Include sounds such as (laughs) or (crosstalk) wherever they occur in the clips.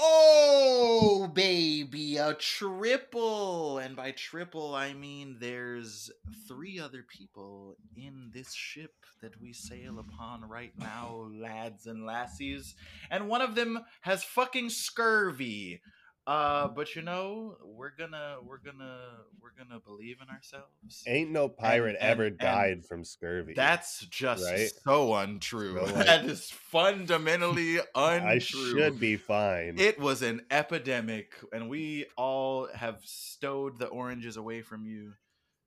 Oh, baby, a triple. And by triple, I mean there's three other people in this ship that we sail upon right now, lads and lassies. And one of them has fucking scurvy. Uh, but you know, we're gonna we're gonna we're gonna believe in ourselves. Ain't no pirate and- ever and died from scurvy. That's just Right? so untrue. So, (laughs) like- that is fundamentally (laughs) untrue. I should be fine. It was an epidemic, and we all have stowed the oranges away from you,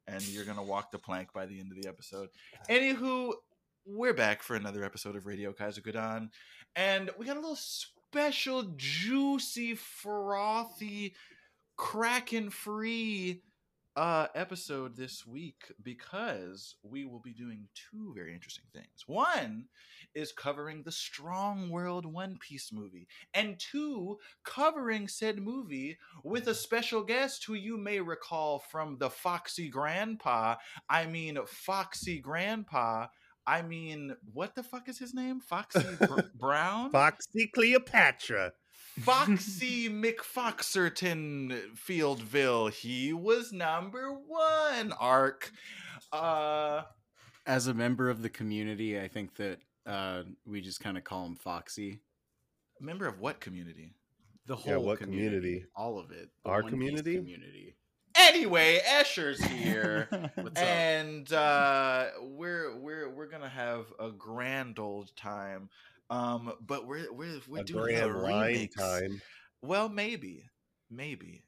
and you're gonna walk the plank by the end of the episode. Anywho, we're back for another episode of Radio Kaizokudan, and we got a little special, juicy, frothy, cracking free uh episode this week because we will be doing two very interesting things. One is covering the Strong World One Piece movie, and two, covering said movie with a special guest who you may recall from the Foxy Grandpa. I mean, Foxy Grandpa. I mean, what the fuck is his name? Foxy Br- (laughs) Brown? Foxy Cleopatra. (laughs) Foxy McFoxerton Fieldville. He was number one. Arc. Uh, As a member of the community, I think that uh, we just kind of call him Foxy. member of what community? The whole Yeah, what community, community? all of it. The Our community? community. Anyway, Escher's here. (laughs) What's up? and uh, we're we're we're gonna have a grand old time. Um, but we're we're we're A doing grand a remix. time. Well, maybe, maybe,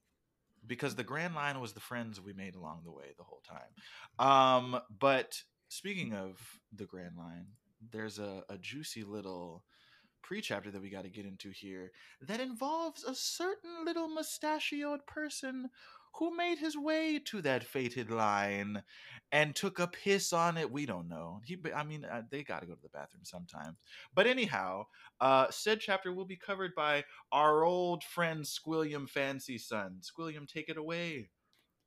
because the grand line was the friends we made along the way the whole time. Um, but speaking of the grand line, there's a, a juicy little pre-chapter that we got to get into here that involves a certain little mustachioed person who made his way to that fated line and took a piss on it. We don't know. He, I mean, uh, they got to go to the bathroom sometimes. But anyhow, uh, said chapter will be covered by our old friend Squilliam Fancy Son. Squilliam, take it away.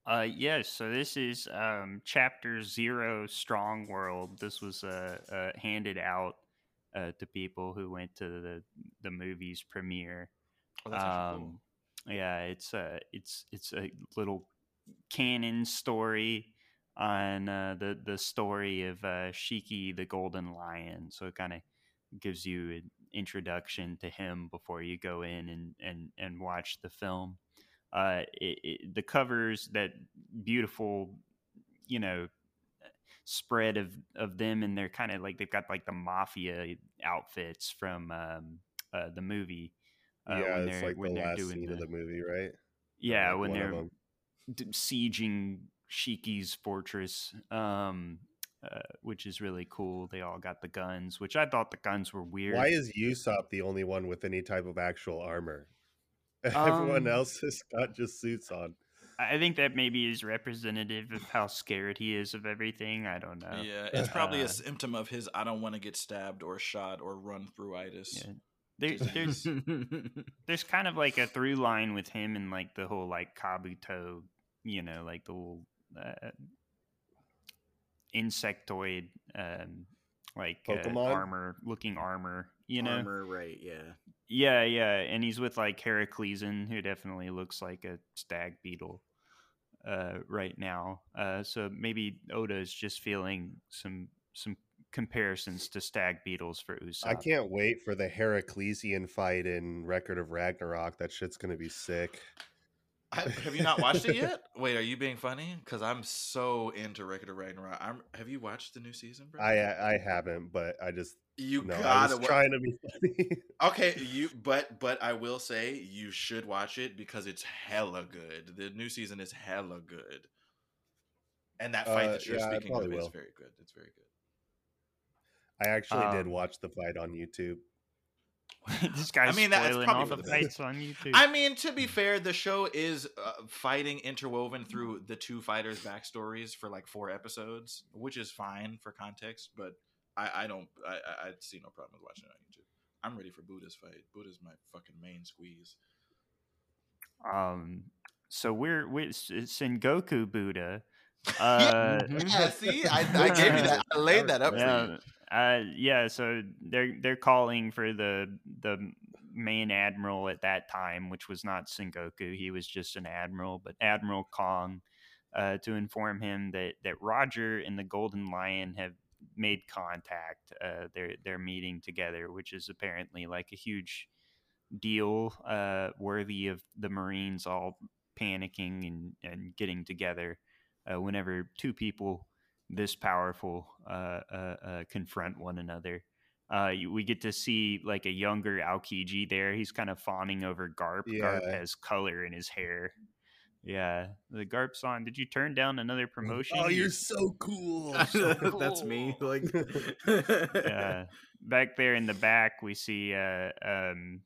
Uh, yes. So this is um, chapter zero, Strong World. This was uh, uh, handed out uh, to people who went to the the movie's premiere. Oh, that's actually cool. Yeah, it's a it's it's a little canon story on uh, the the story of uh, Shiki the Golden Lion. So it kind of gives you an introduction to him before you go in and and and watch the film. Uh, it, it, the covers that beautiful, you know, spread of of them, and they're kind of like they've got like the mafia outfits from um, uh, the movie. Uh, yeah, when it's they're- like when the they're last doing scene of the- the movie, right? yeah, like when they're them. d- sieging Shiki's fortress, um, uh, which is really cool. They all got the guns, which I thought the guns were weird. Why is Usopp the only one with any type of actual armor? (laughs) Everyone Um, else has got just suits on. I think that maybe is representative of how scared he is of everything. I don't know. yeah, it's probably a Uh, symptom of his I don't want to get stabbed or shot or run through itis. Yeah. There, there's (laughs) there's kind of like a through line with him and like the whole like Kabuto, you know, like the whole uh, insectoid, um, like uh, armor looking armor, you know. Armor, right? Yeah. Yeah, yeah, and he's with like Heracleson, who definitely looks like a stag beetle uh, right now. Uh, so maybe Oda is just feeling some some comparisons to stag beetles for Usopp. I can't wait for the Heraclesian fight in Record of Ragnarok. That shit's gonna be sick. I, have you not watched it yet? Wait, are you being funny? Because I'm so into Record of Ragnarok. I'm, have you watched the new season, bro? I I haven't, but I just you no, I gotta was trying to be funny. (laughs) Okay, you but but I will say you should watch it because it's hella good. The new season is hella good. And that fight Uh, that you're yeah, speaking of probably is very good. It's very good. I actually did Um, watch the fight on YouTube. (laughs) this guy's mean, that's probably all for the the fights on YouTube. I mean, to be fair, the show is uh, fighting interwoven through the two fighters' backstories for like four episodes, which is fine for context. But I, I don't, I, I- I see no problem with watching it on YouTube. I'm ready for Buddha's fight. Buddha's my fucking main squeeze. um, so we're we're it's Sengoku Buddha. (laughs) Yeah, Uh, yeah, see, I, I gave you (laughs) that. I laid that up for you. yeah, uh, yeah. So they're they're calling for the the main admiral at that time, which was not Sengoku. He was just an admiral, but Admiral Kong, uh, to inform him that that Roger and the Golden Lion have made contact. Uh, they're they're meeting together, which is apparently like a huge deal, uh, worthy of the Marines all panicking and and getting together. Uh, whenever two people this powerful uh, uh, uh, confront one another. Uh, we get to see like a younger Aokiji there. He's kind of fawning over Garp. Garp has color in his hair. Yeah, the Garp's on. Did you turn down another promotion? Oh, You- you're so cool. (laughs) That's me. Like, (laughs) yeah. Back there in the back, we see uh, um,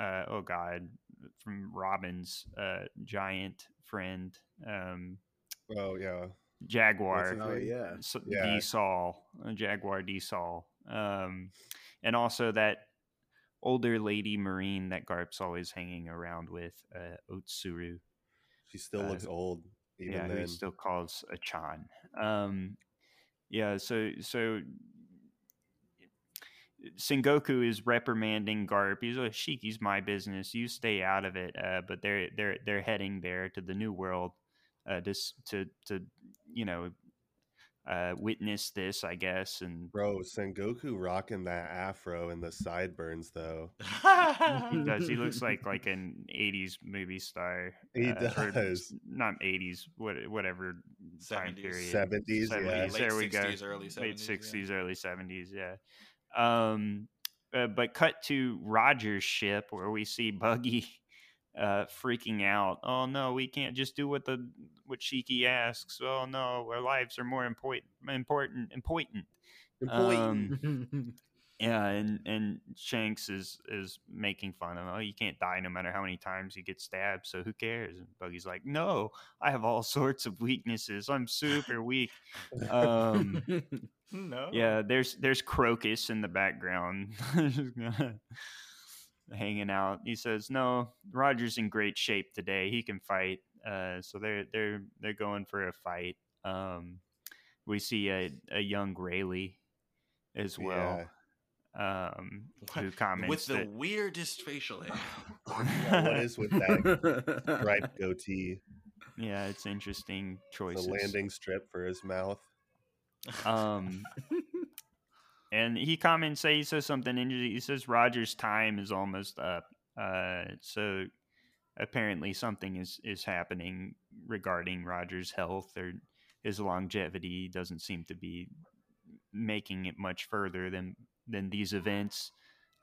uh, oh god, from Robin's uh, giant friend, um, oh yeah. Jaguar. oh yeah. S- Yeah. D. Saul, uh, Jaguar D. Saul. Um, and also that older lady Marine that Garp's always hanging around with, uh, Otsuru. She still Uh, looks old even yeah, who he then. still calls a Chan. Um, yeah, so so Sengoku is reprimanding Garp. He's like, "Shiki's my business. You stay out of it." Uh, but they're they're they're heading there to the new world, uh, just to to you know uh, witness this, I guess. And Bro, Sengoku rocking that afro and the sideburns though. (laughs) (laughs) he does. He looks like like an '80s movie star. He uh, or does. not '80s, what whatever time 70s. period. 70s, yeah. Late there we go. early 70s, Late yeah. sixties, early seventies. Yeah. Um, uh, but cut to Roger's ship where we see Buggy uh, freaking out. Oh no, we can't just do what the what Shiki asks. Oh no, our lives are more important, important, important. Um, (laughs) yeah, and and Shanks is is making fun of him. Oh, you can't die no matter how many times you get stabbed. So who cares? And Buggy's like, No, I have all (laughs) sorts of weaknesses. I'm super weak. Um, no. (laughs) yeah, there's there's Crocus in the background, hanging out. He says, "No, Roger's in great shape today. He can fight." Uh, so they're they're they're going for a fight. Um, we see a, a young Rayleigh as well, um, who (laughs) comments with the that weirdest facial hair. (laughs) (laughs) Yeah, what is with that striped goatee? yeah, it's interesting The choices. landing strip for his mouth. Um, and he comments, say he says something interesting. He says Roger's time is almost up. Uh, so apparently something is is happening regarding Roger's health or his longevity doesn't seem to be making it much further than than these events.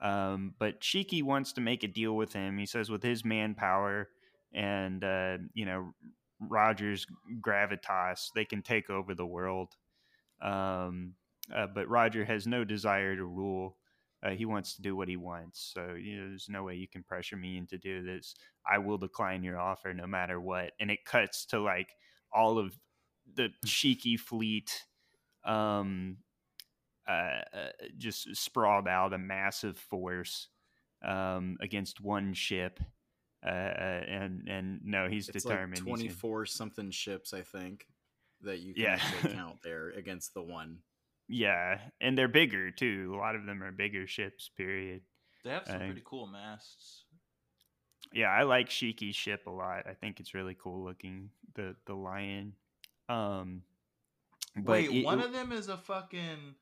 Um, but Shiki wants to make a deal with him. He says with his manpower and uh, you know Roger's gravitas, they can take over the world. Um, uh, but Roger has no desire to rule. Uh, he wants to do what he wants. So you know, there's no way you can pressure me into do this. I will decline your offer no matter what. And it cuts to like all of the (laughs) Shiki fleet, um, uh, uh, just sprawled out a massive force um, against one ship. Uh, uh, and and no, he's it's determined. like gonna- 24 something ships, I think, that you can Yeah. actually (laughs) count there against the one. Yeah, and they're bigger too. A lot of them are bigger ships. Period. They have some Uh, pretty cool masts. Yeah, I like Shiki's ship a lot. I think it's really cool looking. The the lion. Um, but Wait, it- one of them is a fucking.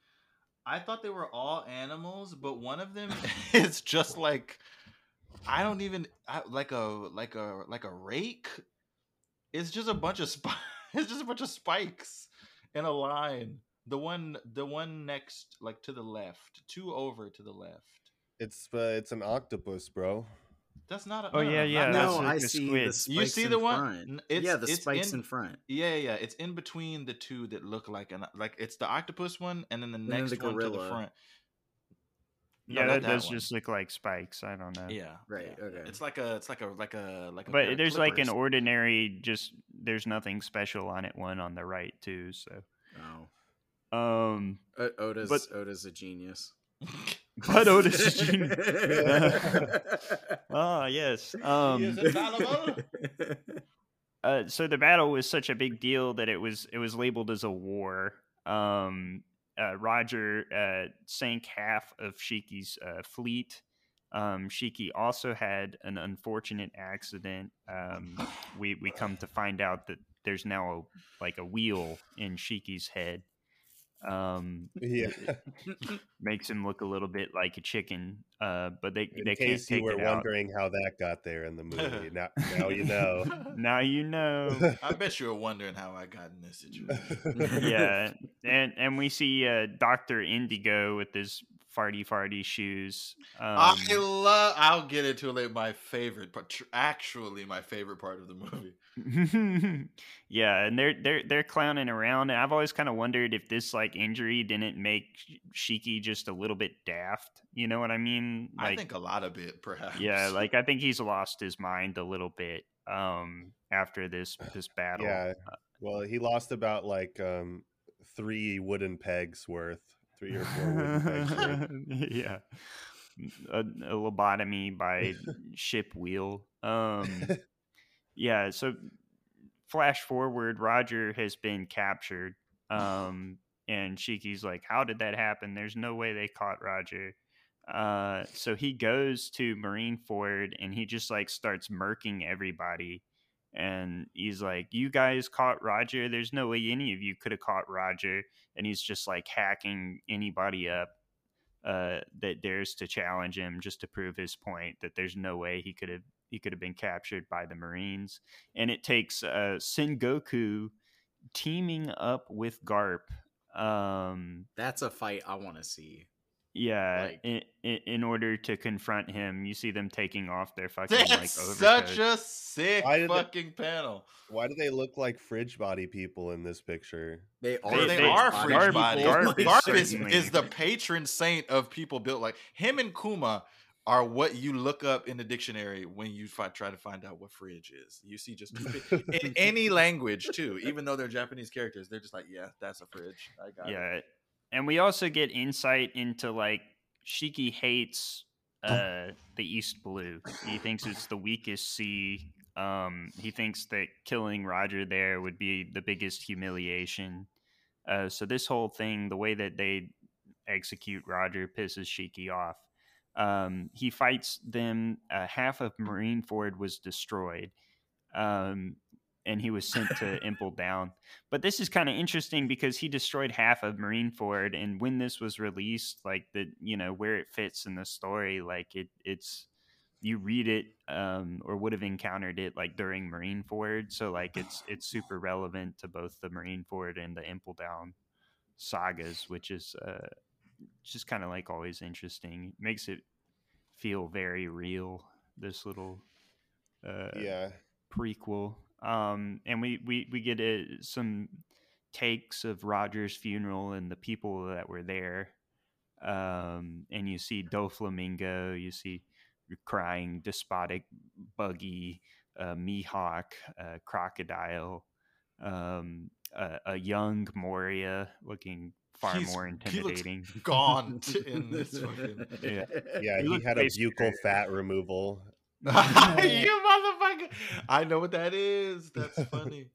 I thought they were all animals, but one of them (laughs) (laughs) is just like I don't even I, like a like a like a rake. It's just a bunch of spi- (laughs) It's just a bunch of spikes in a line. The one, the one next, like to the left, two over to the left. It's uh, it's an octopus, bro. That's not. A, Oh, no, yeah, not yeah, that's no, one. like I a see squid. the You spikes You see in the one? front. It's- yeah, the it's spikes in- in front. Yeah, yeah, it's in between the two that look like an like it's the octopus one and then the then next the one to the front. No, yeah, not that does one. just look like spikes. I don't know. yeah, Right, yeah. okay. It's like a it's like a like a like a but pair of there's like an ordinary. Just there's nothing special on it. One on the right too. So, Oh, um, O- Oda's But- Oda's a genius. (laughs) but Oda's is genius. (laughs) ah, yes. Um, (laughs) uh, so the battle was such a big deal that it was it was labeled as a war. Um, uh, Roger uh, sank half of Shiki's uh, fleet, Um, Shiki also had an unfortunate accident. Um, we we come to find out that there's now a, like a wheel in Shiki's head. Um, (laughs) Yeah. makes him look a little bit like a chicken. Uh, but they In they can't case you take were it out. wondering how that got there in the movie, (laughs) now, now you know. (laughs) Now you know. I bet you were wondering how I got in this situation. yeah, and and we see uh, Doctor Indigo with his farty farty shoes. Um, I love. I'll get into it later. My favorite, but tr- actually, my favorite part of the movie. (laughs) yeah, and they're they're they're clowning around, and I've always kind of wondered if this like injury didn't make Shiki just a little bit daft. You know what I mean? I think a lot of it, perhaps. yeah, like I think he's lost his mind a little bit um after this (sighs) this battle. Yeah. Well, he lost about like um, three wooden pegs worth, three or four wooden pegs worth. (laughs) yeah. A, a lobotomy by (laughs) ship wheel. Um yeah, so flash forward, Roger has been captured. Um and Shiki's like, How did that happen? There's no way they caught Roger. Uh so he goes to Marineford and he just like starts murking everybody. And he's like, You guys caught Roger. There's no way any of you could have caught Roger. And he's just like hacking anybody up uh, that dares to challenge him just to prove his point that there's no way he could have he could have been captured by the Marines. And it takes uh, Sengoku teaming up with Garp. Um, That's a fight I want to see. yeah, Like- in, in, in order to confront him, you see them taking off their (laughs) fucking That's like such a sick Why did it- fucking panel. Why do they look like fridge body people in this picture? They They, are. they they- are body fridge Garp- bodies. Garp Garp, is is, is the patron saint of people built like him and Kuma are what you look up in the dictionary when you fi- try to find out what fridge is. You see just (laughs) in any language too, even though they're Japanese characters, they're just like, yeah, that's a fridge. I got it. yeah and we also get insight into like shiki hates uh the east blue he thinks it's the weakest sea um he thinks that killing roger there would be the biggest humiliation uh so this whole thing the way that they execute roger pisses shiki off um he fights them uh, half of Marineford was destroyed um and he was sent to (laughs) Impel Down. But this is kind of interesting because he destroyed half of Marineford, and when this was released, like the you know where it fits in the story, like it it's you read it um, or would have encountered it like during Marineford, so like it's it's super relevant to both the Marineford and the Impel Down sagas, which is uh, just kind of like always interesting. It makes it feel very real. This little uh, yeah. prequel. Um, and we we we get uh some takes of Roger's funeral and the people that were there. Um, and you see Doflamingo, you see crying despotic buggy, uh, Mihawk, uh, crocodile, um, a, a young Moria looking far He's- more he looks intimidating. (laughs) (laughs) Gaunt in this fucking. Yeah. (laughs) Yeah, He he had a buccal fat removal. you motherfucker! I know what that is. That's funny.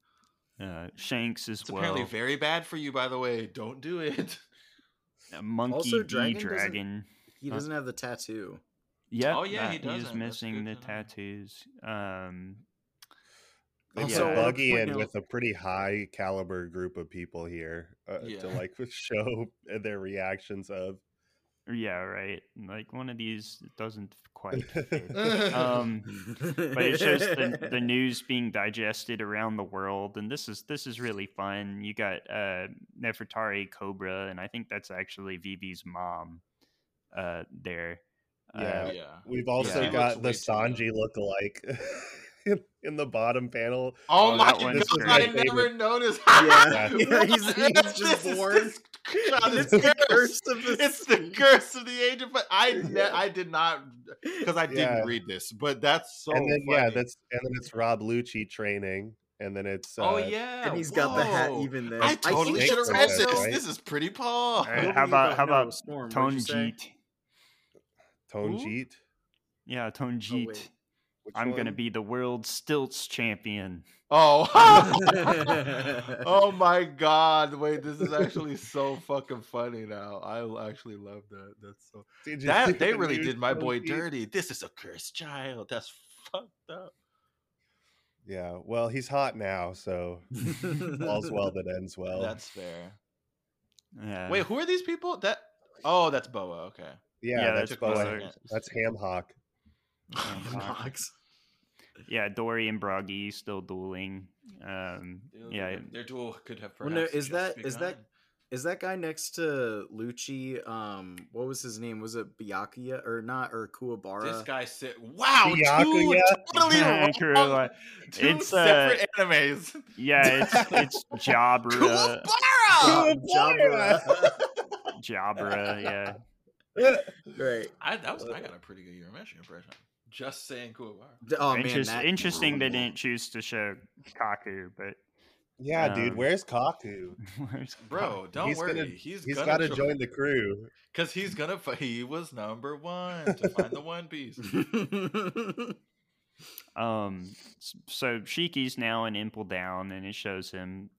Uh, Shanks as It's well. apparently very bad for you, by the way. Don't do it. a monkey Also, D Dragon doesn't- He doesn't have the tattoo. Yeah. Oh, yeah, he He's doesn't. Missing the to tattoos. Um, They Also, put a Buggy point in with a pretty high caliber group of people here uh, Yeah. to like (laughs) show their reactions of. yeah, right. Like one of these doesn't quite fit. (laughs) um, but it shows the, the news being digested around the world, and this is this is really fun. You got uh, Nefertari Cobra, and I think that's actually Vivi's mom. Uh, there. Yeah. Uh, yeah. We've also He got the looks way too Sanji look-alike (laughs) in, in the bottom panel. Oh, Oh, my that one's god! great. I never noticed. Yeah. Yeah, he's- he's (laughs) This just is- born. It's the curse of the It's the curse of the age of. I ne- Yeah. I did not because I didn't Yeah. read this, but that's so. and then yeah, that's and then it's Rob Lucci training, and then it's uh, Oh yeah, and he's got the hat even there. I totally should have read this. right. This is pretty Paul. All right, What how about how about Storm? What'd you say? Tonjit? Tone Jeet. Yeah, Tonjit. wait. Which I'm gonna be the world stilts champion. Oh. (laughs) (laughs) oh my god. Wait, this is actually (laughs) so fucking funny now. I actually love that. That's so Did That they the really did my boy feed? dirty. This is a cursed child. That's fucked up. Yeah, well, he's hot now, so all's well that ends well. That's fair. Yeah. Wait, who are these people? That Oh, that's Boa. Okay. yeah, yeah, that's that's Boa. Boa. That's Ham Hock. (laughs) Knox. yeah, Dorry and Brogy still dueling. Um, yeah, their duel could have Well, no, is just that- is that- begun. Is that guy next to Lucci? Um, what was his name? Was it Byakuya or not? Or Kuwabara? this guy said, Wow, two totally (laughs) True, wrong. uh, Two it's, uh, separate animes. yeah, it's it's (laughs) Jabra, Kuwabara! Jabra. Jabra, yeah. Great. I that was I got a pretty good Urameshi impression. Just saying Kuwabara. D- Oh man, Interest- that- interesting they didn't choose to show Kaku, but Yeah, dude, Um, where's Kaku? (laughs) where's Bro, don't He's worry. gonna- he's He's gonna got to join the crew. because he's gonna. fi- He was number one to find the One Piece. (laughs) Um, so Shiki's now in Impel Down, and it shows him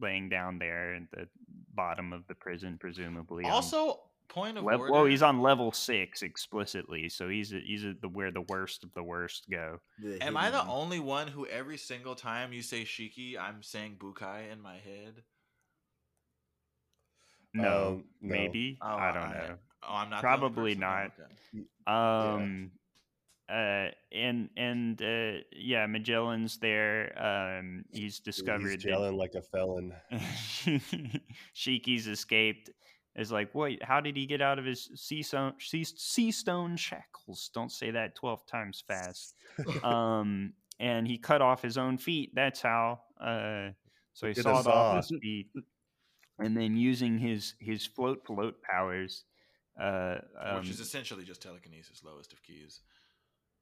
laying down there at the bottom of the prison, presumably. Also, point of lev- order. well, he's on level six explicitly, so he's a, he's a, the where the worst of the worst go. The Am I the hidden- only one who every single time you say Shiki, I'm saying Bukai in my head? No, Um, no. maybe Oh, I don't I- know. Oh, I'm not. Probably not. Okay. Um, uh, and and uh, yeah, Magellan's there. Um, he's discovered He's that like a felon. (laughs) Shiki's escaped. Is like, wait, how did he get out of his sea stone, sea, sea stone shackles? Don't say that twelve times fast. um, and he cut off his own feet. That's how. Uh, so he Get a sawed off saw. his feet, and then using his his float float powers, uh, um, Which is essentially just telekinesis, lowest of keys.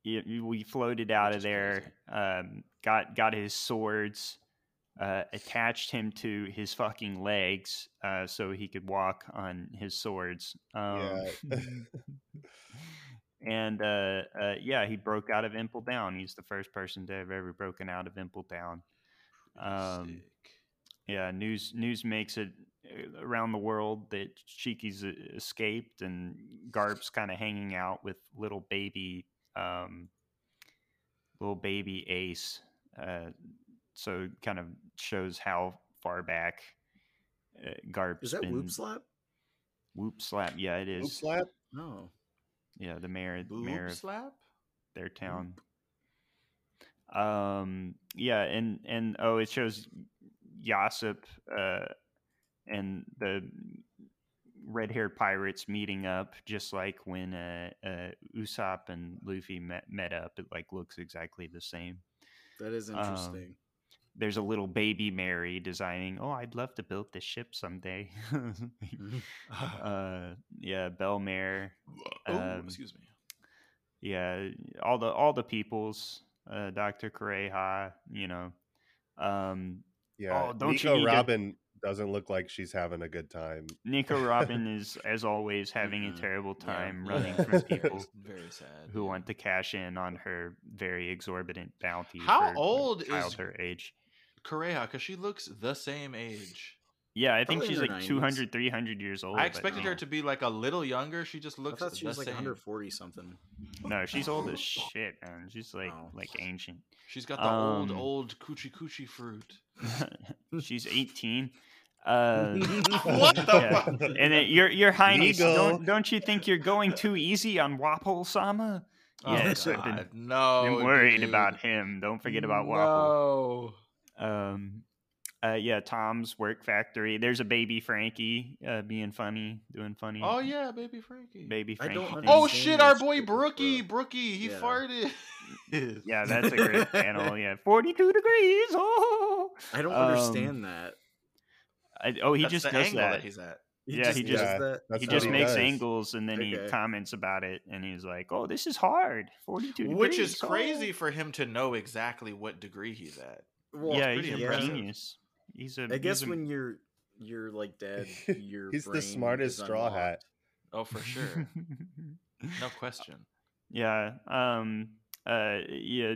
y- we floated out Which of there. Um, got got his swords, uh, attached him to his fucking legs, uh, so he could walk on his swords. Um, Yeah. (laughs) (laughs) and uh, uh, yeah, he broke out of Impel Down. He's the first person to have ever broken out of Impel Down. Um. Yeah, news news makes it uh, around the world that Shiki's e- escaped and Garp's kind of hanging out with little baby, um, little baby Ace. Uh, so it kind of shows how far back uh, Garp's Is that been. Woop Slap? Whoop slap. Yeah, it is. Oop is. slap? No. Yeah, the mayor, Boob mayor of slap. their town. Um, yeah, and and oh, it shows Yasopp uh, and the red-haired pirates meeting up, just like when uh, uh, Usopp and Luffy met met up. It like looks exactly the same. That is Um, interesting. There's a little baby Mary designing. Oh, I'd love to build this ship someday. (laughs) uh, yeah, Bellemere. (laughs) oh, um, excuse me. yeah all the all the peoples uh dr Kureha, you know um Yeah. Oh, don't you Nico need to- Robin doesn't look like she's having a good time. nico robin is as always having a Mhm. terrible Yeah. time running (laughs) from people Very sad. who want to cash in on her very exorbitant bounty How for old child is- her age Kureha? Because she looks the same age. yeah i think Probably in she's her like 90s. 200 300 years old I but expected no. her to be like a little younger. She just I looks. thought she the was like same. 140 something. no she's old as shit man she's like Oh. like ancient She's got the old, Um, old coochie coochie fruit. (laughs) she's 18 uh (laughs) what the yeah. fuck? And then, your your highness, Legal. don't don't you think you're going too easy on Wapol Sama? Oh, Yes, I've been- no. I'm worried dude. about him. Don't forget about Wapol. No. Um, uh, yeah, Tom's Work Factory. There's a baby Frankie uh, being funny, doing funny. Oh yeah, baby Frankie. baby I Frankie. don't. Oh shit, our boy shit, bro. Brookie, Brookie, he Yeah. farted. (laughs) Yeah, that's a great panel. Yeah, (laughs) 42 degrees. Oh, I don't Um, understand that. I, oh, he That's just the does angle that. he's at. He yeah, just he just- that. That's he just he makes does. angles and then he comments about it, and he's like, "Oh, this is hard. 42 Which degrees. is crazy oh." for him to know exactly what degree he's at. Well, yeah, he's a genius. He's a. I guess a- when you're you're like dead, (laughs) your He's the smartest straw hat. Oh, for sure. (laughs) No question. yeah. Um. uh, yeah,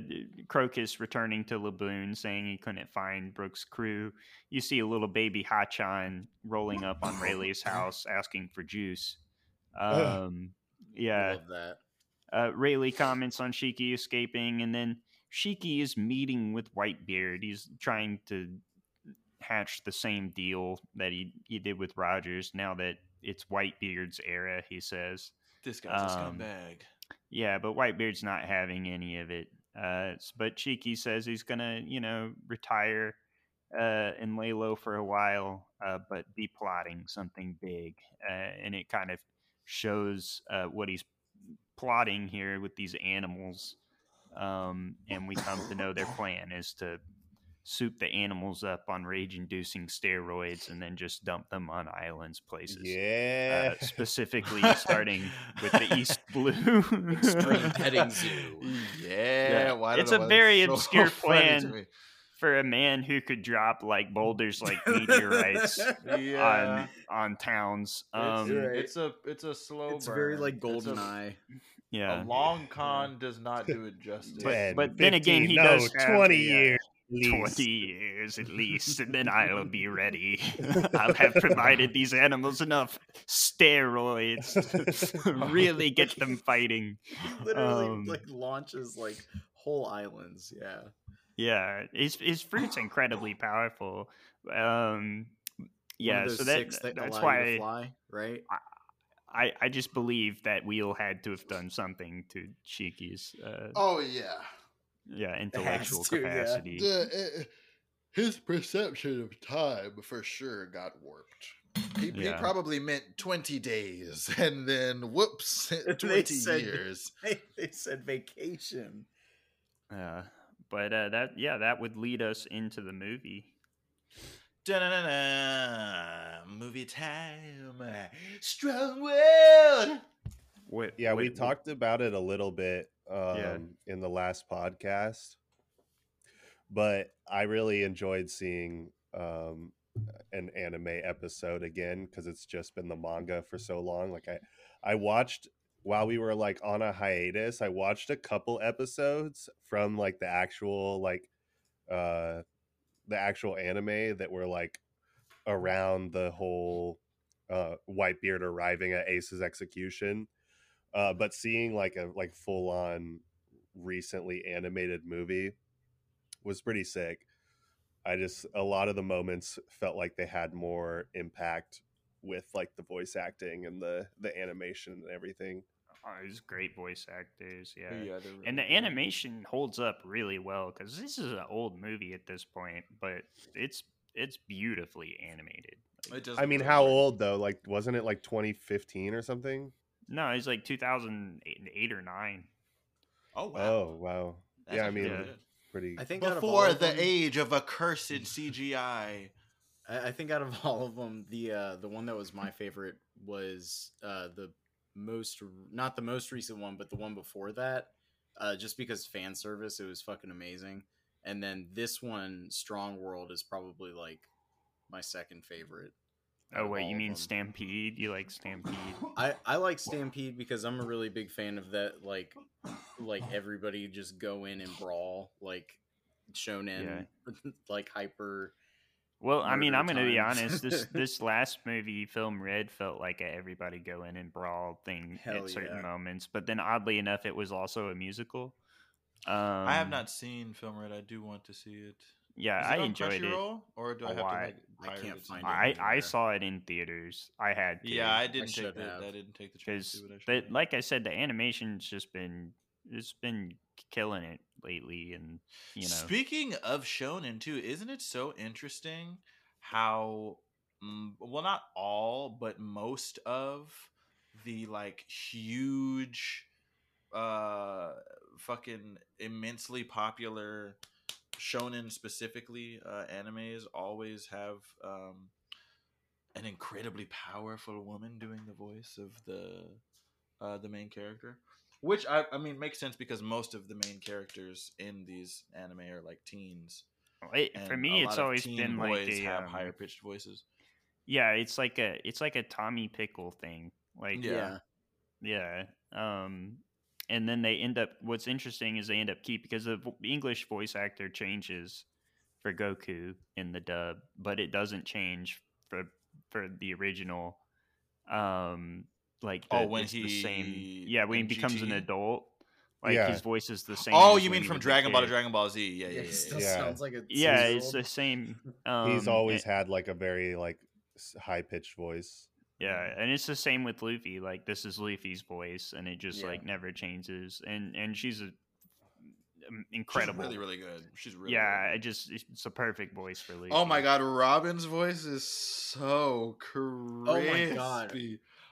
Crocus returning to Laboon, saying he couldn't find Brooks' crew. You see a little baby Hachan rolling up on Rayleigh's (laughs) house, asking for juice. Um, yeah, Love that. uh, Rayleigh comments on Shiki escaping, and then Shiki is meeting with Whitebeard. He's trying to hatch the same deal that he, he did with Rogers. Now that it's Whitebeard's era, he says. This guy's a Um, scumbag. Yeah, but Whitebeard's not having any of it. Uh, but Shiki says he's gonna, you know, retire uh, and lay low for a while, uh, but be plotting something big. Uh, and it kind of shows uh, what he's plotting here with these animals. Um, and we come to know their (laughs) plan is to soup the animals up on rage-inducing steroids and then just dump them on islands places. Yeah. Uh, specifically (laughs) starting with the East Blue. Extreme (laughs) petting zoo. Yeah, why It's a know why very that's obscure funny plan. for a man who could drop like boulders like meteorites Yeah, on on towns. it's, Um, You're right. it's a it's a slow. It's very burn. like It's a- golden eye. Yeah, A long con does not do it justice. But- 10, but then again, he 15, does no, have 20 uh, years. at least. twenty years at least, and then I'll be ready. (laughs) I'll have provided these animals enough steroids to (laughs) really get them fighting. Literally Um, like launches like whole islands. Yeah. Yeah, his his fruit's (sighs) incredibly powerful. Um, One yeah, of those so that, six that that's allow you to why fly, right? I, I just believe that Wheel had to have done something to Shiki's uh, oh yeah, yeah intellectual to, yeah. capacity. The- uh, his perception of time for sure got warped. He, he probably meant twenty days, (laughs) and then whoops, (laughs) (laughs) They twenty said- years. they said vacation. Uh, but uh, that yeah, that would lead us into the movie. Da-na-na-na. Movie time. Strong world. What, Yeah, we what- talked about it a little bit um, Yeah. in the last podcast, but I really enjoyed seeing um, an anime episode again because it's just been the manga for so long. Like I, I watched while we were like on a hiatus. I watched a couple episodes from like the actual like uh the actual anime that were like around the whole uh Whitebeard arriving at Ace's execution uh, but seeing like a like full on recently animated movie was pretty sick. I just a lot of the moments felt like they had more impact with like the voice acting and the the animation and everything. Oh, it's great voice actors, yeah. they're And the really good. animation holds up really well because this is an old movie at this point, but it's it's beautifully animated. Like, It does I mean, how great. old though? Like, wasn't it like 2015 or something? no, it's like 2008 or nine. Oh wow. Oh wow, That's yeah. I mean, good. pretty. I think out of all Before the them- age of accursed (laughs) CGI. I, I think out of all of them, the uh, the one that was my favorite was uh, the most not the most recent one, but the one before that. Uh, just because fan service, it was fucking amazing. And then this one, Strong World, is probably like my second favorite. Oh wait, you mean them. Stampede? You like Stampede? (laughs) I I like Stampede because I'm a really big fan of that. Like like everybody just go in and brawl like shonen, (laughs) like hyper. Well, I mean, I'm going to be honest. This this last movie, Film Red, felt like a everybody go in and brawl thing Hell at certain yeah. moments. But then, oddly enough, it was also a musical. Um, I have not seen Film Red. I do want to see it. Yeah, Is I on enjoyed it. Crunchyroll, Or do I have to like I can't it find it somewhere? I I saw it in theaters. I had to. Yeah, I didn't should take the. I didn't take the chance because do it. I that, like I said, the animation's just been it's been killing it lately, and you know, Speaking of shonen too, isn't it so interesting how mm, well not all but most of the like huge uh fucking immensely popular shonen specifically uh animes always have um an incredibly powerful woman doing the voice of the uh the main character which I, I mean makes sense because most of the main characters in these anime are like teens. it, for me, a it's lot of always teen been like boys a have um, higher pitched voices. yeah, it's like a it's like a Tommy Pickle thing. Like Yeah. Yeah. yeah, um, and then they end up. What's interesting is they end up keep because the English voice actor changes for Goku in the dub, but it doesn't change for for the original. Um, like the, Oh, when it's the same. he- Yeah, when he in becomes an adult, like Yeah. his voice is the same. Oh, you mean from Dragon Ball to. Dragon Ball Z? Yeah, yeah, Yeah, yeah. he yeah, still Yeah. sounds like a Yeah, it's the same. He's um, always and- had like a very like high pitched voice. Yeah, and it's the same with Luffy. Like this is Luffy's voice, and it just Yeah. like never changes. And and she's a um, She's incredible. really, really good. She's really yeah, really I just it's a perfect voice for Luffy. Oh my god, Robin's voice is so crispy. Oh my God.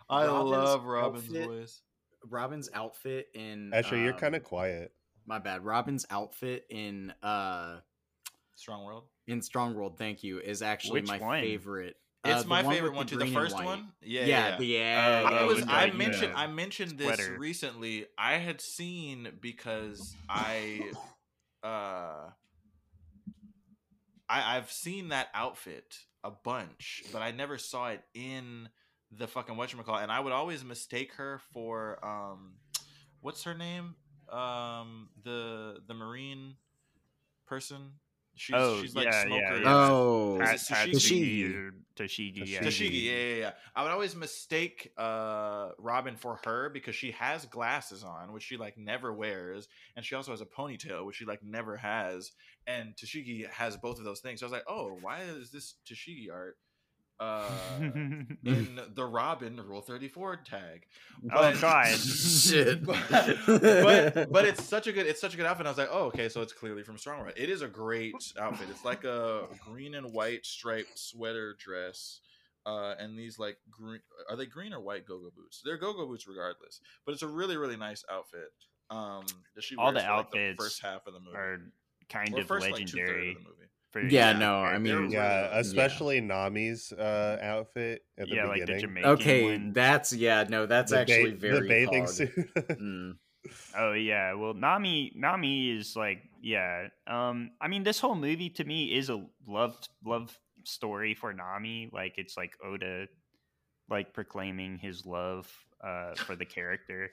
I Robin's love Robin's outfit- voice. Robin's outfit in Actually, you're um, kind of quiet. my bad. Robin's outfit in uh Strong World. in Strong World, thank you, is actually Which my one? favorite. It's Uh, the my one favorite one the too. The first one. Yeah, Yeah, yeah. the, yeah. I Oh, was. I mentioned. uh, I mentioned this sweater. recently. I had seen because I, uh, I I've seen that outfit a bunch, but I never saw it in the fucking whatchamacallit. And I would always mistake her for um, what's her name? Um, the the marine person. She's Oh, she's like yeah, yeah, smoker. yeah. Oh, Is Pat, it Pat Tashigi? Tashigi Tashigi, yeah. Tashigi. Tashigi, yeah, yeah, yeah. I would always mistake uh Robin for her because she has glasses on, which she like never wears, and she also has a ponytail, which she like never has. And Tashigi has both of those things. So I was like, oh, why is this Tashigi art uh (laughs) in the Robin Rule Thirty Four tag? oh But- God! (laughs) shit. but, (laughs) but but it's such a good it's such a good outfit. I was like, oh, okay, so it's clearly from Strong World. It is a great outfit. It's like a green and white striped sweater dress, uh, and these like green are they green or white go-go boots? They're go-go boots regardless, but it's a really really nice outfit. Um, that she All wears the for, like, the outfits first half of the movie, Are kind or of first like legendary. of the movie. for Yeah, yeah, no, I mean, Yeah, good. especially Nami's uh, outfit at the yeah, like the beginning. Jamaican okay, one. that's yeah, no, that's The ba- actually the very bathing Pog. suit. Mm. (laughs) Oh yeah, well Nami Nami is like yeah. Um I mean this whole movie to me is a love love story for Nami. Like it's like Oda like proclaiming his love uh for the character.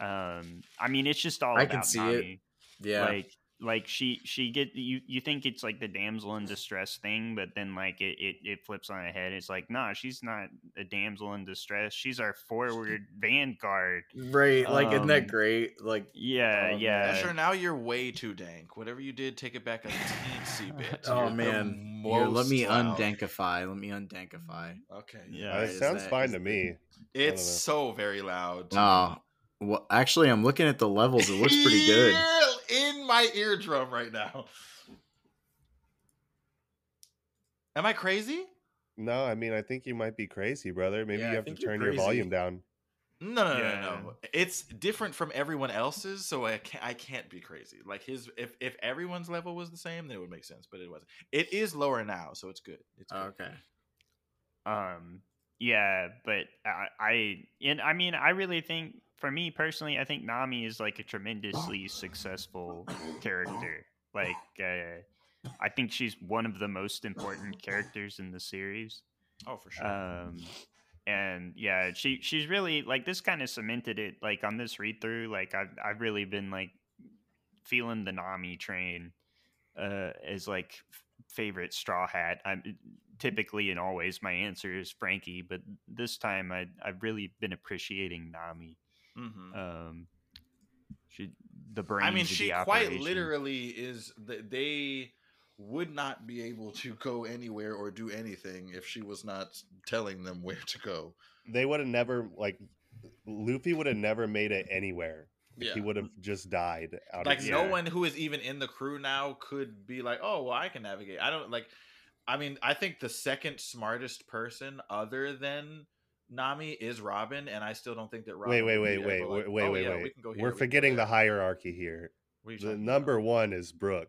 Um I mean it's just all I about can see it. Yeah, Like like she she get you you think it's like the damsel in distress thing, but then like it it, it flips on its head. It's like nah, she's not a damsel in distress. She's our forward vanguard. right. Like, isn't that um, great? Like, Yeah, man. yeah. Yeah, sure. Now you're way too dank. Whatever you did, take it back a teensy (laughs) bit. oh You're man, Here, let me loud. undankify. Let me undankify. Okay. Yeah. Uh, Right, it is sounds that- fine to me. It's so very loud. Oh, well, actually, I'm looking at the levels. It looks pretty good. In my eardrum right now. Am I crazy? No, I mean I think you might be crazy, brother. Maybe Yeah, you have to turn your volume down. No, no, no, Yeah. no, no. It's different from everyone else's, so I can't. I can't be crazy. Like his, if if everyone's level was the same, then it would make sense. But it wasn't. It is lower now, so it's good. It's good. Okay. Um, yeah, but I, I, and I mean, I really think, for me personally, I think Nami is like a (gasps) tremendously successful character. Like, uh, I think she's one of the most important characters in the series. Oh, for sure. Um, and yeah, she she's really like this kind of cemented it. Like on this read through, like I've I've really been like feeling the Nami train uh, as like f- favorite Straw Hat. I'm typically and always my answer is Frankie, but this time I I've really been appreciating Nami. Hmm Um, she the brains. I mean, she quite literally is. th- They would not be able to go anywhere or do anything if she was not telling them where to go. They would have never like Luffy would have never made it anywhere. Yeah. He would have just died out like no Yeah. one who is even in the crew now could be like oh well i can navigate i don't like i mean i think the second smartest person other than nami is robin and i still don't think that robin Wait, wait, wait, wait, able, wait, wait, "Oh, wait, yeah, wait. we can go here, We're we can go forgetting the there." hierarchy here. What are you The number about? one is Brook.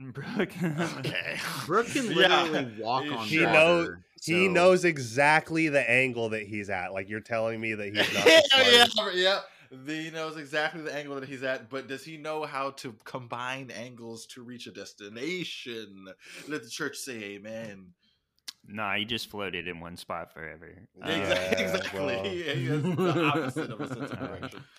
Brook. (laughs) okay Brook can Yeah. literally walk on He water. knows- He knows exactly the angle that he's at. Like you're telling me that he's not (laughs) the yeah, yeah. He knows exactly the angle that he's at, but does he know how to combine angles to reach a destination? Let the church say amen. Nah, he just floated in one spot forever. (laughs) Uh, Yeah, exactly. exactly. well. He, he has the opposite of a sense of direction. (laughs)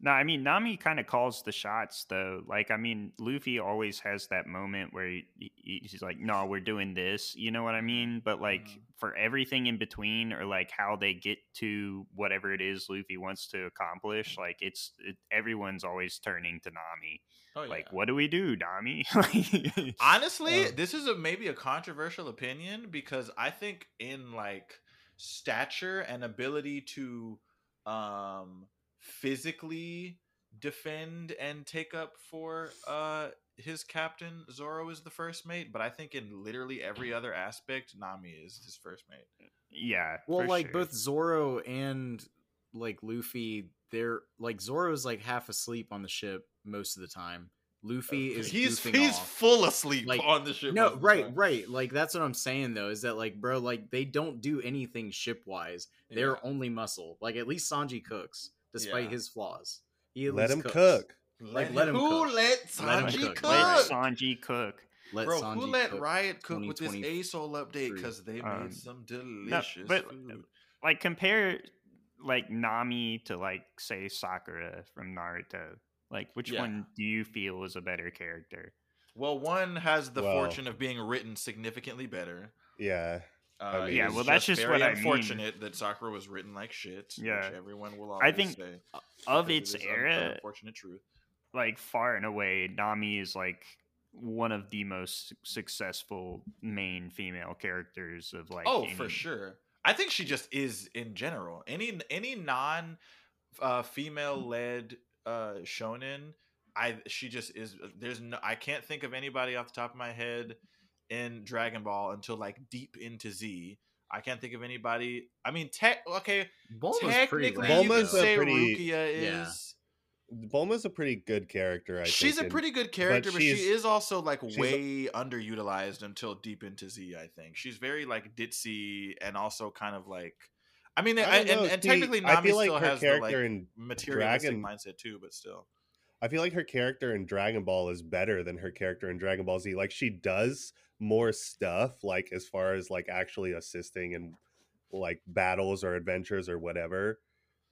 No, I mean Nami kind of calls the shots though. Like I mean, Luffy always has that moment where he, he- he's like, "No, we're doing this." You know what I mean? But like Mhm. for everything in between, or like how they get to whatever it is Luffy wants to accomplish, like it's it, everyone's always turning to Nami. Oh, yeah. Like, what do we do, Nami? (laughs) Honestly, this is a maybe a controversial opinion because I think in like stature and ability to um physically defend and take up for uh his captain Zoro is the first mate, but I think in literally every (clears throat) other aspect Nami is his first mate. yeah. Well, like sure. both Zoro and like Luffy, they're like Zoro's like half asleep on the ship most of the time. Luffy is he's he's off. full asleep Like, on the ship. No, the right, time. right. Like that's what I'm saying though, is that like, bro, like they don't do anything ship wise. They're only muscle. Like at least Sanji cooks, despite Yeah. his flaws. He at Let least him cooks. cook. Like, let him who cook. let Let him Sanji cook. cook? let Sanji cook. Let Bro, Sanji who let cook. Riot cook with this 2023. ASOL update? Because they made Um, some delicious but- food. Like compare like Nami to like say Sakura from Naruto. Like which Yeah. one do you feel is a better character? Well, one has the Well- fortune of being written significantly better. Yeah. Uh, mean- Yeah, well, that's just very what I mean. unfortunate that Sakura was written like shit. Yeah. which everyone will I think say. Of because it its era, unfortunate truth. like far and away, Nami is like one of the most successful main female characters of like oh, for sure. I think she just is in general. Any any non uh, female led uh, shonen, I she just is. There's no. I can't think of anybody off the top of my head in Dragon Ball until like deep into Z. I can't think of anybody. I mean, tech. Okay, Bulma's technically, rad, you Bulma's could say pretty- Rukia Yeah. is. Bulma's a pretty good character. I she's think, a pretty good character, but, she is also like she's a- way underutilized until deep into Z. I think she's very like ditzy and also kind of like. I mean, I I, and, and see, technically, Nami I feel like still her has the character like in materialistic Dragon- mindset too, but still. I feel like her character in Dragon Ball is better than her character in Dragon Ball Z. Like she does more stuff, like as far as like actually assisting in like battles or adventures or whatever.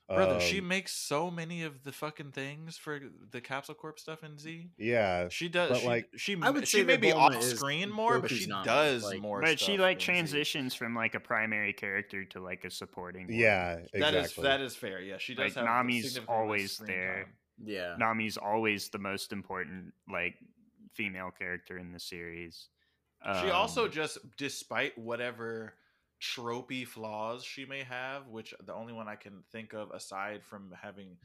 Brother, she Um, makes so many of the fucking things for the Capsule Corp stuff in Z. yeah, She does. But, she, like- she, I would she say may be Bulma off screen more, but she Nami, does like- more. But she like in Z. transitions from like a primary character to like a supporting. yeah, exactly. That is that is fair. Yeah, she does Like, have Nami's always there. time. Yeah. Nami's always the most important like female character in the series. She also Um, just, despite whatever tropey flaws she may have, which the only one I can think of aside from having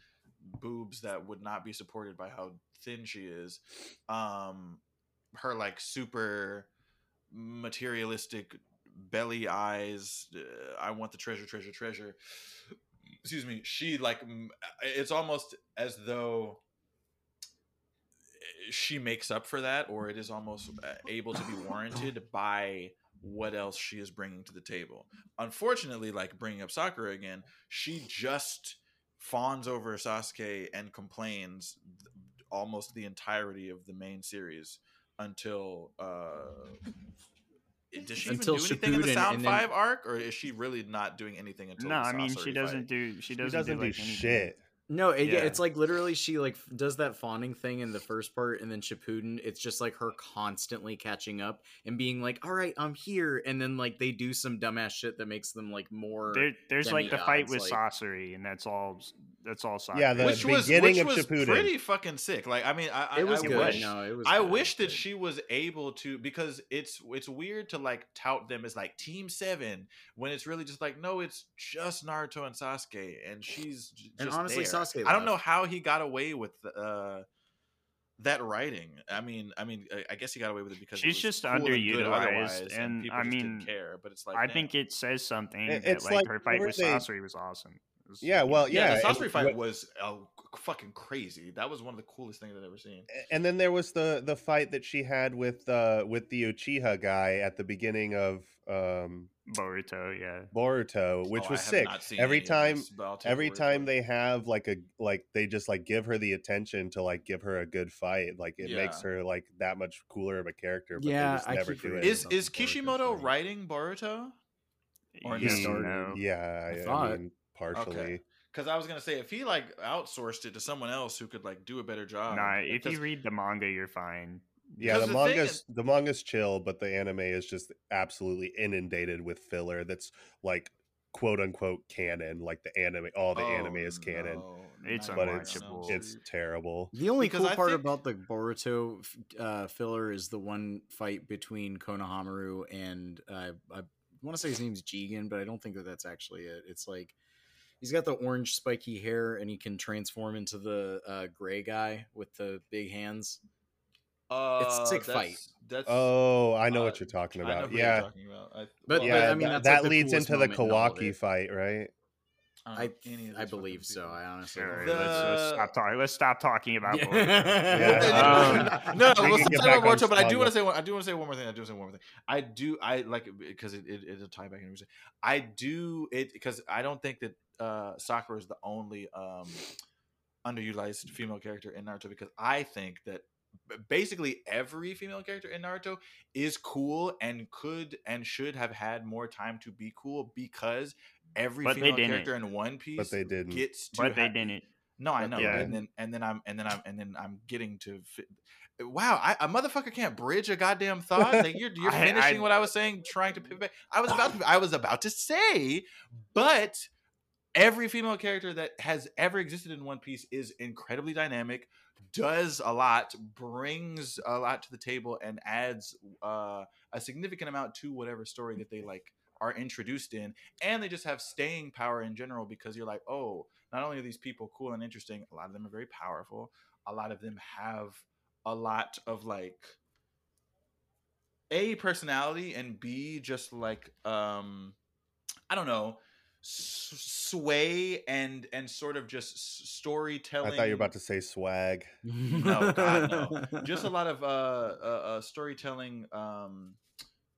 boobs that would not be supported by how thin she is, um, her like super materialistic belly eyes. Uh, I want the treasure, treasure, treasure. Excuse me. She like it's almost as though she makes up for that, or it is almost uh, (laughs) able to be warranted by what else she is bringing to the table. Unfortunately, like bringing up Sakura again, she just fawns over Sasuke and complains th- almost the entirety of the main series until. uh does she Until even do anything in the Sound and then- Five arc, or is she really not doing anything until? no, the I mean she doesn't fight? do she She doesn't, doesn't do, like, anything. Shit. No, it, yeah. Yeah. it's like literally she like does that fawning thing in the first part, and then Shippuden, it's just like her constantly catching up and being like, "All right, I'm here," and then like they do some dumbass shit that makes them like more. There, there's like the fight with like- Sasori, and that's all. That's all. Sasori. Yeah, the which was which of was Shippuden. pretty (laughs) fucking sick. Like, I mean, I, I it was I good. Wish, no, it was. I good, wish that she was able to because it's it's weird to like tout them as like Team Seven when it's really just like no, it's just Naruto and Sasuke, and she's j- And honestly, there. Sasuke I don't know how he got away with uh that writing. I mean, I mean, I- I guess he got away with it because it She's was just cool and underutilized, otherwise, and people I just didn't mean, care. But it's like I damn. think it says something It- that it's like, like her fight with they- Sasori was awesome. Was, Yeah, well, yeah, yeah, the and Sasori fight what- was uh, fucking crazy. That was one of the coolest things I've ever seen. and then there was the the fight that she had with uh with the Uchiha guy at the beginning of um Boruto. Yeah, Boruto, which Oh, was sick. Every time this, but I'll take every your word for time they have like a like they just like give her the attention to like give her a good fight like it makes her like that much cooler of a character but Yeah, they just I never keep do it forgetting is about is Boruto Kishimoto writing Boruto? Or You no? know. yeah I I, I mean partially Because I was gonna say if he like outsourced it to someone else who could like do a better job. nah, if because- you read the manga, you're fine. Yeah, the, the manga's is- the manga's chill, but the anime is just absolutely inundated with filler. That's like quote unquote canon. Like the anime, all the anime Oh, is canon, no, It's but it's it's terrible. The only Because cool I part think- about the Boruto uh, filler is the one fight between Konohamaru and uh, I want to say his name's Jigen, but I don't think that that's actually it. It's like he's got the orange spiky hair and he can transform into the uh, gray guy with the big hands. Uh, It's sick that's- fight. That's Oh, I know uh, what you're talking I know about. who you're Yeah, talking about. I, But- well, yeah. I mean, that, that's, like, that the leads into the moment in Kawaki fight, right? I, don't I know any of I believe so. people. I honestly Sure, don't let's, let's stop talking. Let's stop talking about. (laughs) Yeah. Boruto. Um, (laughs) no, we no, can we'll stop talking about on but I do want to say one. I do want to say one more thing. I do want to say one more thing. I do. I like because it, it it'll tie back into everything. I do it because I don't think that uh Sakura is the only um underutilized female character in Naruto because I think that b- basically every female character in Naruto is cool and could and should have had more time to be cool because every But female character in One Piece but they didn't. gets to but they ha- didn't. no, I know, they and then and then I'm and then I'm and then I'm getting to. Fi- wow, I, a motherfucker can't bridge a goddamn thought. Like you're (laughs) you're I- finishing I- what I was saying, trying to pivot. back. I was about to I was about to say, but every female character that has ever existed in One Piece is incredibly dynamic, does a lot, brings a lot to the table, and adds uh, a significant amount to whatever story that they like are introduced in, and they just have staying power in general because you're like, oh, not only are these people cool and interesting, a lot of them are very powerful. A lot of them have a lot of like a personality and b just like um i don't know sway and and sort of just s- storytelling I thought you were about to say swag. No, God, no. just a (laughs) lot of uh, uh, uh storytelling um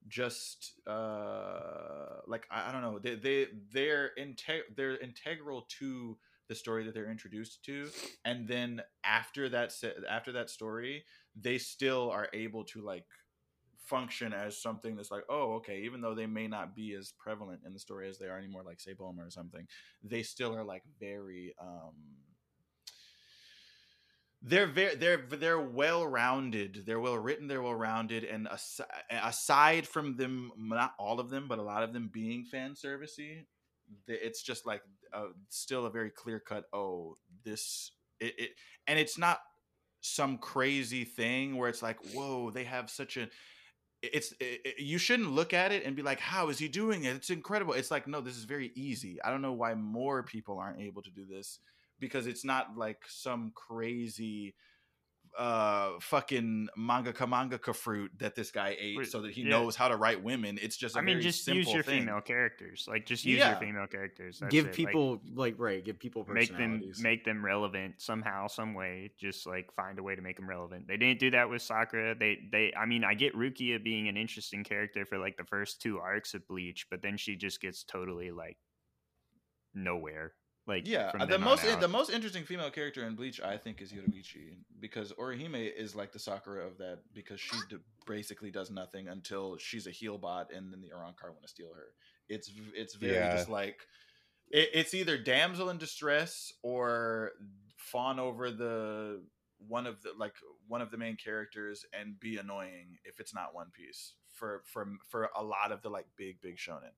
just uh like I, I don't know they they they're inte- they're integral to the story that they're introduced to and then after that se- after that story they still are able to like function as something that's like oh okay even though they may not be as prevalent in the story as they are anymore like say Bulma or something they still are like very um they're very they're they're well rounded they're well written they're well rounded and aside, aside from them not all of them but a lot of them being fan servicey it's just like uh, still a very clear cut oh this it, it and it's not some crazy thing where it's like whoa they have such a it's it, you shouldn't look at it and be like how is he doing it? It's incredible. It's like no this is very easy. I don't know why more people aren't able to do this because it's not like some crazy uh fucking mangaka mangaka fruit that this guy ate so that he yeah. knows how to write women it's just I I mean, just use your female characters. Like, just use Yeah. your female characters. That's give it. People like, right, give people make them make them relevant somehow, some way. Just like find a way to make them relevant. They didn't do that with Sakura. They they. I mean, I get Rukia being an interesting character for like the first two arcs of Bleach, but then she just gets totally like nowhere. Like yeah uh, the most out. the most interesting female character in bleach i think is yoruichi because orihime is like the sakura of that because she d- basically does nothing until she's a heal bot and then the Arrancar want to steal her it's it's very Yeah. just like it, it's either damsel in distress or fawn over the one of the like one of the main characters and be annoying if it's not one piece for for for a lot of the like big big shonen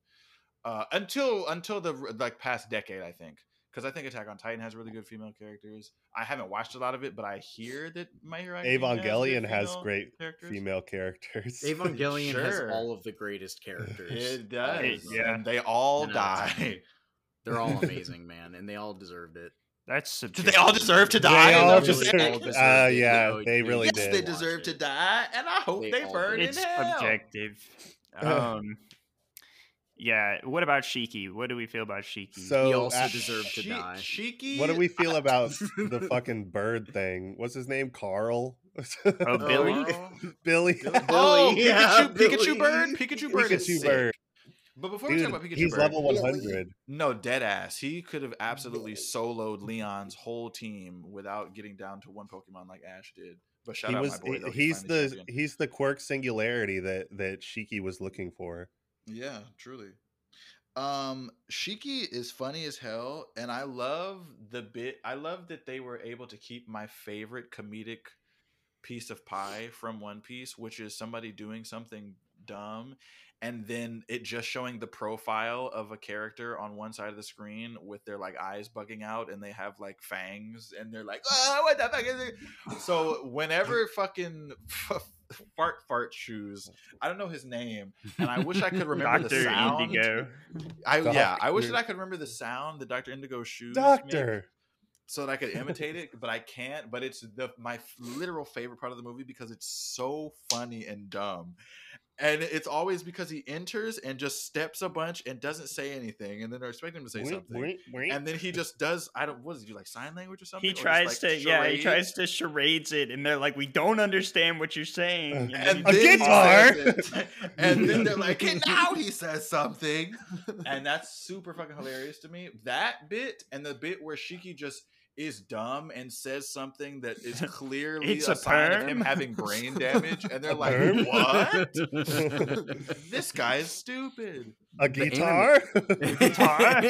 uh until until the like past decade i think because i think attack on titan has really good female characters i haven't watched a lot of it but i hear that my hero Academia Evangelion has female great characters. female characters. (laughs) Evangelion has all of the greatest characters. it does It- yeah. and they all And, die (laughs) They're all (laughs) amazing, man, and they all deserved it. That's do they all deserve to die Is that all what you're deserve- all deserve uh, it. yeah, No, they really yes just did. they deserve to die and i hope They they, burn did. in It's hell objective. Um, yeah. What about Shiki? What do we feel about Shiki? So He also uh, deserved to die. Shiki what do we feel about the (laughs) fucking bird thing? What's his name? Carl. Oh, (laughs) Billy? (laughs) Billy. Oh, Billy, yeah, Pikachu, Pikachu bird, Pikachu bird is Pikachu sick. bird. But before we talk about Pikachu he's bird, level 100. no dead ass. He could have absolutely soloed Leon's whole team without getting down to one Pokemon like Ash did. But shout He out was. my boy. he- though. he's finally the champion. he's the quirk singularity that that Shiki was looking for. Yeah, truly. Um, Shiki is funny as hell, and I love the bit. I love that they were able to keep my favorite comedic piece of pie from One Piece, which is somebody doing something dumb, and then it just showing the profile of a character on one side of the screen with their like eyes bugging out, and they have like fangs, and they're like, "Oh, what the fuck is it?" So whenever fucking (laughs) fart fart shoes, I don't know his name, and I wish I could (laughs) remember the Doctor sound. Indigo. I yeah, I wish that I could remember the sound the Doctor Indigo shoes make Doctor. so that I could imitate it, but I can't. But it's the my literal favorite part of the movie because it's so funny and dumb. And it's always because he enters and just steps a bunch and doesn't say anything, and then they're expecting him to say Wink, something, wink, wink. and then he just does. I don't. What does he do? Like sign language or something? He tries like, to, yeah, he tries to charades it, and they're like, "We don't understand what you're saying." And and then guitar! (laughs) and then they're like, "Hey, (laughs) now he says something," (laughs) and that's super fucking hilarious to me. That bit and the bit where Shiki just is dumb and says something that is (laughs) clearly It's a, a sign of him having brain damage, and they're like, perm? "What? (laughs) this guy is stupid." a the guitar. (laughs) Guitar.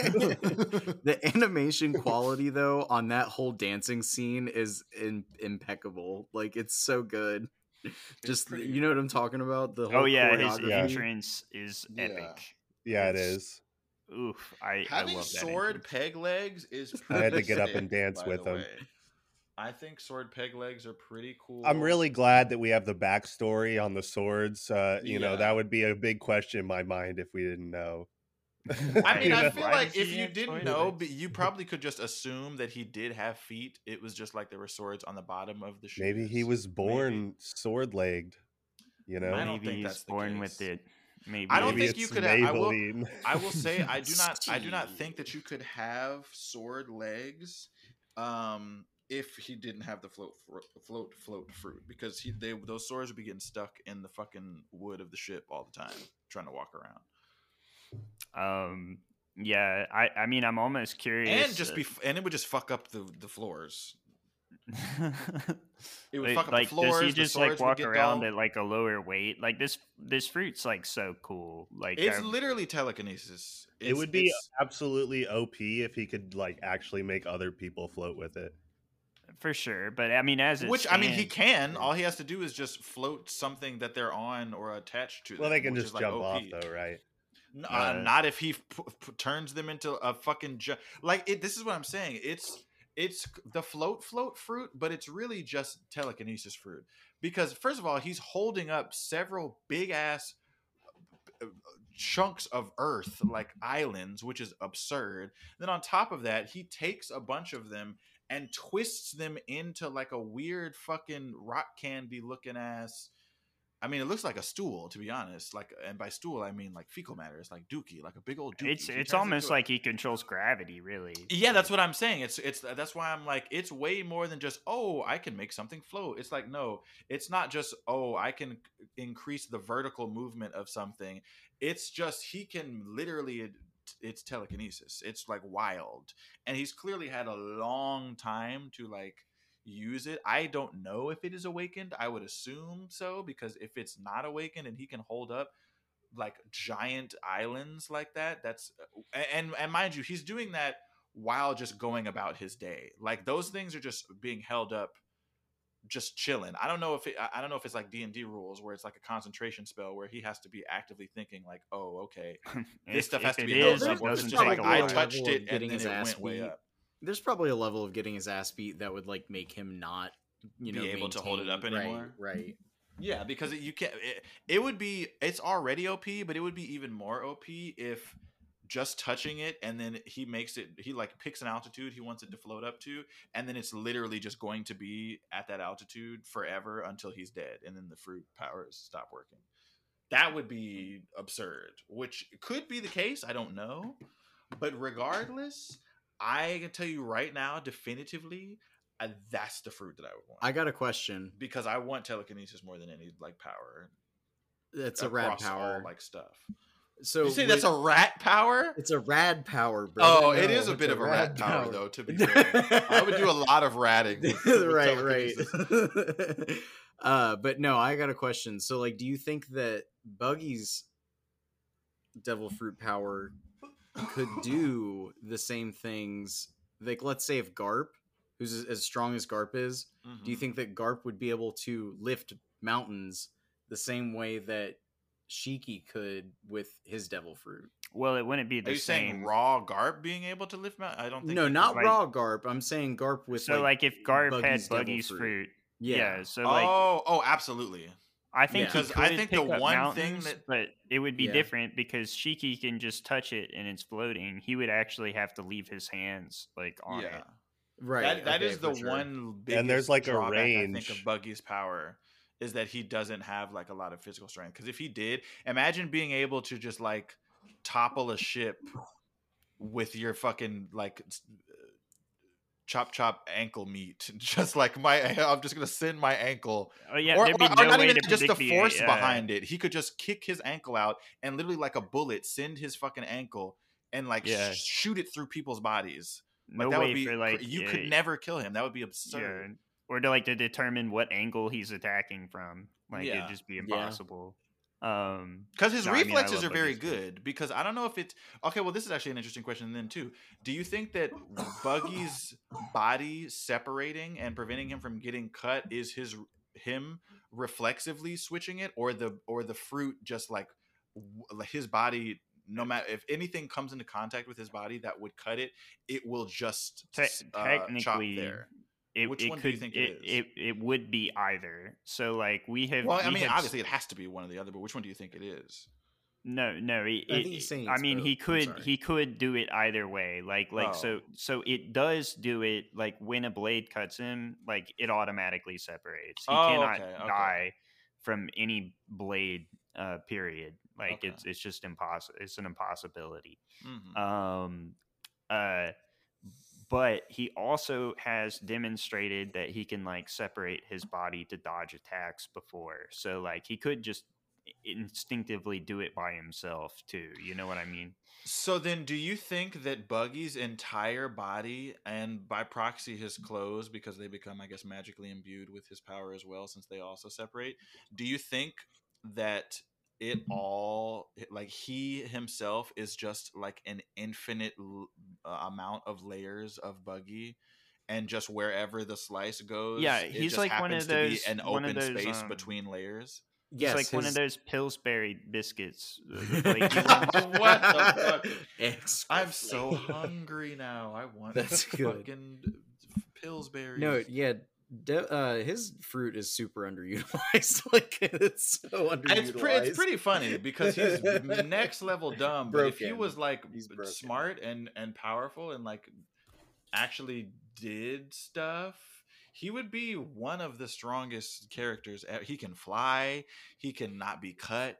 the animation quality though on that whole dancing scene is in- impeccable. Like it's so good. Just pretty you know what I'm talking about. The oh, whole oh yeah, his entrance is Yeah. epic. yeah, it It's- is. Oof, I, I Having love that sword entrance. peg legs is. (laughs) I had to get up and dance with the him. way. I think sword peg legs are pretty cool. I'm really glad that we have the backstory on the swords. Uh, you know, that would be a big question in my mind if we didn't know. (laughs) (laughs) I mean, I feel like if you didn't know, but you probably could just assume that he did have feet. It was just like there were swords on the bottom of the shoes. Maybe he was born sword legged. You know, I don't Maybe think he's that's born case. with it. Maybe I don't maybe think you could have- I will- I will say (laughs) I do not I do not think that you could have sword legs um if he didn't have the float float float fruit because he they those swords would be getting stuck in the fucking wood of the ship all the time trying to walk around. Um, yeah, I, I mean, I'm almost curious. And just be and it would just fuck up the the floors. (laughs) It would Like- fuck up like, the floors. does he just like walk around dull. at like a lower weight? Like this, this fruit's like so cool. Like It's um, literally telekinesis. it would be absolutely OP if he could like actually make other people float with it. for sure. But I mean, as it which I mean he can. All he has to do is just float something that they're on or attached to. Well, them, they can just is, like, jump off though, right? Uh, Uh, not if he p- p- turns them into a fucking ju- like it. This is what I'm saying. It's it's the float float fruit, but it's really just telekinesis fruit because first of all, he's holding up several big ass uh, chunks of earth like islands which is absurd. Then on top of that he takes a bunch of them and twists them into like a weird fucking rock candy looking ass I mean, it looks like a stool, to be honest. Like, and by stool, I mean like fecal matter. It's like dookie, like a big old dookie. It's He it's almost like he controls gravity, really. yeah, that's what I'm saying. It's it's that's why I'm like it's way more than just oh I can make something float. It's like no, it's not just oh I can increase the vertical movement of something. It's just he can literally it's telekinesis. It's like wild, and he's clearly had a long time to like use it. I don't know if it is awakened. I would assume so because if it's not awakened and he can hold up like giant islands like that, that's uh, and and mind you, he's doing that while just going about his day. Like those things are just being held up just chilling. I don't know if it, I- I don't know if it's like D and D rules where it's like a concentration spell where he has to be actively thinking like, oh, okay, (laughs) this If- stuff has to be held is, up. it it's just like a I while. touched it and getting then his it ass went way up. There's probably a level of getting his ass beat that would like make him not, you Be know, able to hold it up anymore? Right. right. Yeah, because it, you can't. It, it would be. It's already OP, but it would be even more OP if just touching it and then he makes it. He like picks an altitude he wants it to float up to, and then it's literally just going to be at that altitude forever until he's dead, and then the fruit powers stop working. That would be absurd. Which could be the case. I don't know, but regardless, I can tell you right now, definitively, uh, that's the fruit that I would want I got a question. because I want telekinesis more than any like power. That's a rad power. all, like stuff. so you say that's a rat power? It's a rad power, bro. Oh, it is a bit of a rat power, though. To be fair, I would do a (laughs) lot of ratting. with- with right, right. (laughs) uh, but no, I got a question. So, like, do you think that Buggy's devil fruit power could (laughs) do the same things. Like, let's say if Garp, who's as- as strong as Garp is, do Mm-hmm. you think that Garp would be able to lift mountains the same way that Shiki could with his devil fruit? Well, it wouldn't be the Are the you same. saying raw Garp being able to lift mount? I don't think. No, not like- raw Garp. I'm saying Garp with so, like, if Garp Buggy's had devil Buggy's fruit. fruit, yeah, yeah. So, like, oh, oh, absolutely. I think Yeah. he 'Cause could I think the pick up one thing mountains, that- but it would be Yeah. different because Shiki can just touch it and it's floating. He would actually have to leave his hands like on yeah, it. right. that that okay, is the for sure. one. Biggest there's, like, a drawback, I think range. of Buggy's power is that he doesn't have like a lot of physical strength. Because if he did, imagine being able to just like topple a ship with your fucking like s- chop chop ankle meat. (laughs) Just like my, (laughs) I'm just gonna send my ankle Oh yeah, or, there'd be or- or no not way even to just the the force uh, behind it. He could just kick his ankle out and literally like a bullet send his fucking ankle and like Yeah. sh- shoot it through people's bodies. Like No that way would be for like you uh, could never kill him. That would be yeah, absurd. or to like to determine what angle he's attacking from. Like Yeah. it'd just be Yeah. impossible. Um, Because his No, I mean, I reflexes are very good. Because I don't know if it's okay. Well, this is actually an interesting question then too. Do you think that Buggy's body separating and preventing him from getting cut is his him reflexively switching it, or the or the fruit just like his body? No matter if anything comes into contact with his body that would cut it, it will just Te- uh, chop technically, there. It, Which it one could do you think it it, is? it, it would be either. So like we have. Well, I mean, s- obviously it has to be one or the other, but which one do you think it is? No, no. It, I it- I mean, both. he could he could do it either way. Like like Oh. so so it does do it. Like when a blade cuts him, like it automatically separates. He Oh, cannot okay, okay. die from any blade. Uh, period. Like Okay. it's it's just impossible. It's an impossibility. Mhm. Um, uh, but he also has demonstrated that he can like separate his body to dodge attacks before. So like he could just instinctively do it by himself too. You know what I mean? So then, do you think that Buggy's entire body and by proxy his clothes, because they become, I guess, magically imbued with his power as well, since they also separate? Do you think that it all, like he himself, is just like an infinite l- uh, amount of layers of Buggy? And just wherever the slice goes, Yeah, it he's just like one happens of to be those- an open those, space um, between layers. Yes, it's like one of those Pillsbury biscuits. uh, (laughs) like you- (laughs) What the fuck? Extra I'm so (laughs) hungry now. I want That's good. fucking Pillsbury. No, yeah, de- uh, his fruit is super underutilized. (laughs) like it's so underutilized. it's, pre- it's pretty funny because he's next level dumb. But if he was like smart and and powerful and like actually did stuff, he would be one of the strongest characters. He can fly. He can not be cut.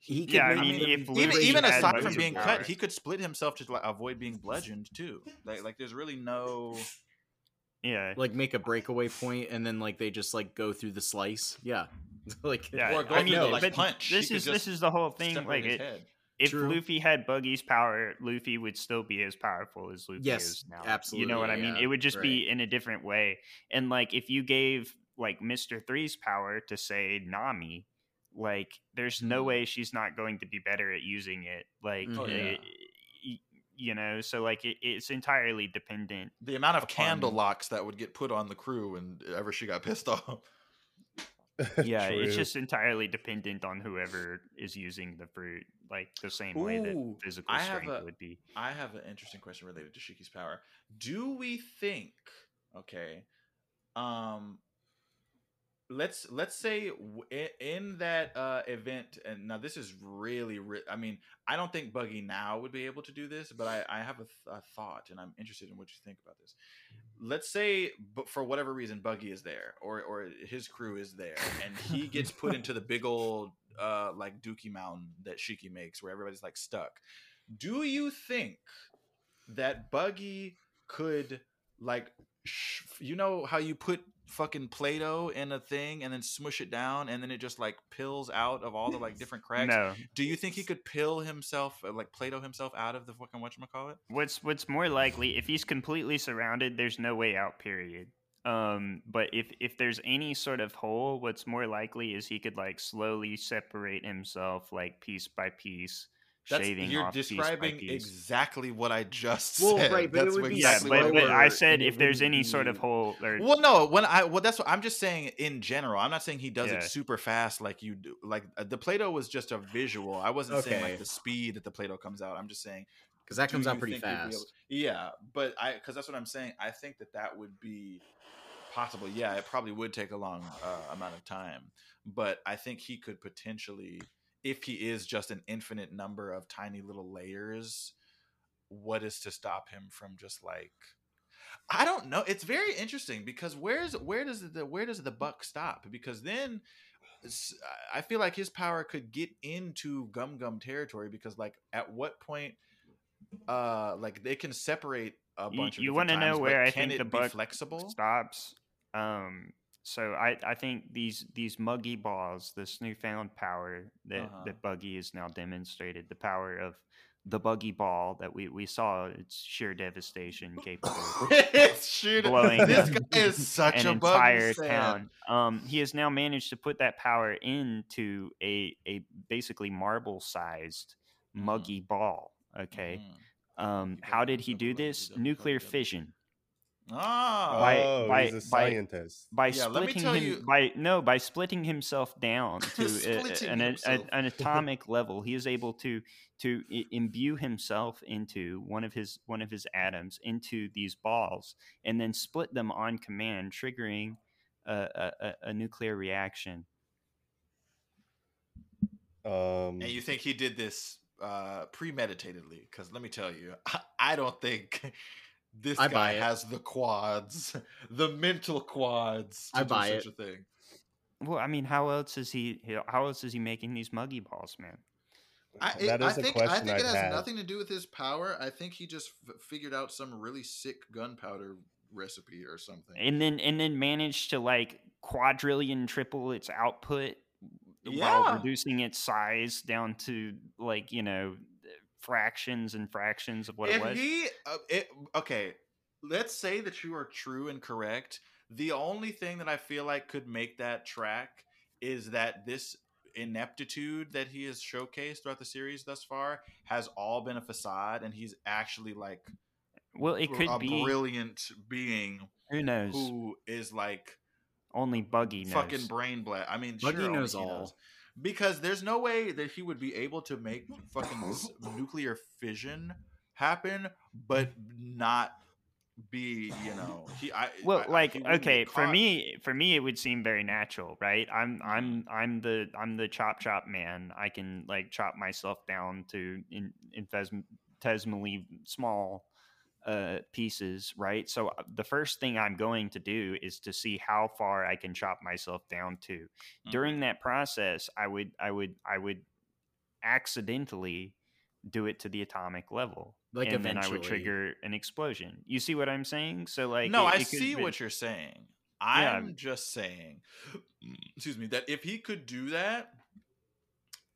He could Yeah, I mean, even- if Even even aside from being power. cut, he could split himself to like, avoid being bludgeoned too. Like like there's really no. Yeah, like make a breakaway point and then like they just like go through the slice. Yeah, (laughs) like yeah. Or go I mean, the, like, but punch. This He is this is the whole thing. Like it, head. if True. Luffy had Buggy's power, Luffy would still be as powerful as Luffy Yes, is now. absolutely, You know what I mean? yeah, It would just right. be in a different way. And like if you gave like Mr. Three's power to say Nami, like there's no Mhm. way she's not going to be better at using it. Like Oh, yeah. it- y- you know, so like it, it's entirely dependent. The amount of candle locks that would get put on the crew whenever she got pissed (laughs) off. Yeah, it's just entirely dependent on whoever is using the fruit, like the same way that physical I strength a- would be. I have an interesting question related to Shiki's power. Do we think, okay, um, let's let's say in that uh event, and now this is really, re- I mean, I don't think Buggy now would be able to do this, but I, I have a, th- a thought, and I'm interested in what you think about this. Let's say, but for whatever reason, Buggy is there, or or his crew is there, and he gets put into the big old uh like Dookie Mountain that Shiki makes, where everybody's like stuck. Do you think that Buggy could like you know how you put fucking play-doh in a thing and then smush it down and then it just like pills out of all the like different cracks No, do you think he could pill himself uh, like play-doh himself out of the fucking whatchamacallit what's what's more likely if he's completely surrounded, there's no way out. Period. Um, but if if there's any sort of hole, what's more likely is he could like slowly separate himself, like piece by piece, That's, shaving you're off piece by describing piece. exactly what I just said. Well, said. right, but it would be yeah, exactly but, what but I said if there's wouldn't any sort of be- whole or Well, no. When I well, that's what I'm just saying in general. I'm not saying he does Yeah. it super fast like you do. Like uh, the Play-Doh was just a visual. I wasn't saying like the speed that the Play-Doh comes out. I'm just saying because that comes out pretty think you'd be fast. able- yeah, but I because that's what I'm saying. I think that that would be possible. Yeah, it probably would take a long uh, amount of time, but I think he could potentially, if he is just an infinite number of tiny little layers, what is to stop him from just like I don't know. It's very interesting because where's where does the where does the buck stop? Because then I feel like his power could get into Gum Gum territory because like at what point uh like they can separate a You- bunch of you want wanna know where I think the be buck flexible? stops. Um, so I, I think these these muggy balls, this newfound power that, Uh-huh. that Buggy has now demonstrated, the power of the buggy ball that we, we saw its sheer devastation (laughs) capable of it's shooting. blowing This guy is such an a entire town. Um, he has now managed to put that power into a a basically marble sized Mhm. muggy ball. Okay. Mhm. Um, how did he do this? Nuclear fission. Ah, By- oh, by- he's a scientist. by Yeah, let me splitting tell him you- by no by splitting himself down (laughs) to a- Splitting an, a- an (laughs) atomic level he is able to to imbue himself into one of his one of his atoms into these balls and then split them on command triggering a, a, a- a nuclear reaction Um, And you think he did this uh, premeditatedly? Because let me tell you, I, (laughs) I don't think this I guy has the quads, (laughs) the mental quads. To I do buy such it. a thing. well i mean how else is he how else is he making these muggy balls man I, it- that I is a think I question think it I'd has have. nothing to do with his power. I think he just f- figured out some really sick gunpowder recipe or something. and then and then managed to like quadrillion triple its output Yeah. while reducing its size down to like you know fractions and fractions of what it if was he, uh, it, okay, let's say that you are true and correct. The only thing that I feel like could make that track is that this ineptitude that he has showcased throughout the series thus far has all been a facade, and he's actually like well it could a be brilliant being who knows who is like only buggy knows fucking brain blast. I mean, Buggy sure, knows he all. Because there's no way that he would be able to make (laughs) fucking (laughs) nuclear fission happen, but not be, you know, he. I well I- I- like he okay for me for me it would seem very natural right i'm Mm-hmm. i'm i'm the i'm the chop chop man i can like chop myself down to in infinitesimally small uh pieces right so uh, the first thing i'm going to do is to see how far i can chop myself down to Mm-hmm. during that process i would i would i would accidentally do it to the atomic level Like and then i would trigger an explosion you see what i'm saying so like no, it- I it see be- what you're saying. Yeah. I'm just saying, (sniffs) excuse me, that if he could do that,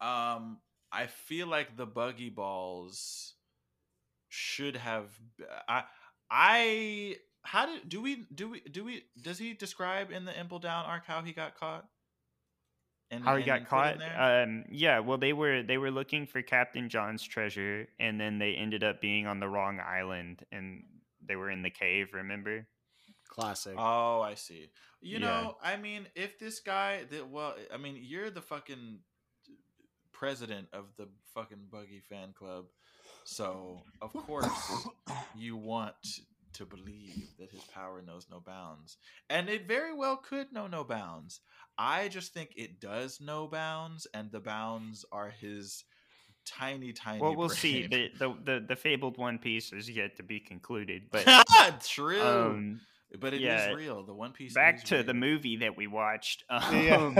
um, I feel like the buggy balls should have. I, I, how did do we do we do we does he describe in the Impel Down arc how he got caught? And, how he and got caught um yeah well they were they were looking for captain john's treasure and then they ended up being on the wrong island and they were in the cave remember Classic. Oh, I see. You Yeah. know, I mean, if this guy, that well, I mean, you're the fucking president of the fucking Buggy fan club, so of course (coughs) you want to believe that his power knows no bounds, and it very well could know no bounds. I just think it does know bounds, and the bounds are his tiny, tiny. well we'll see the, the the the fabled one piece is yet to be concluded (laughs) but True, um but it is yeah, real. The One Piece. back is to the movie that we watched Yeah. um,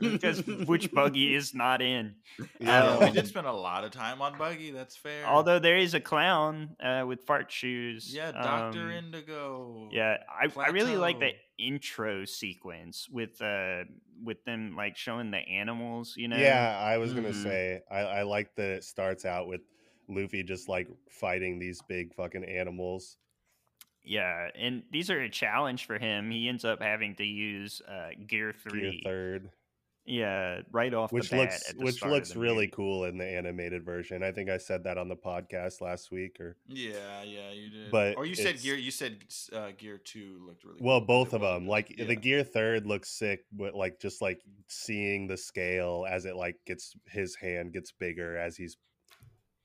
because (laughs) which buggy is not in Yeah, we Um, did spend a lot of time on Buggy. That's fair. although there is a clown uh, with fart shoes yeah, Doctor um, Indigo. Yeah, I, I really like the intro sequence with uh with them like showing the animals, you know. Yeah, I was gonna Mhm. say I, I like that it starts out with Luffy just like fighting these big fucking animals. Yeah, and these are a challenge for him. He ends up having to use uh gear Gear third. Yeah, right off which the bat. looks at the which start looks really movie. cool in the animated version. I think I said that on the podcast last week or Yeah, yeah, you did. But or you said gear. You said uh, gear two looked really. well cool, both it of them as- like yeah. the gear third looks sick but like just like seeing the scale as it like gets his hand gets bigger as he's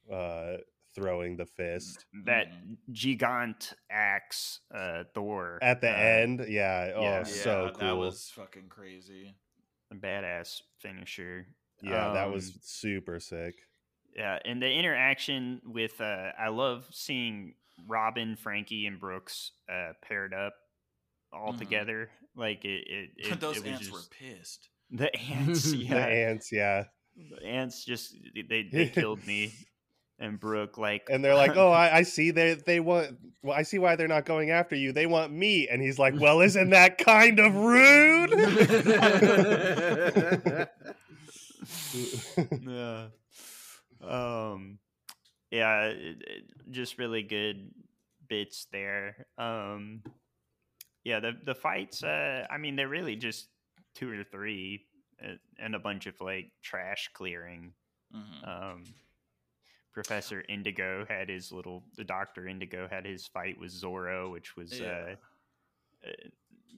uh throwing the fist that gigant axe uh, Thor at the uh, end yeah oh yeah. Yeah, so cool That was fucking crazy. badass finisher. yeah that was Um, super sick Yeah, and the interaction with uh I love seeing Robin, Franky, and Brooks uh paired up all Mhm. together. Like it, it, (laughs) it Those it was ants just, were pissed. the (laughs) ants. Yeah, the ants yeah the ants just they they (laughs) killed me. And Brook like and they're like oh (laughs) i, I see they they want well i see why they're not going after you they want me and he's like well isn't (laughs) that kind of rude (laughs) yeah. Um, yeah, it, it- just really good bits there. Um, yeah, the the fights. Uh, I mean, they're really just two or three, uh, and a bunch of like trash clearing. Mhm. Um, Professor Indigo had his little. The Doctor Indigo had his fight with Zoro, which was. Yeah. Uh, uh,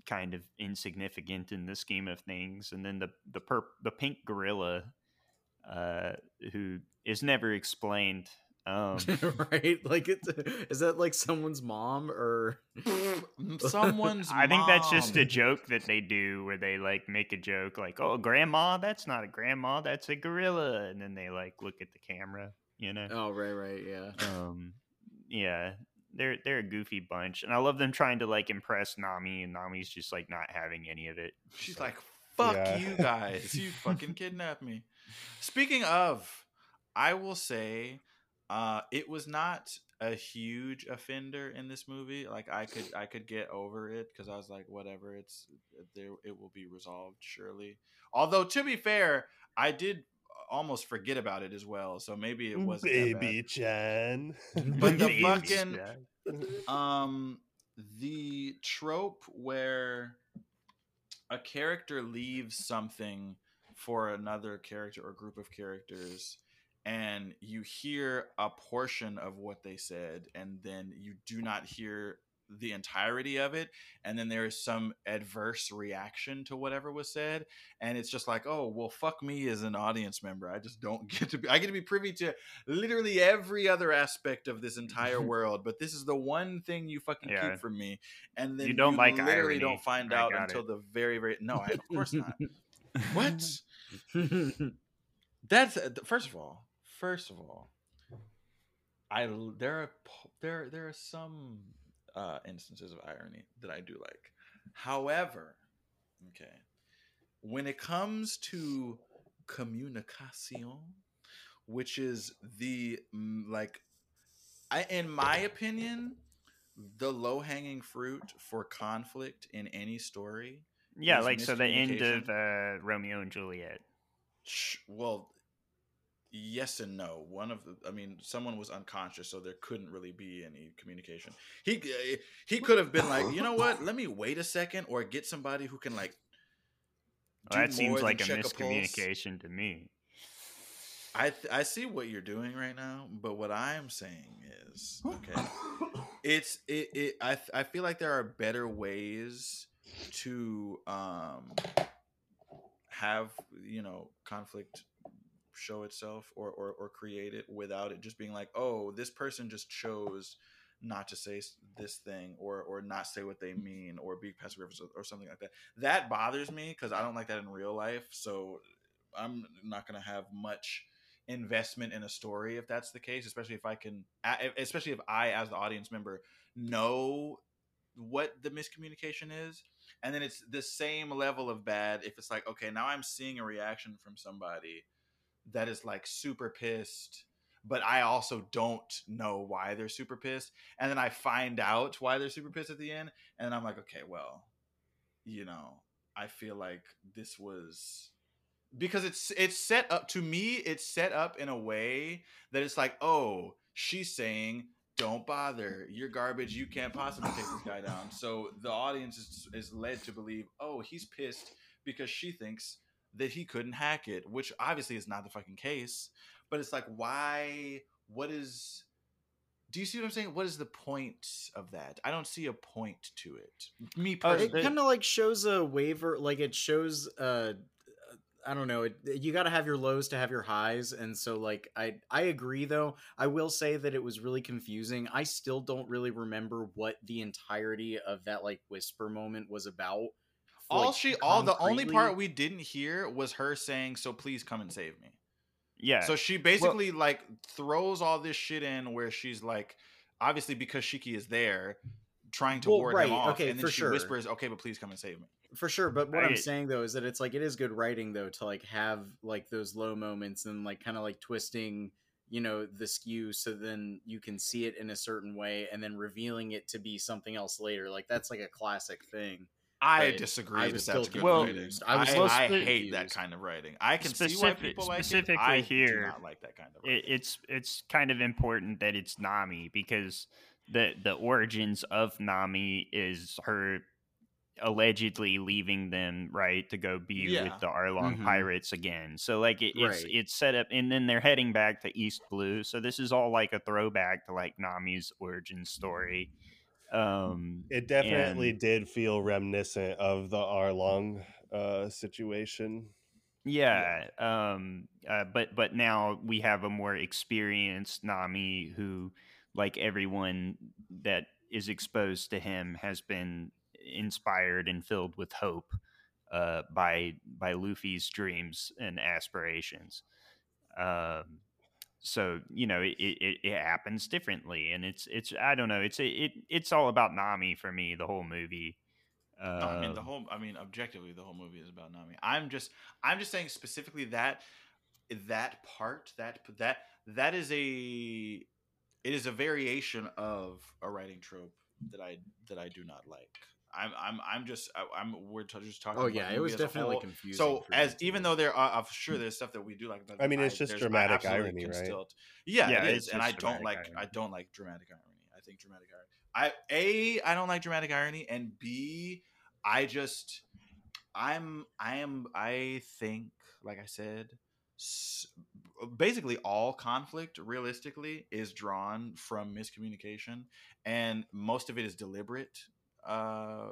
kind of insignificant in the scheme of things and then the the perp the pink gorilla uh who is never explained um (laughs) right? Like, it's, is that like someone's mom or? (laughs) Someone's. i think that's just a joke that they do where they like make a joke like oh grandma that's not a grandma that's a gorilla and then they like look at the camera you know Oh, right, right, yeah. um yeah they're they're a goofy bunch and i love them trying to like impress nami and nami's just like not having any of it She's So- like, "Fuck Yeah. you (laughs) guys! You fucking kidnapped me." Speaking of, I will say, uh, it was not a huge offender in this movie. Like I could, I could get over it because I was like, whatever. It's there. It will be resolved surely. Although to be fair, I did almost forget about it as well. So maybe it wasn't baby chan (laughs) But the fucking- um the trope where a character leaves something for another character or group of characters and you hear a portion of what they said and then you do not hear the entirety of it and then there is some adverse reaction to whatever was said and it's just like oh well fuck me as an audience member i just don't (laughs) get to be i get to be privy to literally every other aspect of this entire (laughs) world but this is the one thing you fucking Yeah. keep from me and then You don't like literally irony. don't find I out until it. the very very no I, of course not what (laughs) that's uh, first of all first of all I there are there there are some uh instances of irony that i do like however okay when it comes to communication which is the mm, like I, in my opinion the low-hanging fruit for conflict in any story Yeah, like so the end of uh, Romeo and Juliet. Well yes and no one of the i mean someone was unconscious so there couldn't really be any communication he uh, he could have been like you know what (laughs) let me wait a second or get somebody who can like Well, that seems like a miscommunication to me. I th- I see what you're doing right now, but what I am saying is okay. (coughs) It's it, it I th- I feel like there are better ways to um have you know conflict show itself or or or create it without it just being like oh this person just chose not to say this thing or or not say what they mm-hmm. mean or be passive aggressive or something like that. That bothers me because i don't like that in real life so i'm not going to have much investment in a story if that's the case especially if i can especially if i as the audience member know what the miscommunication is and then it's the same level of bad if it's like okay now i'm seeing a reaction from somebody that is like super pissed but i also don't know why they're super pissed and then i find out why they're super pissed at the end and i'm like okay well you know i feel like this was because it's it's set up to me it's set up in a way that it's like oh she's saying don't bother. You're garbage. You can't possibly take this guy down so the audience is, is led to believe oh he's pissed because she thinks that he couldn't hack it, which obviously is not the fucking case. But it's like, why? What is? Do you see what I'm saying? What is the point of that? I don't see a point to it. Me Oh, personally, it kind of like shows a waiver like it shows uh i don't know it, you got to have your lows to have your highs and so like i i agree though i will say that it was really confusing i still don't really remember what the entirety of that like whisper moment was about all like, she, all the only part we didn't hear was her saying, "So please come and save me." Yeah. So she basically like throws all this shit in where she's like, obviously because Shiki is there, trying to Well, ward right, him off, okay, and then for she sure. whispers, "Okay, but please come and save me." for sure but what I- i'm saying though is that it's like it is good writing though to like have like those low moments and like kind of like twisting you know the skew so then you can see it in a certain way and then revealing it to be something else later like that's like a classic thing I But disagree I that that's good Well, writing. I, I was I, still hate that kind of writing. I can see why Specific- people like specifically it. I here, do not like that kind of it, writing. it's it's kind of important that it's Nami because the the origins of Nami is her allegedly leaving them right to go be Yeah. with the Arlong Mhm. pirates again. So like it, it's Right. it's set up and then they're heading back to East Blue. So this is all like a throwback to like Nami's origin story. Um It definitely And- did feel reminiscent of the Arlong uh, situation. Yeah, um, uh, but but now we have a more experienced Nami who, like everyone that is exposed to him, has been inspired and filled with hope uh, by by Luffy's dreams and aspirations. Um, so you know it, it, it happens differently, and it's it's I don't know it's it it's all about Nami for me the whole movie. No, I mean the Um, whole. I mean, objectively, the whole movie is about Nami. I'm just, I'm just saying specifically that, that part, that that that is a, it is a variation of a writing trope that I that I do not like. I'm I'm I'm just I'm we're just talking. oh about yeah it was movie as a definitely confusing So as even though there are, I'm sure there's stuff that we do like. I mean, it's just dramatic irony, right? still- yeah, Yeah, it's and I don't like irony. I don't like dramatic irony. I think dramatic irony. I a I don't like dramatic irony, and b I just I'm I am I think like I said, basically all conflict realistically is drawn from miscommunication, and most of it is deliberate. Uh,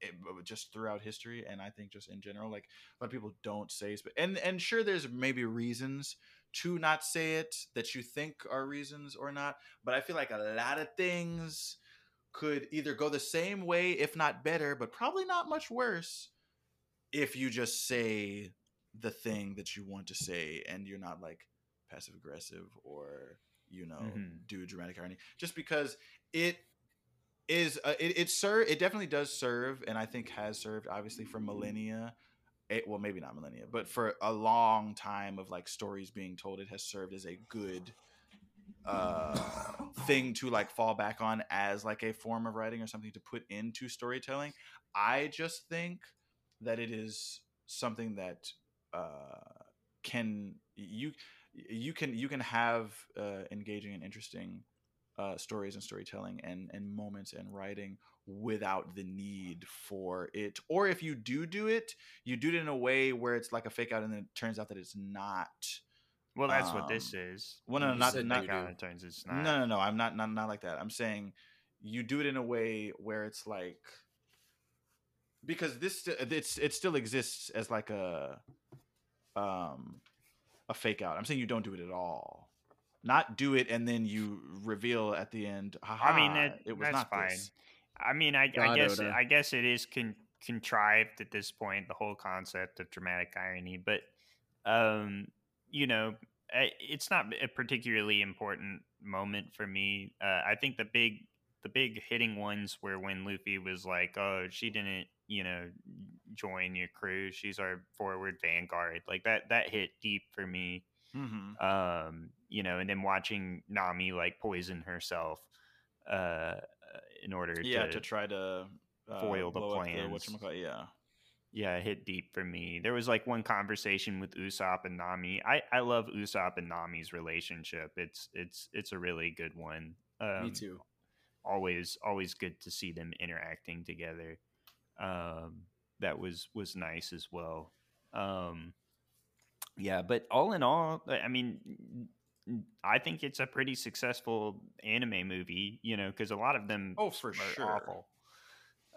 it, just throughout history, and I think just in general, like a lot of people don't say, sp- and and sure, there's maybe reasons to not say it that you think are reasons or not, but I feel like a lot of things could either go the same way, if not better, but probably not much worse, if you just say the thing that you want to say and you're not like passive aggressive or you know Mhm. do dramatic irony just because it is uh, it it serve it definitely does serve and i think has served obviously for millennia. It, well maybe not millennia but for a long time of like stories being told it has served as a good uh thing to like fall back on as like a form of writing or something to put into storytelling. I just think that it is something that uh can you you can you can have uh engaging and interesting uh stories and storytelling and and moments and writing without the need for it or if you do do it you do it in a way where it's like a fake out and then it turns out that it's not well, that's what this um, is. well, no, You not said not doo-doo. kind of turns it's no, not. no, no. no. I'm not, not not like that. I'm saying you do it in a way where it's like because this st- it's it still exists as like a um a fake out. I'm saying you don't do it at all. Not do it and then you reveal at the end. I mean, "Haha, that, it was that's not fine. this." I mean, I, I guess Oda. I guess it is con- contrived at this point, the whole concept of dramatic irony. But, um, you know, it's not a particularly important moment for me. Uh, I think the big the big hitting ones were when Luffy was like, "Oh, she didn't, you know, join your crew. She's our forward vanguard." Like that that hit deep for me Mhm. um you know and then watching nami like poison herself uh in order Yeah, to, to try to uh, foil the plans. yeah. yeah hit deep for me. There was like one conversation with usopp and nami. I i love usopp and nami's relationship. It's it's it's a really good one. Um, me too. always always good to see them interacting together. Um that was was nice as well. Um, yeah, but all in all, I mean, I think it's a pretty successful anime movie. You know, because a lot of them Oh, for are sure. awful.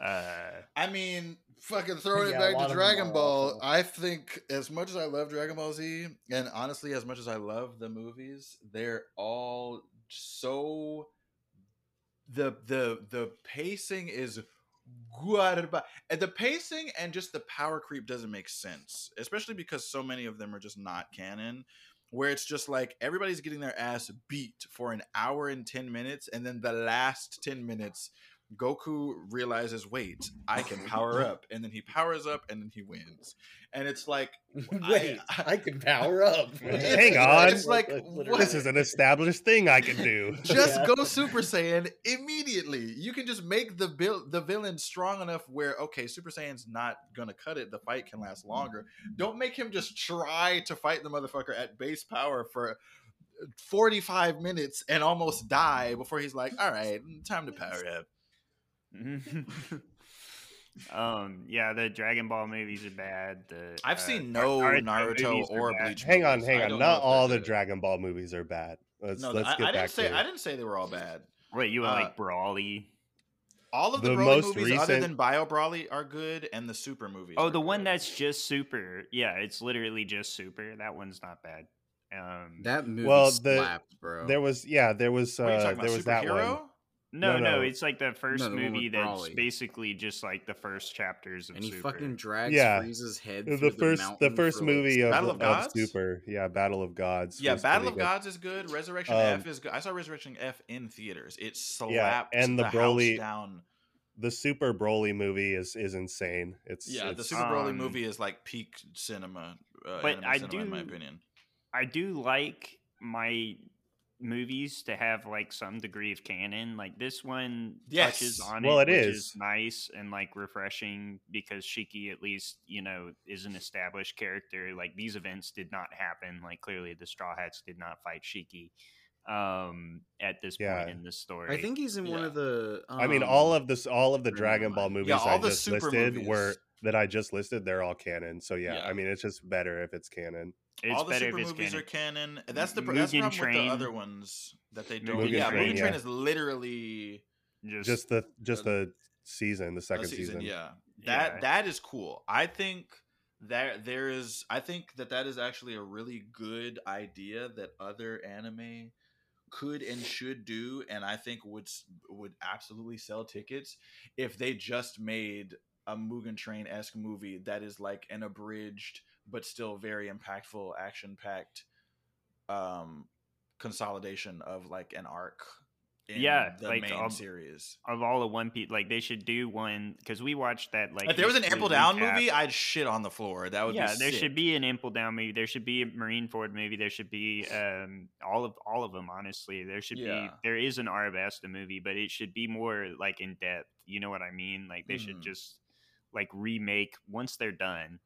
Uh, I mean, fucking (laughs) throwing Yeah, it back to Dragon Ball. I think as much as I love Dragon Ball Z, and honestly, as much as I love the movies, they're all so the the the pacing is good and the pacing and just the power creep doesn't make sense especially because so many of them are just not canon where it's just like everybody's getting their ass beat for an hour and 10 minutes and then the last 10 minutes Goku realizes, wait, I can power up, and then he powers up, and then he wins, and it's like, (laughs) Wait, I, can power up. (laughs) Hang on. it's like, literally- This is an established thing I can do. (laughs) just Yeah. go Super Saiyan immediately. You can just make the vil- the villain strong enough where okay, Super Saiyan's not gonna cut it. The fight can last longer. Don't make him just try to fight the motherfucker at base power for. 45 minutes and almost die before he's like, all right, time to power up. (laughs) um, yeah, the Dragon Ball movies are bad. The I've uh, seen Nar- no Naruto Naruto or. Bleach. Hang on, hang on. don't know Not if all the good. Dragon Ball movies are bad. Let's No, let's I, get I back didn't say to I didn't say they were all bad. Wait, you were uh, like Broly? All of the, The Broly most movies, other recent- than Bio Broly, are good, and the Super movies. Oh, are the one good. that's just Super. Yeah, it's literally just Super. That one's not bad. Um, That movie Well, the- slapped, bro. There was yeah, there was What are you uh, there about? was that one. Superhero? no, no, no, no. it's like the first the one with movie that's Broly. basically just like the first chapters of and he Super. fucking drags Yeah. Frieza's head. The through first the mountain first for, like, movie of, Battle of, of Gods? Super. Yeah, Battle of Gods. Yeah, Battle of good. Gods is good. Resurrection Um, F is good. I saw Resurrection F in theaters. It slapped and the the, Broly- house down. The Super Broly movie is is insane. It's Yeah, the it's, Super Broly um, movie is like peak cinema. Uh, but I cinema, in my do- opinion. I do like my movies to have like some degree of canon. Like this one touches Yes. on Well, it, it which is. nice and like refreshing because Shiki at least you know is an established character. Like these events did not happen. Like clearly the Straw Hats did not fight Shiki um at this Yeah. point in the story. I think he's in one of the. I mean, um, all of this, all of the Dragon Ball movies Yeah, all I the just Super listed were that I just listed. They're all canon. So yeah, Yeah. I mean, it's just better if it's canon. It's All the better Super movies canon. are canon. and That's the pr- that's the Mugen problem with the other ones that they don't. Mugen yeah, Train, Mugen Train yeah. is literally Just, Just the just uh, the season, the second season. season. Yeah, that Yeah. that is cool. I think that there is. I think that that is actually a really good idea that other anime could and should do, and I think would would absolutely sell tickets if they just made a Mugen Train esque movie that is like an abridged but still very impactful, action packed um consolidation of like an arc. In Yeah, the like, main series. of all the One Piece, like they should do one because we watched that. Like if there was an Impel Down recap. movie, I'd shit on the floor. That would yeah, be there sick. should be an Impel Down movie. There should be a Marineford movie. There should be um, all of all of them. Honestly, there should be. There is an Arabasta movie, but it should be more like in depth. You know what I mean? Like they should Mhm. just like remake once they're done,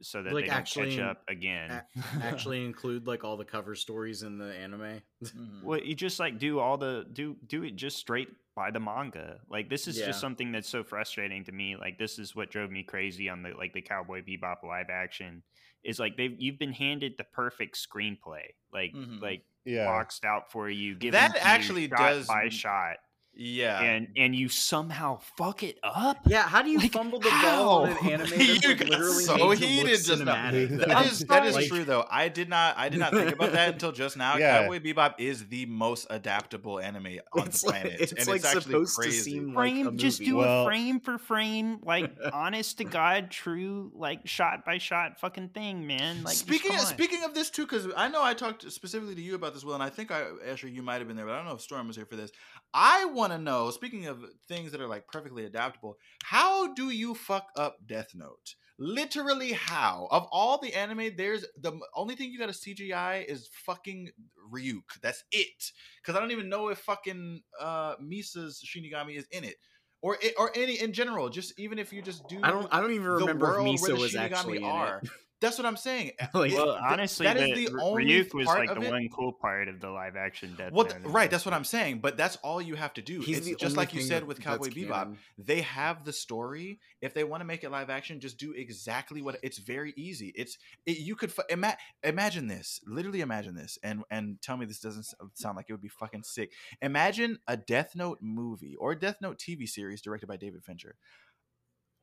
so that Like, they don't actually- catch up again. actually (laughs) include like all the cover stories in the anime. Mhm. Well, you just like do all the do do it just straight by the manga. Like this is Yeah. just something that's so frustrating to me. Like this is what drove me crazy on the like the Cowboy Bebop live action. Is like they've you've been handed the perfect screenplay, like Mhm. like Yeah. boxed out for you. Given That to you actually shot does- by shot, Yeah. and and you somehow fuck it up. Yeah, how do you Like, fumble the ball on an anime that's (laughs) You like, got literally so made to heated just now. cinematic? Now. (laughs) That is that is sorry. true though. I did not I did not think about that until just now. (laughs) Yeah. Cowboy Bebop is the most adaptable anime on It's the like- planet, it's and like it's actually supposed to crazy. seem frame a just do Well- a frame for frame like honest to god true like shot by shot fucking thing man like speaking of, speaking of this too, because I know I talked specifically to you about this, Will, and I think I Asher, you might have been there, but I don't know if Storm was here for this. I want to know. Speaking of things that are like perfectly adaptable, how do you fuck up Death Note? Literally, how? Of all the anime, there's the only thing you got to CGI is fucking Ryuk. That's it. Because I don't even know if fucking uh, Misa's Shinigami is in it, or it, or any in general. Just even if you just do I don't. I don't even remember if the was Shinigami actually in are. it. (laughs) That's what I'm saying. (laughs) Like, Well, th- honestly, that is the, the only Ryuk was part like of the it- one cool part of the live action Death Well, Note. th- right, that's what I'm saying. But that's all you have to do. he's it's just like you said with Cowboy Bebop. canon. They have the story. If they want to make it live action, just do exactly what. It's very easy. It's it, you could ima- imagine this. Literally imagine this, and and tell me this doesn't sound like it would be fucking sick. Imagine a Death Note movie or a Death Note TV series directed by David Fincher.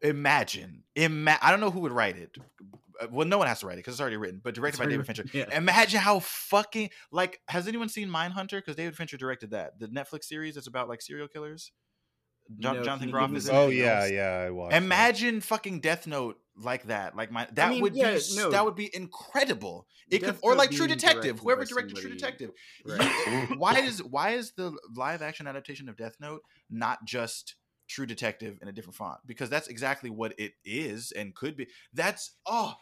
Imagine, ima- I don't know who would write it. Uh, Well, no one has to write it because it's already written, but directed by David Fincher. Yeah. Imagine how fucking like has anyone seen Mindhunter? Because David Fincher directed that, the Netflix series that's about like serial killers. John, No, Jonathan can Groff is. in it. Oh anything yeah, else? yeah. I watched. that. Imagine fucking Death Note like that. Like my that mean, would yeah, be no. that would be incredible. It Death could or like True Detective. Whoever directed True Detective. Right. Why is why is the live action adaptation of Death Note not just True Detective in a different font? Because that's exactly what it is and could be. That's oh,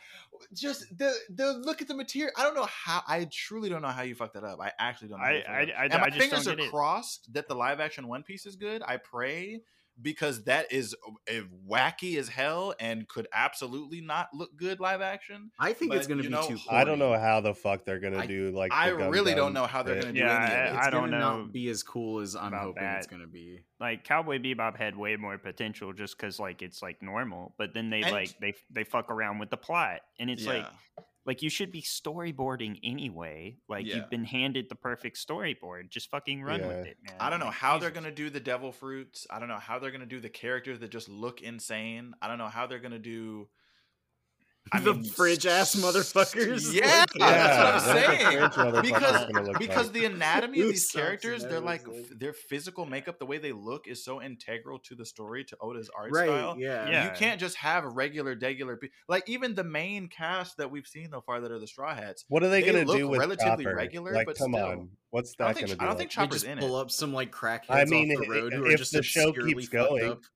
just the the look at the material. I don't know how. I truly don't know how you fucked that up. I actually don't know. I- I- I- and I my just fingers are crossed that the live action One Piece is good. I pray because that is uh, wacky as hell and could absolutely not look good live action. I think it's gonna be know, too. I don't know how the fuck they're gonna do like. the I really don't know how they're gonna do Yeah, any of I- it. It's I don't know not be as cool as I'm about hoping it's gonna be. like Cowboy Bebop had way more potential just because like it's like normal, but then they And- like they they fuck around with the plot, and it's Yeah. like you should be storyboarding anyway. Like Yeah. you've been handed the perfect storyboard, just fucking run with it, man. I don't know Like, how they're gonna do the devil fruits. I don't know how they're gonna do the characters that just look insane. I don't know how they're gonna do. I The mean, fridge-ass motherfuckers. Yeah, Like- that's what I'm saying. Because because like. the anatomy of these characters, they're like their physical makeup, the way they look, is so integral to the story, to Oda's art right? style. Yeah. Yeah. You can't just have regular, regular people. Like even the main cast that we've seen so far that are the Straw Hats. What are they, They gonna look do with relatively Chopper? regular, like, but come still. on, what's that gonna do? I don't be think like? They Chopper's just in pull it. up some like crackheads I mean, off the road i- who are if just the show keeps going. (laughs)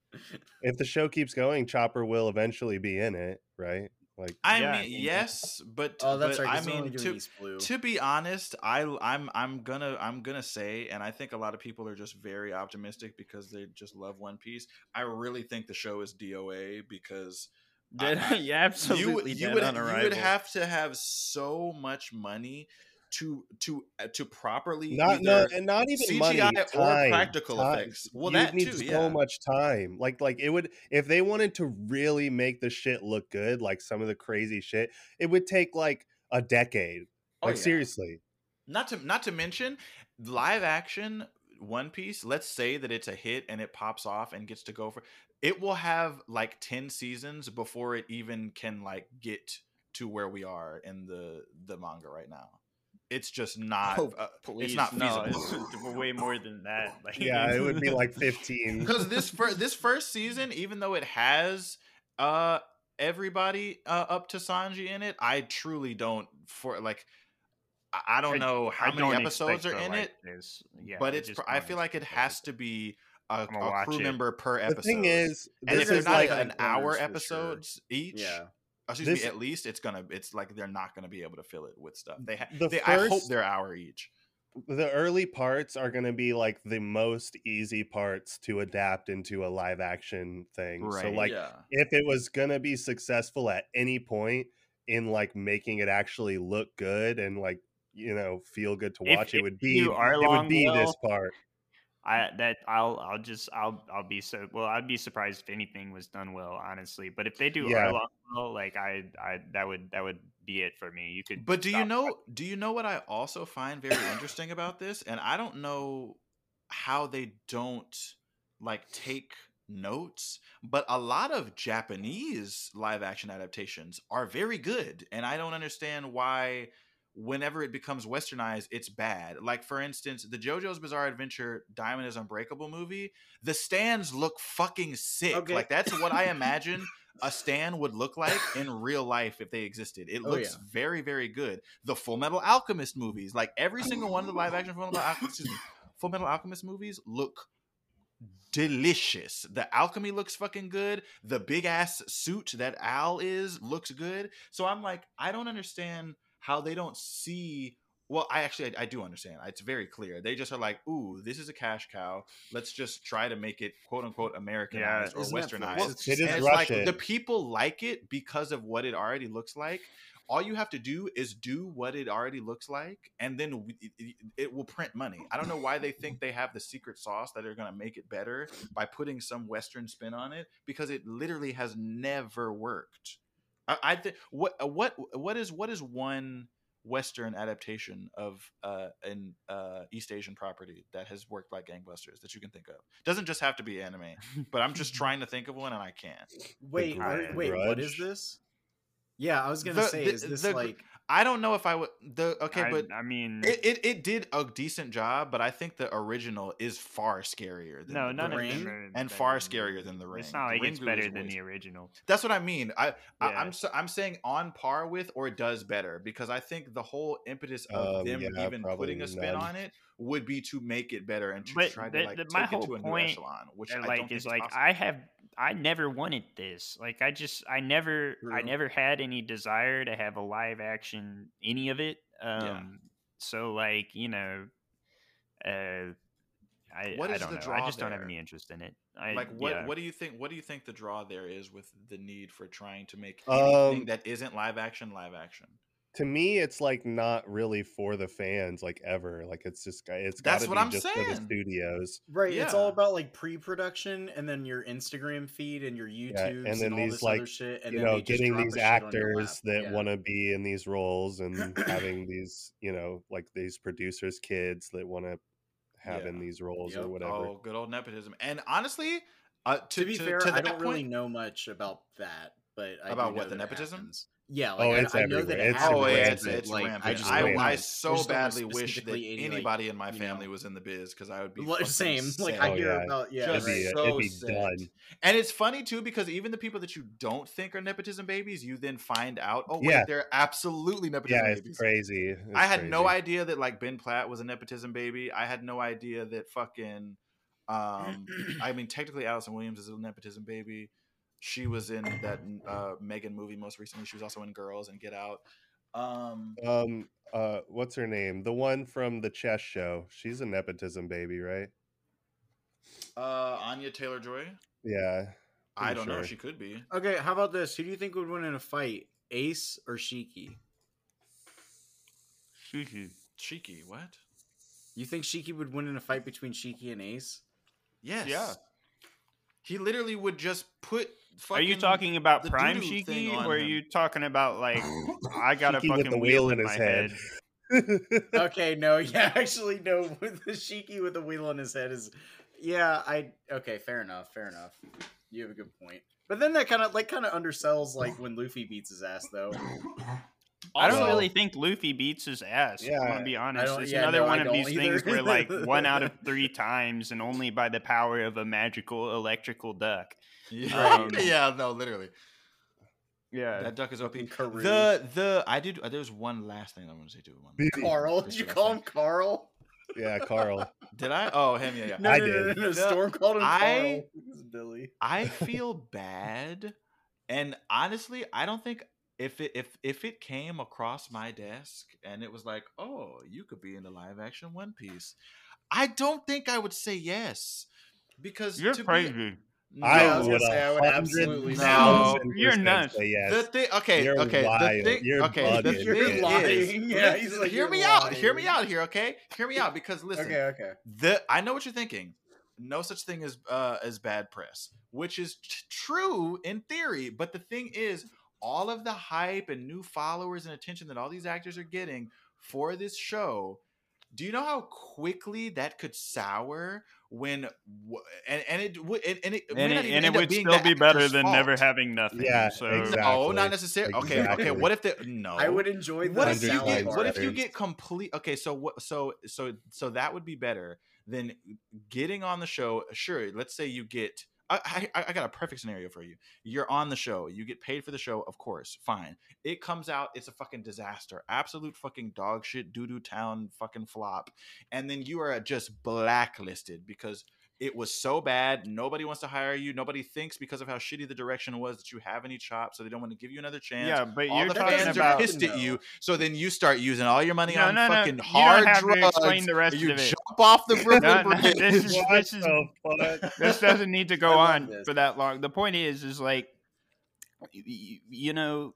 If the show keeps going, Chopper will eventually be in it, right? Like, I Yeah, mean, I yes, but Oh, that's but right. I 'cause mean, to, to be honest, I I'm I'm gonna I'm gonna say, and I think a lot of people are just very optimistic because they just love One Piece. I really think the show is DOA because Dead, I- (laughs) yeah, absolutely. you, you would on you would have to have so much money to to uh, to properly not no, and not even CGI money, or time, practical time. effects. Well, you that needs too, so yeah. much time. Like, like it would if they wanted to really make the shit look good, like some of the crazy shit, it would take like a decade. Oh, Like yeah. seriously, Not to not to mention live action One Piece. Let's say that it's a hit and it pops off and gets to go for it will have like 10 seasons before it even can like get to where we are in the the manga right now. It's just not Oh, uh, Please, it's not no, feasible. it's way more than that. (laughs) Like, yeah, it would be like (laughs) fifteen. because this first this first season, even though it has uh everybody uh, up to Sanji in it, I truly don't for like I- I don't I- know how I many episodes are in like it, this. Yeah, but I it's I feel like it expect has to be a, I'm gonna a crew it. member per The episode. The thing is, and this if they're not like an hour for sure. episodes each, Yeah. Excuse This- me, at least it's gonna it's like they're not gonna be able to fill it with stuff. They, ha- The they I hope they're hour each. the early parts are to be like the most easy parts to adapt into a live action thing. So like yeah. if it was to be successful at any point in like making it actually look good and like you know feel good to watch if it would be it would be this part. I that I'll I'll just I'll I'll be so well I'd be surprised if anything was done well honestly but if they do Yeah. Arlong well like I I that would that would be it for me you could But do you know do you know what I also find very interesting about this? And I don't know how they don't like take notes, but a lot of Japanese live action adaptations are very good. And I don't understand why whenever it becomes westernized, it's bad. Like for instance, the JoJo's Bizarre Adventure Diamond is Unbreakable movie, the stands look fucking sick. Okay. Like that's what I (laughs) imagine a stand would look like in real life if they existed. It Oh, looks yeah. very, very good. The Full Metal Alchemist movies, like every (laughs) single one of the live action Full Metal, Al- excuse me, Full Metal Alchemist movies, look delicious. The alchemy looks fucking good. The big ass suit that Al is looks good. So I'm like, I don't understand how they don't see well, I actually I, I do understand. It's very clear. They just are like, ooh, this is a cash cow. Let's just try to make it quote unquote Americanized or westernized. It's It is Russian. like the people like it because of what it already looks like. All you have to do is do what it already looks like, and then we- it, it- it will print money. I don't know why they think they have the secret sauce that are going to make it better by putting some Western spin on it, because it literally has never worked. I, I think what what what is what is one Western adaptation of uh, an uh, East Asian property that has worked like gangbusters that you can think of? Doesn't just have to be anime, but I'm just (laughs) trying to think of one and I can't. Wait, wait, wait, what is this? Yeah, I was gonna The- say, the- is this the like I don't know if I would the okay, I, but I mean, it, it it did a decent job, but I think the original is far scarier. Than no, the none of Ring, them are and better far scarier than the Ring. It's not The like Ring it's better way than the original. That's what I mean. I, I Yeah. I'm so, I'm saying on par with or does better because I think the whole impetus of Um, them yeah, even putting a spin none. on it would be to make it better and to But try the- to like the- take it to a new echelon, which uh, I like is like possible. I have I never wanted this. Like I just I never I never had any desire to have a live action any of it. Um so like, you know, uh I, What I don't the know. draw I just don't have any interest in it. I, like what yeah. what do you think what do you think the draw there is with the need for trying to make Um, that isn't live action live action to me it's like not really for the fans like ever like it's just it's That's gotta what be I'm just for the saying. studios right? It's all about like pre-production and then your Instagram feed and your YouTube and then all these, this like, shit. And you know getting these the shit on your actors that Yeah. want to be in these roles and (clears throat) having these you know like these producers kids that want to have in these roles Yep. or whatever oh good old nepotism and honestly uh, to, To, be to- fair, to I don't really know much about that, but I About what, the that nepotism? happens. Yeah, Oh, like it's I, I know that It's happens. Oh yeah, it's it's like, rampant. I I, just I. I I so just don't know badly wish that specifically any, like, anybody in my you family know- was in the biz because I would be Well, (laughs) fucking same. Like sick. I Oh, hear yeah. about yeah, Just it'd be, so it'd be sick. done And it's funny too because even the people that you don't think are nepotism babies, you then find out, oh wait, Yeah. they're absolutely nepotism yeah it's babies. crazy It's I had no idea that like Ben Platt was a nepotism baby. I had no idea that fucking um I mean technically Allison Williams is a nepotism baby. She was in that uh Megan movie most recently. She was also in Girls and Get Out. Um um uh what's her name the one from the chess show she's a nepotism baby right uh Anya Taylor Joy. yeah I don't know. She could be. Okay, how about this? Who do you think would win in a fight, Ace or Shiki? Shoo-shoo. Cheeky, what? You think Shiki would win in a fight between Shiki and Ace? Yes. Yeah. He literally would just put Are you talking about Prime doo-doo Shiki on or are him. you talking about like (laughs) I got a Shiki with fucking the wheel wheel in in his head? head. (laughs) okay, no, (laughs) yeah, actually, no. With the Shiki with the wheel on his head is, yeah, I okay, fair enough, fair enough. You have a good point. But then that kind of like kind of undersells like when Luffy beats his ass though. I don't really think Luffy beats his ass. Yeah, I'm gonna be honest. It's yeah, another no, one of don't these things where like one out of (laughs) three times, and only by the power of a magical electrical duck. Yeah, (laughs) Um, yeah, no, literally. Yeah, That duck is OP. Fucking Karoo. The the I did. uh, There was one last thing I want to say to One. Carl, did you call him Carl? yeah carl (laughs) Did I? Oh, him. Yeah, yeah. No, I no, no, did. no, no, The- Storm called him I- Carl. Billy. I feel bad, and honestly, I don't think if it if if it came across my desk and it was like, oh, you could be in the live action One Piece, I don't think I would say yes because you're to be- crazy. No, i I was would gonna say, I would absolutely hundred say- You're percent nuts. say yes. The thing, okay, You're okay. The thing, You're okay. The bugging. You're thing lying. is, (laughs) Yeah, he's like, hear "You're me out. Hear me out here, okay? Hear me out because (laughs) listen, Okay, okay. the I know what you're thinking. No such thing as uh, as bad press, which is t- true in theory. But the thing is, all of the hype and new followers and attention that all these actors are getting for this show. Do you know how quickly that could sour when and and it would and, and it And it, and it would still be better than fault. never having nothing. Yeah, so exactly. No, not necessarily. Okay, okay. What if the no? I would enjoy the what if you get what if you get complete okay so what so so so that would be better than getting on the show sure let's say you get I, I, I got a perfect scenario for you. You're on the show. You get paid for the show, of course. Fine. It comes out. It's a fucking disaster. Absolute fucking dog shit. Doo doo town fucking flop. And then you are just blacklisted because it was so bad. Nobody wants to hire you. Nobody thinks because of how shitty the direction was that you have any chops, so they don't want to give you another chance. Yeah, but all you're the talking fans about are pissed at you. So then you start using all your money No, on no, no, fucking you don't hard have to drugs. explain the rest you of it. jump off the Brooklyn No, no, Bridge. this is- this is- this doesn't need to go (laughs) on this. for that long. The point is, is like, y- y- you know,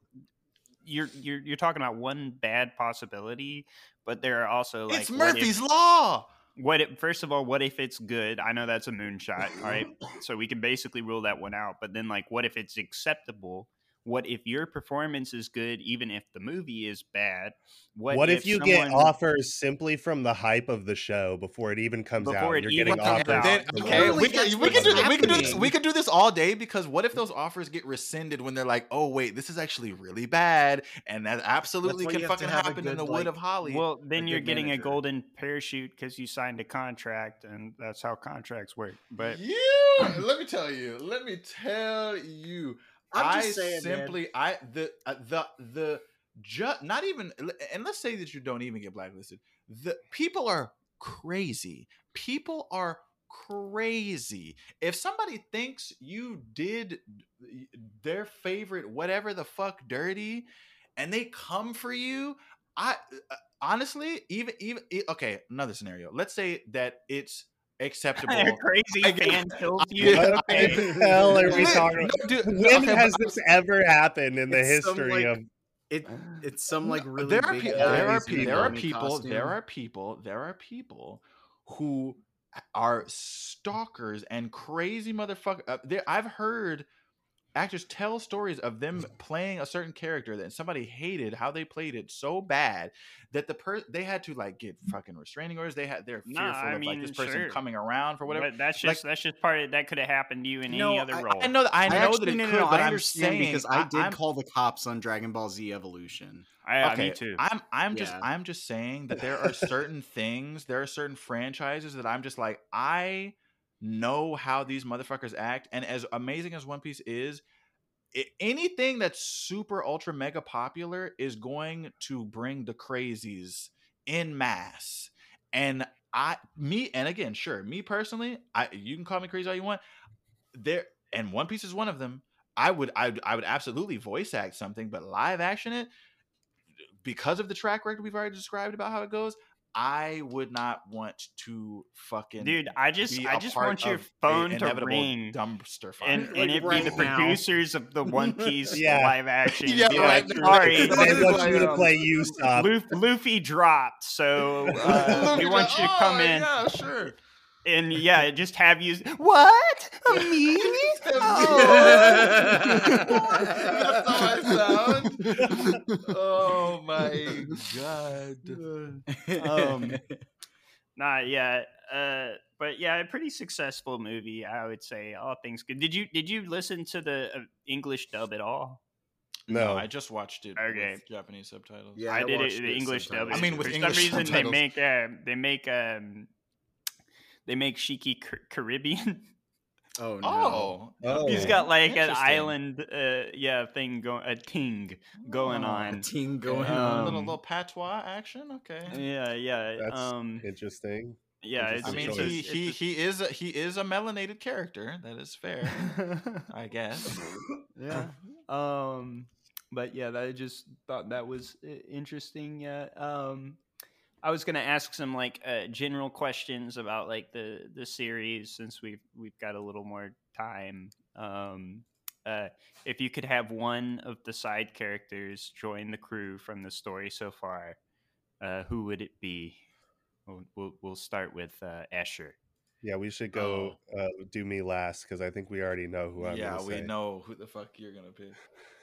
you're you're you're talking about one bad possibility, but there are also like it's what if- Murphy's Law. What if, first of all, what if it's good? I know that's a moonshot, all right? so we can basically rule that one out. But then, like, what if it's acceptable? What if your performance is good, even if the movie is bad? What, if, you get offers simply from the hype of the show before it even comes Before out? it You're even getting comes offers. out. Then, okay, the- we can we can do what's we can do this we can do this all day because what if those offers get rescinded when they're like, oh wait, this is actually really bad, and that absolutely can you have to fucking have a happen in good, the wood of Holly. Well, then you're getting manager. a golden parachute because you signed a contract, and that's how contracts work. But you, let me tell you, let me tell you, I'm I just saying, man. simply, I the uh, the the just not even, and let's say that you don't even get blacklisted. The people are crazy. People are crazy. If somebody thinks you did their favorite whatever the fuck dirty, and they come for you, I uh, honestly even even okay. Another scenario. Let's say that it's acceptable. (laughs) a crazy I fan (laughs) kills you. What the hell are we (laughs) talking about? dude, When okay, has this ever happened in the It's some, history like, of? It it's some like really there are big people guys there are people there are people costume. there are people there are people who are stalkers and crazy motherfucker uh, there I've heard actors tell stories of them mm-hmm. playing a certain character that somebody hated how they played it so bad that the per they had to like get mm-hmm. fucking restraining orders they had they're fearful Nah, I of like this person sure. coming around for whatever But that's like- just that's just part of that could have happened to you in No, any other I- role. I know that I know that it no, could no, but I I'm understand saying because I did I'm- call the cops on Dragon Ball Z Evolution. I, okay, me too. I'm I'm just Yeah. I'm just saying that there are (laughs) certain things, there are certain franchises that I'm just like I know how these motherfuckers act, and as amazing as One Piece is, i anything that's super ultra mega popular is going to bring the crazies in mass, and I me and again sure me personally I you can call me crazy all you want there and One Piece is one of them. I would I I would absolutely voice act something, but live action it because of the track record we've already described about how it goes. I would not want to fucking Dude, I just be I a just want your phone to inevitable ring dumpster fire. and, and Like, it right be the now. producers of the One (laughs) Piece Yeah. live action. Yeah, be right like, sorry, Right They now. want you to play Usopp. (laughs) Luffy, Luffy dropped, so uh, we want you to come oh, in Yeah, sure. And yeah, just have you. What (laughs) me? That's how I sound. Oh my god. Um, Nah, yeah, uh, but yeah, a pretty successful movie, I would say. All things good. Did you did you listen to the uh, English dub at all? No. I just watched it Okay. with Japanese subtitles. Yeah, I, I did it the it English dub. I mean, with for English some reason subtitles. they make uh, they make um, they make Shiki Car- Caribbean. (laughs) Oh no. Oh, Oh. He's got like an island, uh, yeah, thing going, a ting going Oh, A ting team going Okay, a on. little Um, little patois action. Okay. Yeah, yeah, That's um, Interesting. yeah. It's, I mean, choice. he he he is a, he is a melanated character. That is fair, (laughs) I guess. (laughs) yeah. Um, but yeah, I just thought that was uh, interesting. Yeah. Um, I was gonna ask some like uh, general questions about like the the series since we've we've got a little more time. Um, uh, if you could have one of the side characters join the crew from the story so far, uh, who would it be? We'll we'll, we'll start with uh, Escher. Yeah, we should go uh, do me last because I think we already know who I'm yeah, we say. know who the fuck you're gonna pick.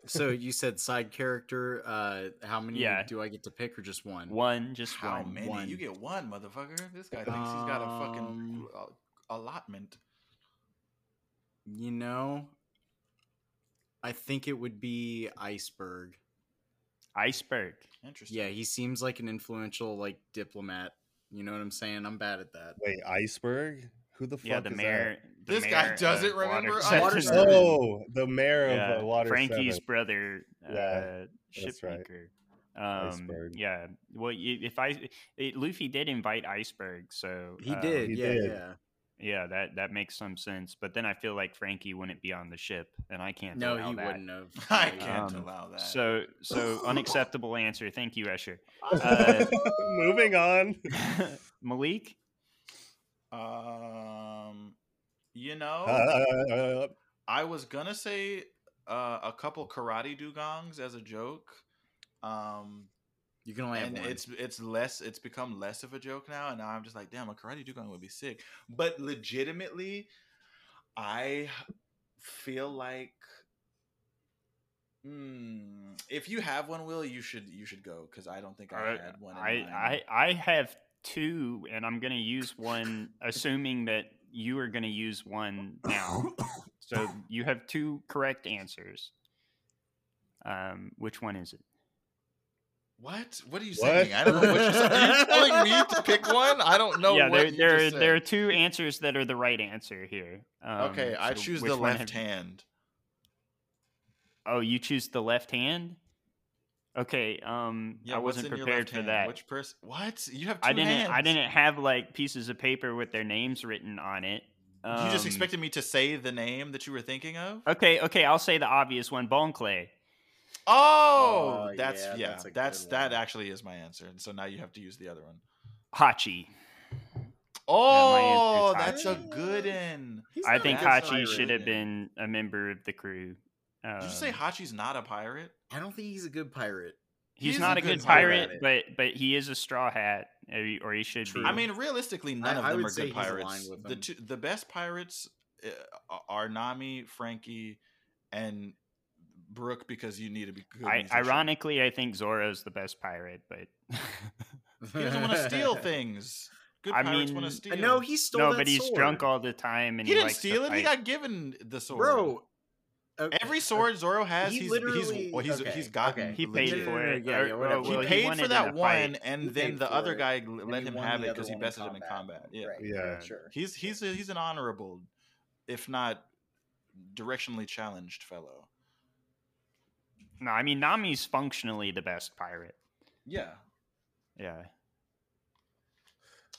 So you said side character. Uh, how many Yeah. do I get to pick, or just one? One, just How one. many? One. You get one, motherfucker. This guy thinks he's got a fucking Um, uh, allotment. You know, I think it would be Iceberg. Iceberg. Interesting. Yeah, he seems like an influential like diplomat. You know what I'm saying? I'm bad at that. Wait, Iceberg? Who the fuck Yeah, the is mayor. the This guy doesn't remember Water Iceberg? Water that? (laughs) Seven. Oh, the mayor yeah, of uh, Water Franky's Seven. brother, Yeah, uh, that's right. shipmaker. Um, Iceberg. yeah. Well, if I it, Luffy did invite Iceberg, so He uh, did. he yeah, did. yeah. Yeah, that that makes some sense. But then I feel like Franky wouldn't be on the ship, and I can't. no, allow he that. wouldn't have. (laughs) I can't Um, allow that. So so (laughs) unacceptable answer. Thank you, Escher. Uh, (laughs) Moving on. Malik. um, you know, Uh, I was gonna say uh, a couple karate dugongs as a joke. Um, You can only have one. it's it's less it's become less of a joke now and now i'm just like damn a karate dugong would be sick but legitimately i feel like mm, if you have one will you should you should go because i don't think i Uh, had one in I, mind. I I have two, and I'm gonna use one, assuming that you are gonna use one now. So you have two correct answers. Um, which one is it? What what are you What? saying i don't know what you're saying are you telling me to pick one i don't know yeah, what there you there just there are two answers that are the right answer here. Um, okay i choose the left have- hand Oh, you choose the left hand. Okay. Um, yeah I wasn't prepared for hand? that. which person what you have two I didn't. hands. I didn't have like pieces of paper with their names written on it. you just Um, expected me to say the name that you were thinking of Okay, okay, I'll say the obvious one, Bon Clay. Oh, Oh, that's yeah, yeah, that's that's that actually is my answer. And so now you have to use the other one. Hachi. Oh, answer that's is a good one. I think Hachi pirate. should have been a member of the crew. Did you say Um, Hachi's not a pirate? I don't think he's a good pirate. he's He's not a a good good pirate, pirate. but but he is a straw hat, or he- should True. be. I mean, realistically, none I- of I them would are say good pirates. aligned with The two, the best pirates uh, are Nami, Franky, and Brook because you need to be good. I, ironically, I think Zoro's the best pirate, but (laughs) he doesn't want to steal (laughs) things. Good I pirates want mean- to steal. No, he stole no, that but he's sword. drunk all the time, and he he, didn't likes to steal it. He got given the sword, bro. uh, Every sword Zoro has, he he's literally- he's well, he's okay, he's gotten. okay. He paid legit. for it. Yeah, yeah, or- whatever. He paid wanted for that one, and He then the other it, guy and let him have it because he one in bested him in combat. Yeah, Right, Yeah. sure. he's he's a, he's an honorable, if not directionally challenged fellow. No, I mean Nami's functionally the best pirate. Yeah, Yeah,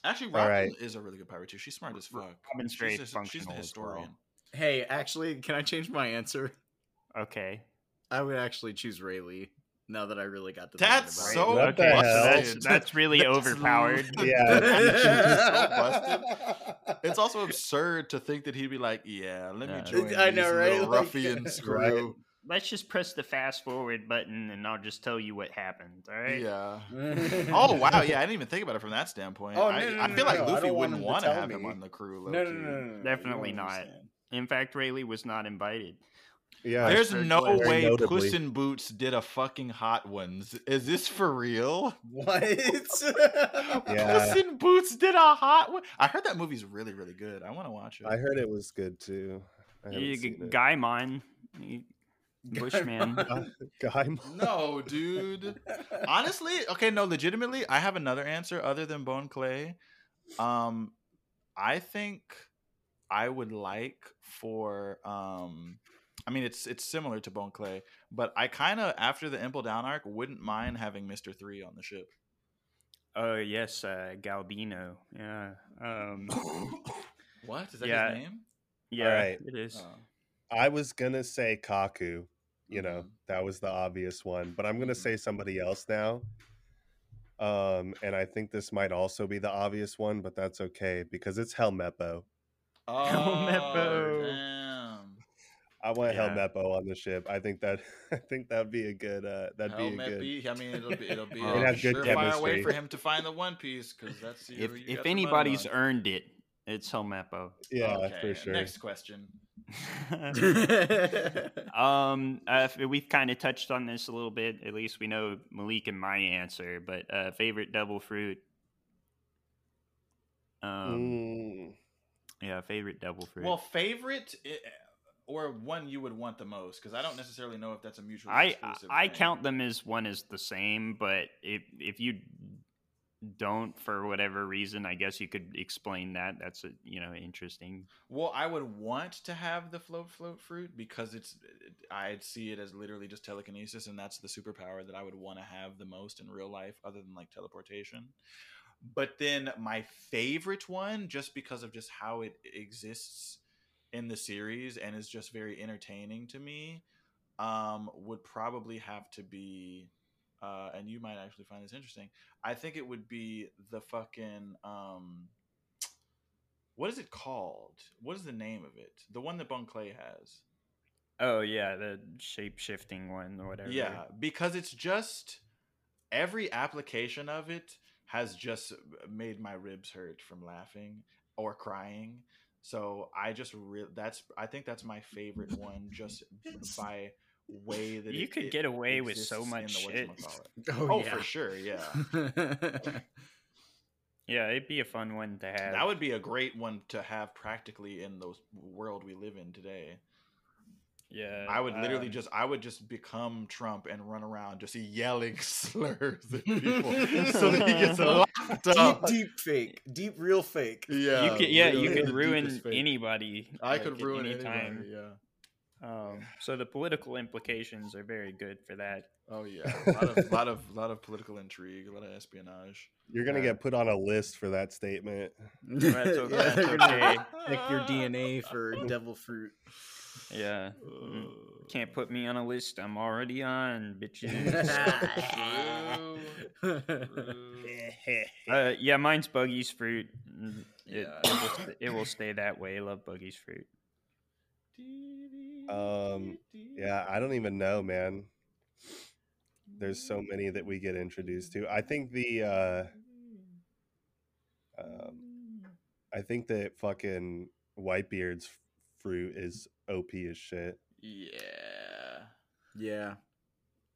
actually, All Robin right. is a really good pirate too. She's smart as fuck. Robin's she's very a, she's functional the as well. historian. Hey, actually, can I change my answer? okay. I would actually choose Rayleigh. Now that I really got to That's about so it. What okay, so hell? that's that's really That's overpowered. (laughs) Yeah. (laughs) It's also absurd to think that he'd be like, "Yeah, let me Yeah. join I these know, right? little Like- ruffians (laughs) Right. Crew." Let's just press the fast forward button, and I'll just tell you what happened. All right. Yeah. (laughs) Oh wow, yeah, I didn't even think about it from that standpoint. Oh, no, I, no, I no, feel like no, Luffy wouldn't want to tell have him on the crew. No, no, no, no, no, no. Definitely don't understand. In fact, Rayleigh was not invited. Yeah. There's no notably. way Notably. Puss in Boots did a fucking hot ones. Is this for real? What? (laughs) Yeah. Puss in Boots did a hot one. I heard that movie's really, really good. I want to watch it. I heard it was good too. I haven't You, seen it. Gaimon, you- Bushman. (laughs) Guy. no, dude. (laughs) Honestly, okay, no, legitimately, I have another answer other than Bon Clay. Um, I think I would like for um, I mean, it's it's similar to Bon Clay, but I kind of after the Impel Down arc wouldn't mind having Mister Three on the ship. Oh yes, uh, Galdino. Yeah. Um, (laughs) What is that Yeah. his name? yeah, right. it is. Oh. I was gonna say Kaku. You know, Mhm. that was the obvious one, but I'm gonna Mhm. say somebody else now. Um, and I think this might also be the obvious one, but that's okay because it's Helmeppo. Oh, Meppo. (laughs) damn. I want Yeah. Helmeppo on the ship. I think that (laughs) I think that'd be a good. Uh, that'd be a Helmet good. I mean, it'll be it'll be We'd a have good surefire way for him to find the One Piece because that's if you if got the money anybody's earned it, it's Helmeppo. Yeah, Okay, for sure. Next question. (laughs) (laughs) um, uh, we've kind of touched on this a little bit. At least we know Malik and my answer, but uh, favorite devil fruit. Um, Mm, yeah, favorite devil fruit. Well, favorite or one you would want the most because I don't necessarily know if that's a mutual. I exclusive. I count them as one is the same, but if if you don't for whatever reason, I guess you could explain that. That's a, you know interesting. Well, I would want to have the float float fruit because it's I'd see it as literally just telekinesis, and that's the superpower that I would want to have the most in real life, other than like teleportation. But then my favorite one, just because of just how it exists in the series and is just very entertaining to me, um, would probably have to be, uh, and you might actually find this interesting. I think it would be the fucking um, what is it called? What is the name of it? The one that Bon Clay has. Oh yeah, the shape shifting one or whatever. Yeah, because it's just every application of it has just made my ribs hurt from laughing or crying. So I just re- that's I think that's my favorite one just (laughs) by way that You it- could it get away with so exists in much the shit. whatchamacallit. (laughs) Oh, for sure, yeah. (laughs) Yeah, it'd be a fun one to have. That would be a great one to have practically in the world we live in today. yeah. I would literally um, just I would just become Trump and run around just yelling (laughs) slurs at people so that he gets locked deep, up. deep fake, deep, real fake. Yeah, you could, yeah, really, you could ruin anybody. I like, could ruin any anybody. time. Yeah. Um, so the political implications are very good for that. Oh yeah. A lot of lot of (laughs) lot of political intrigue, a lot of espionage. You're gonna Yeah. get put on a list for that statement. yeah, okay, they're that's gonna okay. check your DNA for devil fruit. Yeah, can't put me on a list. I'm already on, bitches. (laughs) (laughs) uh, yeah, mine's Buggy's fruit. It, Yeah. it, will, it will stay that way. I love Buggy's fruit. Um, Yeah, I don't even know, man. There's so many that we get introduced to. I think the uh um, I think that fucking Whitebeard's fruit is OP as shit. Yeah. yeah,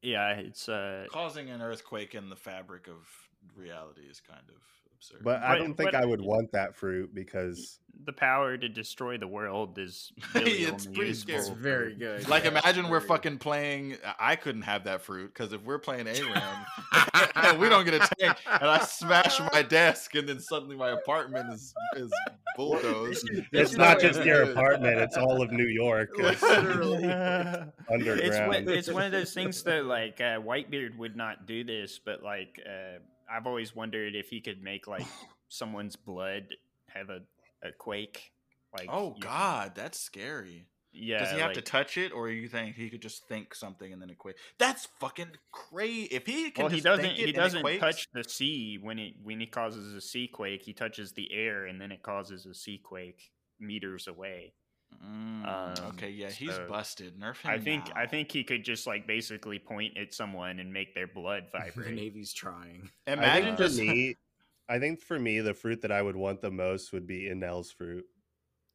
Yeah, it's uh, Causing an earthquake in the fabric of reality is kind of absurd. But I don't think but- I would want that fruit because the power to destroy the world is (laughs) really It's only pretty useful it's very good. Like, Yeah, imagine we're good. fucking playing. I couldn't have that fruit because if we're playing a and (laughs) (laughs) we don't get a tank, and I smash my desk, and then suddenly my apartment is is bulldozed. it's It's not not just your apartment, it's all of New York. It's Literally. underground. it's one, it's one of those things that like uh, Whitebeard would not do this, but like uh, I've always wondered if he could make like (sighs) someone's blood have a, a quake. Like Oh God, that's scary. yeah. Does he have to touch it, or you think he could just think something and then it quakes? That's fucking crazy. If he can, well, he doesn't. He doesn't touch the sea when it when he causes a sea quake. He touches the air, and then it causes a sea quake meters away. Mm, Um, okay, yeah, he's so busted. Nerf him. I think. I think he could just like basically point at someone and make their blood (laughs) vibrate. the. Navy's trying. Imagine for just me (laughs) I think for me the fruit that I would want the most would be Enel's fruit.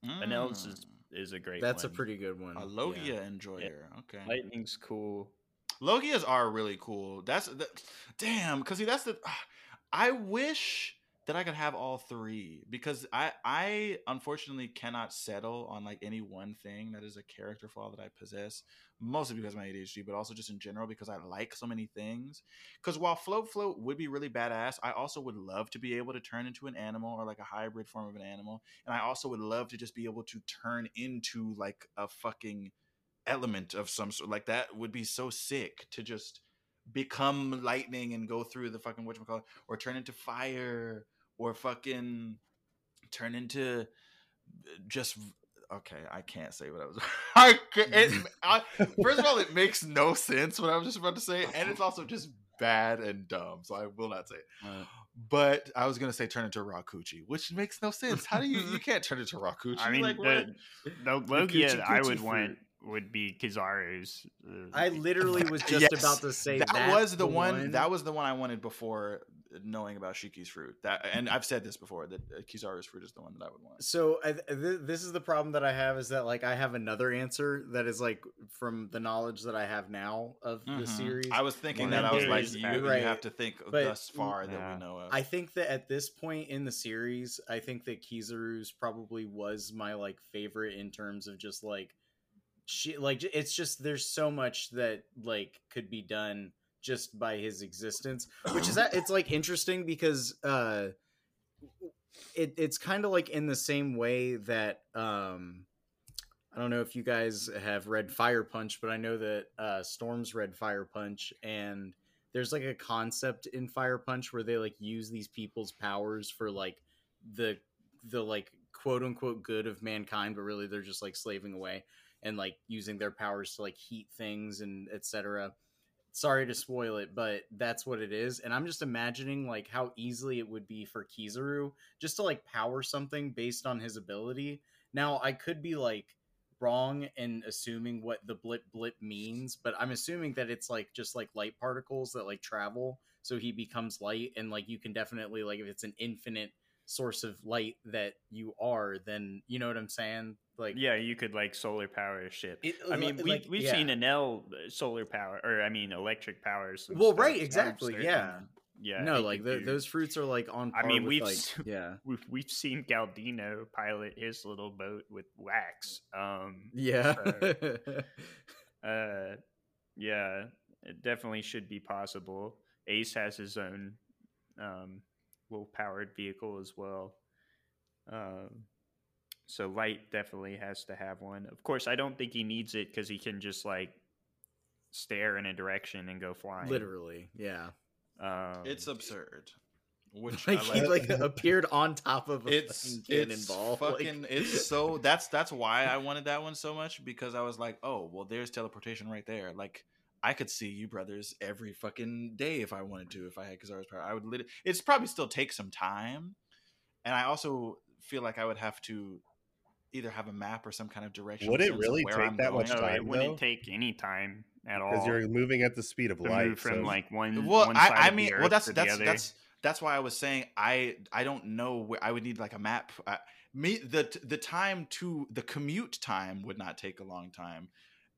Vanello's is Mm, is a great. That's a pretty good one. a yeah. Logia enjoyer. Okay, Lightning's cool. Logias are really cool. That's that, damn. Because see, that's the. I wish that I could have all three because I I unfortunately cannot settle on like any one thing that is a character flaw that I possess. Mostly because of my ADHD, but also just in general because I like so many things. Because while float float would be really badass, I also would love to be able to turn into an animal or like a hybrid form of an animal, and I also would love to just be able to turn into like a fucking element of some sort. Like that would be so sick to just become lightning and go through the fucking whatchamacallit, or turn into fire, or fucking turn into just okay. I can't say what I was. (laughs) I, it, (laughs) I, first of all, it makes no sense what I was just about to say, and it's also just bad and dumb. So I will not say it. Uh, But I was gonna say turn into Rakuchi, which makes no sense. How do you you (laughs) can't turn into Rakuchi? I mean, like, the, what? the Coochie Logia I would fruit. want would be Kizaru's. uh, I literally was just Yes, about to say that that's was the, one, That was the one I wanted before knowing about Shiki's fruit. That and I've said this before that uh, Kizaru's fruit is the one that I would want. So I, th- this is the problem that I have is that like I have another answer that is like from the knowledge that I have now of the Mhm. series. I was thinking that I was like, you, uh, you have to think but- thus far that we know of. I think that at this point in the series, I think that Kizaru's probably was my like favorite in terms of just like she like it's just there's so much that like could be done just by his existence, which is that it's like interesting because uh it it's kind of like in the same way that um I don't know if you guys have read Fire Punch, but I know that uh Storm's read Fire Punch and there's like a concept in Fire Punch where they like use these people's powers for like the the like quote unquote good of mankind, but really they're just like slaving away and like using their powers to like heat things and etc. Sorry to spoil it, but that's what it is. And I'm just imagining like how easily it would be for Kizaru just to like power something based on his ability. Now I could be like wrong in assuming what the blip blip means, but I'm assuming that it's like just like light particles that like travel, so he becomes light, and like you can definitely like if it's an infinite source of light that you are, then you know what I'm saying? Like Yeah, you could like solar power a ship. It- I mean, li- we like, we've yeah. seen Enel uh, solar power, or I mean, electric powers. Well, stuff, right, exactly, yeah. yeah. no, like the, those fruits are like on. I mean, with, we've like, yeah, (laughs) we've we've seen Galdino pilot his little boat with wax. Um, yeah. (laughs) uh, yeah, it definitely should be possible. Ace has his own um, little powered vehicle as well. Um, so light definitely has to have one. Of course, I don't think he needs it because he can just like stare in a direction and go flying. Literally, yeah. Uh, um, It's absurd. Which (laughs) Like I he like. like appeared on top of a it's fucking it's cannonball. like- fucking it's so that's that's why I wanted that one so much because I was like, oh well, there's teleportation right there. Like I could see you brothers every fucking day if I wanted to. If I had Kizaru's power, I would. Lit- it's probably still take some time, and I also feel like I would have to either have a map or some kind of direction. Would it really take I'm that going. much no, time, it wouldn't though? take any time at all. because you're moving at the speed of light. move from so- like one. well one I, side I of mean well that's that's other. that's that's why i was saying i i don't know where i would need like a map uh, me the the time to the commute time would not take a long time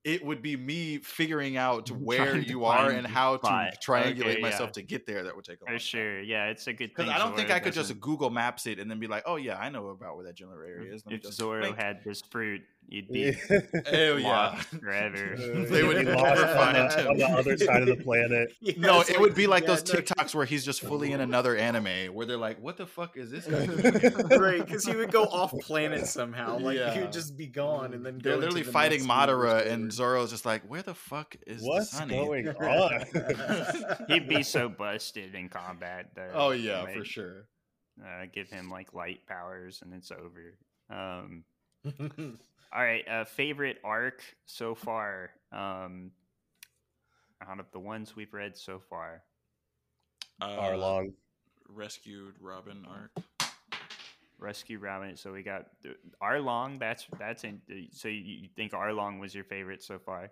it would be me figuring out (laughs) where you are and how to triangulate Okay, myself yeah. to get there that would take a long For sure, yeah, it's a good thing. because i don't think i could just doesn't- google maps it and then be like oh yeah i know about where that general area is If just Zoro had this fruit, you'd (laughs) be oh yeah lost (laughs) forever. (laughs) They would Be never lost on find the, on the other side of the planet. Yeah, no, it's it would be like yeah, those no, TikToks where he's just fully in another anime where they're like, "What the fuck is this guy?" doing?" right, because he would go off planet somehow. Like he would just be gone, and then go They're literally the fighting Madara, where- and Zoro's just like, "Where the fuck is What's the Sunny?" going on? He'd be so busted in combat. Though. Oh yeah, Like, for sure. Uh, give him like light powers, and it's over. Um, all right, uh, favorite arc so far. Um, out of the ones we've read so far, Uh, Arlong. rescued Robin arc. Rescue Robin. So we got uh, Arlong. That's that's in. So you you think Arlong was your favorite so far?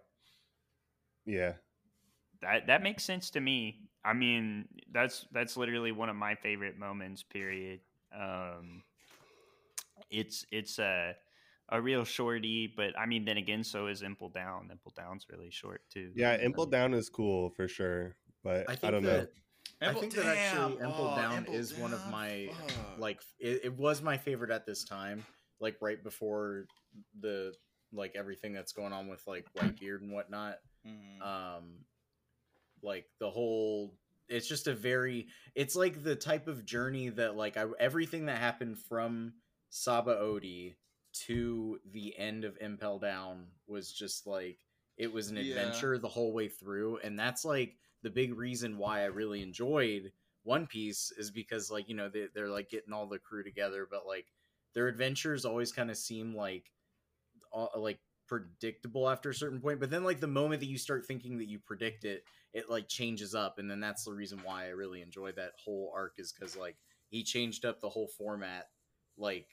Yeah. That that makes sense to me. I mean, that's that's literally one of my favorite moments. Period. Um, it's it's a a real shorty, but I mean, then again, so is Impel Down. Impel Down's really short too. Yeah, Impel Down is cool for sure, but I I, don't that know. I think that actually Damn, Impel oh, Down Impel is one of my fuck. like it, it was my favorite at this time, like right before the like everything that's going on with like Whitebeard (clears throat) and whatnot. Mhm. um like the whole it's just a very it's like the type of journey that like I, everything that happened from Sabaody to the end of Impel Down was just like it was an Yeah. adventure the whole way through and that's like the big reason why I really enjoyed One Piece is because like you know they, they're like getting all the crew together but like their adventures always kind of seem like uh, like predictable after a certain point but then like the moment that you start thinking that you predict it it like changes up and then that's the reason why i really enjoy that whole arc is because like he changed up the whole format like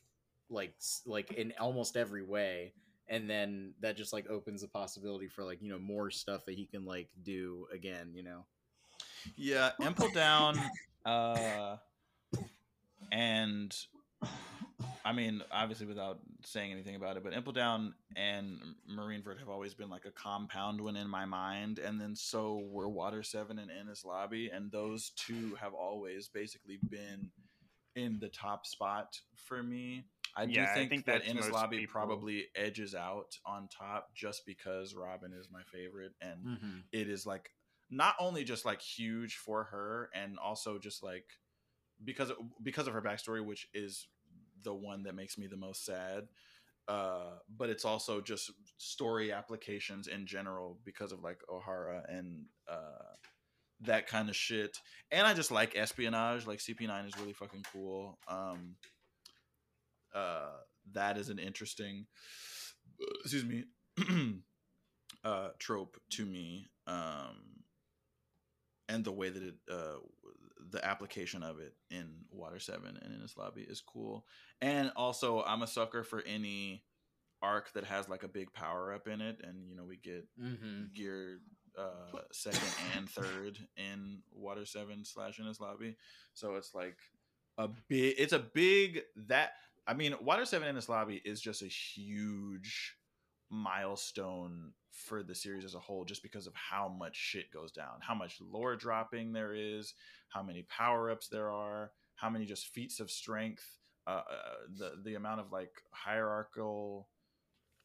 like like in almost every way and then that just like opens the possibility for like you know more stuff that he can like do again you know Yeah, Impel Down, uh, and I mean, obviously, without saying anything about it, but Impel Down and Marineford have always been like a compound one in my mind, and then so were Water Seven and Enies Lobby, and those two have always basically been in the top spot for me. I Yeah, do I think, think that that's Enies most Lobby people. probably edges out on top just because Robin is my favorite, and mm-hmm. it is like not only just like huge for her and also just like because of, because of her backstory which is the one that makes me the most sad uh but it's also just story applications in general because of like Ohara and uh that kind of shit. And I just like espionage. Like CP9 is really fucking cool. Um, uh, that is an interesting, excuse me, (clears throat) uh, trope to me. Um, and the way that it, uh, the application of it in Water Seven and Enies Lobby is cool. And also, I'm a sucker for any arc that has like a big power up in it, and you know we get Mm-hmm. gear uh second and third in water 7 slash Enies Lobby so it's like a big it's a big that i mean water 7 Enies Lobby is just a huge milestone for the series as a whole just because of how much shit goes down how much lore dropping there is how many power-ups there are how many just feats of strength uh, uh the the amount of like hierarchical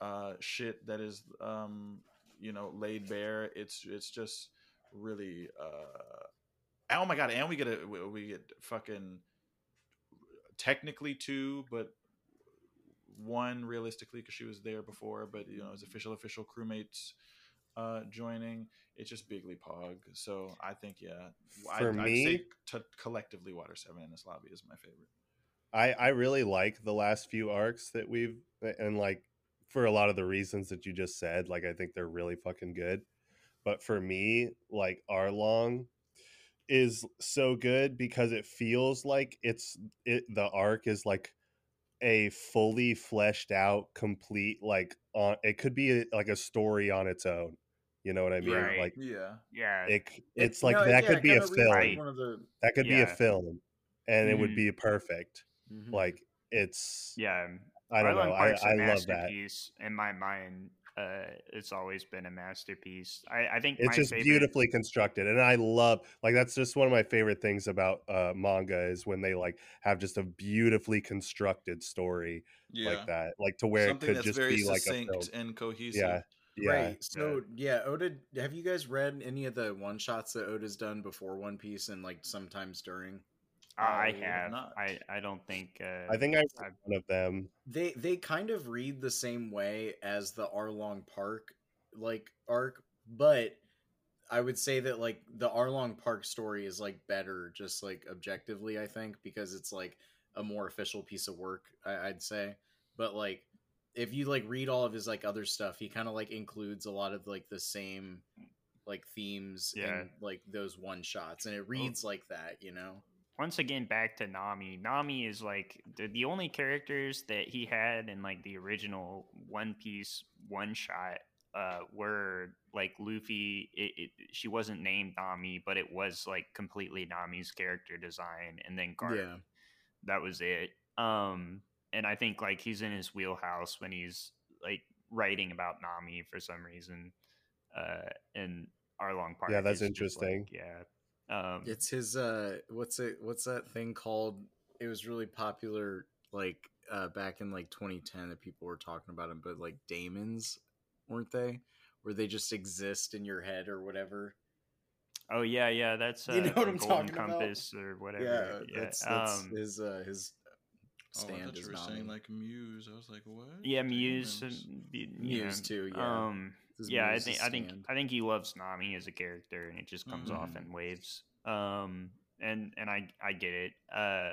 uh shit that is um you know laid bare. It's it's just really uh oh my god and we get a we get fucking technically two but one realistically because she was there before but you know as official official crewmates uh joining it's just bigly pog so i think yeah For I'd, me- I'd say to collectively water seven Enies Lobby is my favorite I I really like the last few arcs that we've and like for a lot of the reasons that you just said, like I think they're really fucking good. But for me, like Arlong is so good because it feels like it's it the arc is like a fully fleshed out complete like on it could be like a story on its own. You know what I mean? Right. Like yeah Yeah, it c- it's like that could be a film. One of the That could be a Yeah. film and it would Mhm. be perfect. Mhm. Like it's yeah. I don't Arlong know. I, Park's a I love that. masterpiece in my mind. Uh, it's always been a masterpiece. I, I think It's my just favorite, beautifully constructed, and I love like that's just one of my favorite things about uh, manga is when they like have just a beautifully constructed story yeah like that, like to where something it could that's just very be like a film. and cohesive Yeah, yeah. Right. So yeah, Oda. Have you guys read any of the one shots that Oda's done before One Piece and like sometimes during? I I have have. not. I, I don't think. Uh, I think I read I've- one of them. They they kind of read the same way as the Arlong Park like arc, but I would say that like the Arlong Park story is like better, just like objectively. I think because it's like a more official piece of work. I, I'd say, but like if you like read all of his like other stuff, he kind of like includes a lot of like the same like themes Yeah. in like those one shots, and it reads like that, you know. Once again back to Nami. Nami is like the, the only characters that he had in like the original One Piece one shot uh were like Luffy. It, it, she wasn't named Nami, but it was like completely Nami's character design, and then Garp. Yeah. That was it. Um, and I think like he's in his wheelhouse when he's like writing about Nami for some reason. Uh, and Arlong Park. Yeah, that's just, like, interesting. yeah. Um, It's his uh what's it what's that thing called? It was really popular like uh back in like 2010 that people were talking about him, but like daemons, weren't they? Where they just exist in your head or whatever. Oh yeah, yeah, that's uh, You know what I'm Golden talking about? Compass or whatever. Yeah, that's that's um, his uh his Oh, I stand thought is you were Nami. saying like Muse. I was like, what? yeah, Muse, Demons. and, y- you Muse too, yeah. Um, His yeah, I think I think. I think he loves Nami as a character, and it just comes off Mhm. in waves. Um, and and I I get it. Uh,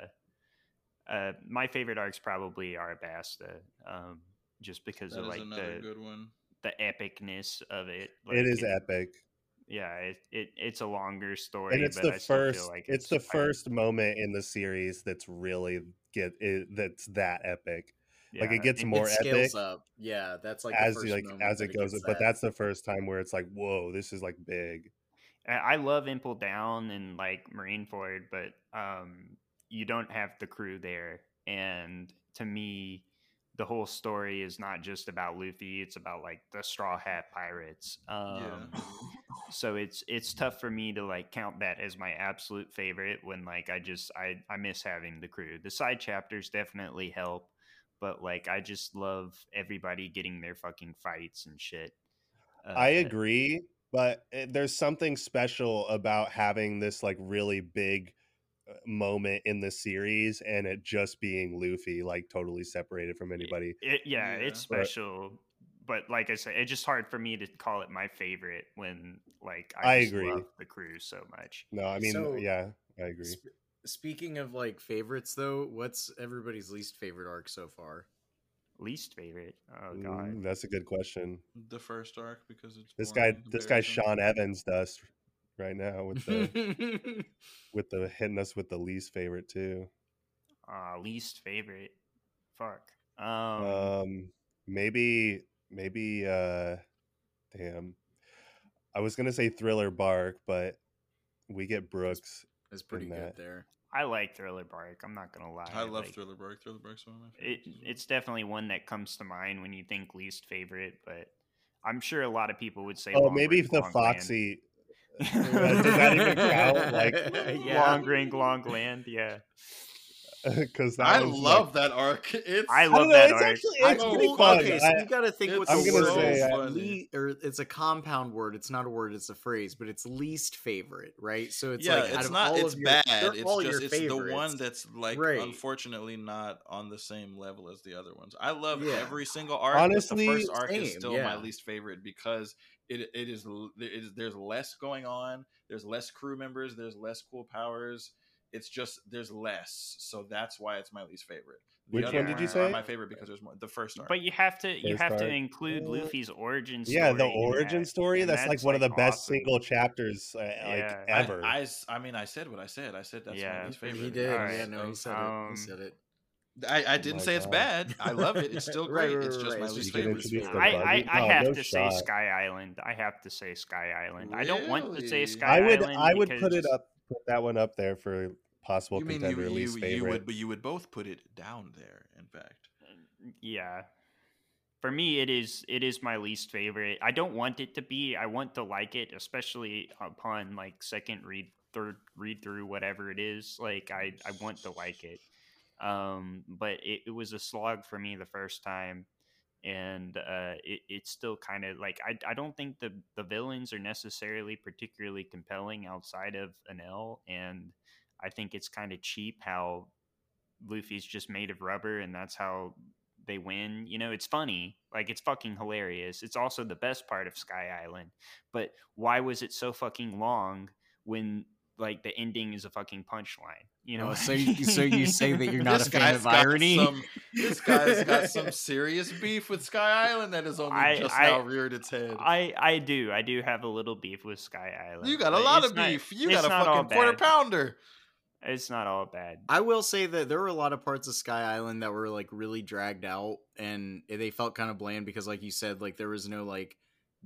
uh, my favorite arcs probably Arabasta. Um, just because That of like the good one. the epicness of it. it Like, is epic, Yeah, it, it it's a longer story, and it's but the I first. feel like it's, the first moment in the series that's really get it, that's that epic. Like it gets and- more it scales epic up. Yeah, that's like the as first like as that it goes, gets but that's the first time where it's like, whoa, this is like big. I I love Impel Down and like Marineford, but um, you don't have the crew there. And to me, the whole story is not just about Luffy; it's about like the Straw Hat Pirates. Um, So it's it's tough for me to like count that as my absolute favorite when like I just I I miss having the crew. The side chapters definitely help, but like I just love everybody getting their fucking fights and shit. I Uh, agree, but eh, there's something special about having this like really big uh, moment in the series and it just being Luffy, like totally separated from anybody. It, yeah, it's Yeah. But- special, but like I said, it's just hard for me to call it my favorite when Like I just agree. love the crew so much. No, I mean, So- yeah, I agree. Sp- speaking of like favorites, though, what's everybody's least favorite arc so far? Least favorite. Oh god. Mm, that's a good question. The first arc because it's This guy, this guy. Sean Evans, does right now with the (laughs) with the hitting us with the least favorite too. Uh, least favorite. Fuck. Um, Um, maybe, maybe, uh, damn. I was gonna say Thriller Bark, but we get Brooks. It's pretty in good that. there. I like Thriller Bark. I'm not gonna lie. I love like, Thriller Bark. Thriller Bark's one of my It, favorites. as well. it's definitely one that comes to mind when you think least favorite, but I'm sure a lot of people would say. Oh, Long maybe Ring, the Long Foxy. (laughs) Does that even count? Like- yeah. Long Ring, Long Land. Yeah, (laughs) Because I love that arc. It's I I love don't know, that it's arc. actually I it's know, pretty well, fun. Okay, so I- you got to think what the I'm word say, is. Le- or it's a compound word. It's not a word. It's a phrase, but it's least favorite, right? So it's yeah, like out it's of not. all It's your, bad. It's all just your it's the one that's like Right. unfortunately not on the same level as the other ones. I love Yeah. every single arc. Honestly, but the first arc is still yeah. my least favorite because it it is, it is there's less going on. There's less crew members. There's less cool powers. It's just there's less, so that's why it's my least favorite. The Which other one did you say? My favorite because there's more. The first arc. but you have to you First have to include Uh, Luffy's origin. story yeah, the origin that, story. and That's, like one of the best single chapters uh, Yeah. like I- ever. I, s- I mean, I said what I said. I said that's Yeah. my least favorite. He did. Alright, Yeah, no, he said it. um, He said it. I, I Oh didn't my say it's bad. I love it. It's (laughs) still great. right, it's just right. my least just You can favorite. I. I, I Oh, have no to say. Sky Island. I have to say Sky Island. I don't want to say Really? Sky I would, Island. I would put it up, put that one up there for possible You mean contender you, least you, favorite. you would, but you would both put it down there. In fact, yeah. For me it is it is my least favorite. I don't want it to be i want to like it especially upon like second read third read through whatever it is. Like i i want to like it. Um but it, it was a slog for me the first time and uh it, it's still kind of like I, I don't think the the villains are necessarily particularly compelling outside of Enel and i think it's kind of cheap how luffy's just made of rubber and that's how they win. You know, it's funny. Like it's fucking hilarious. It's also the best part of Sky Island. But why was it so fucking long when like the ending is a fucking punchline? You know, Oh, so you, so you say that you're (laughs) not This a fan of irony? Some, this guy's got some (laughs) serious beef with Sky Island that has only I- just I- now reared its head. I I do I do have a little beef with Sky Island. you got a lot it's of not- beef. You got a fucking quarter pounder. It's not all bad. I will say that there were a lot of parts of Sky Island that were like really dragged out and they felt kind of bland because like you said like there was no like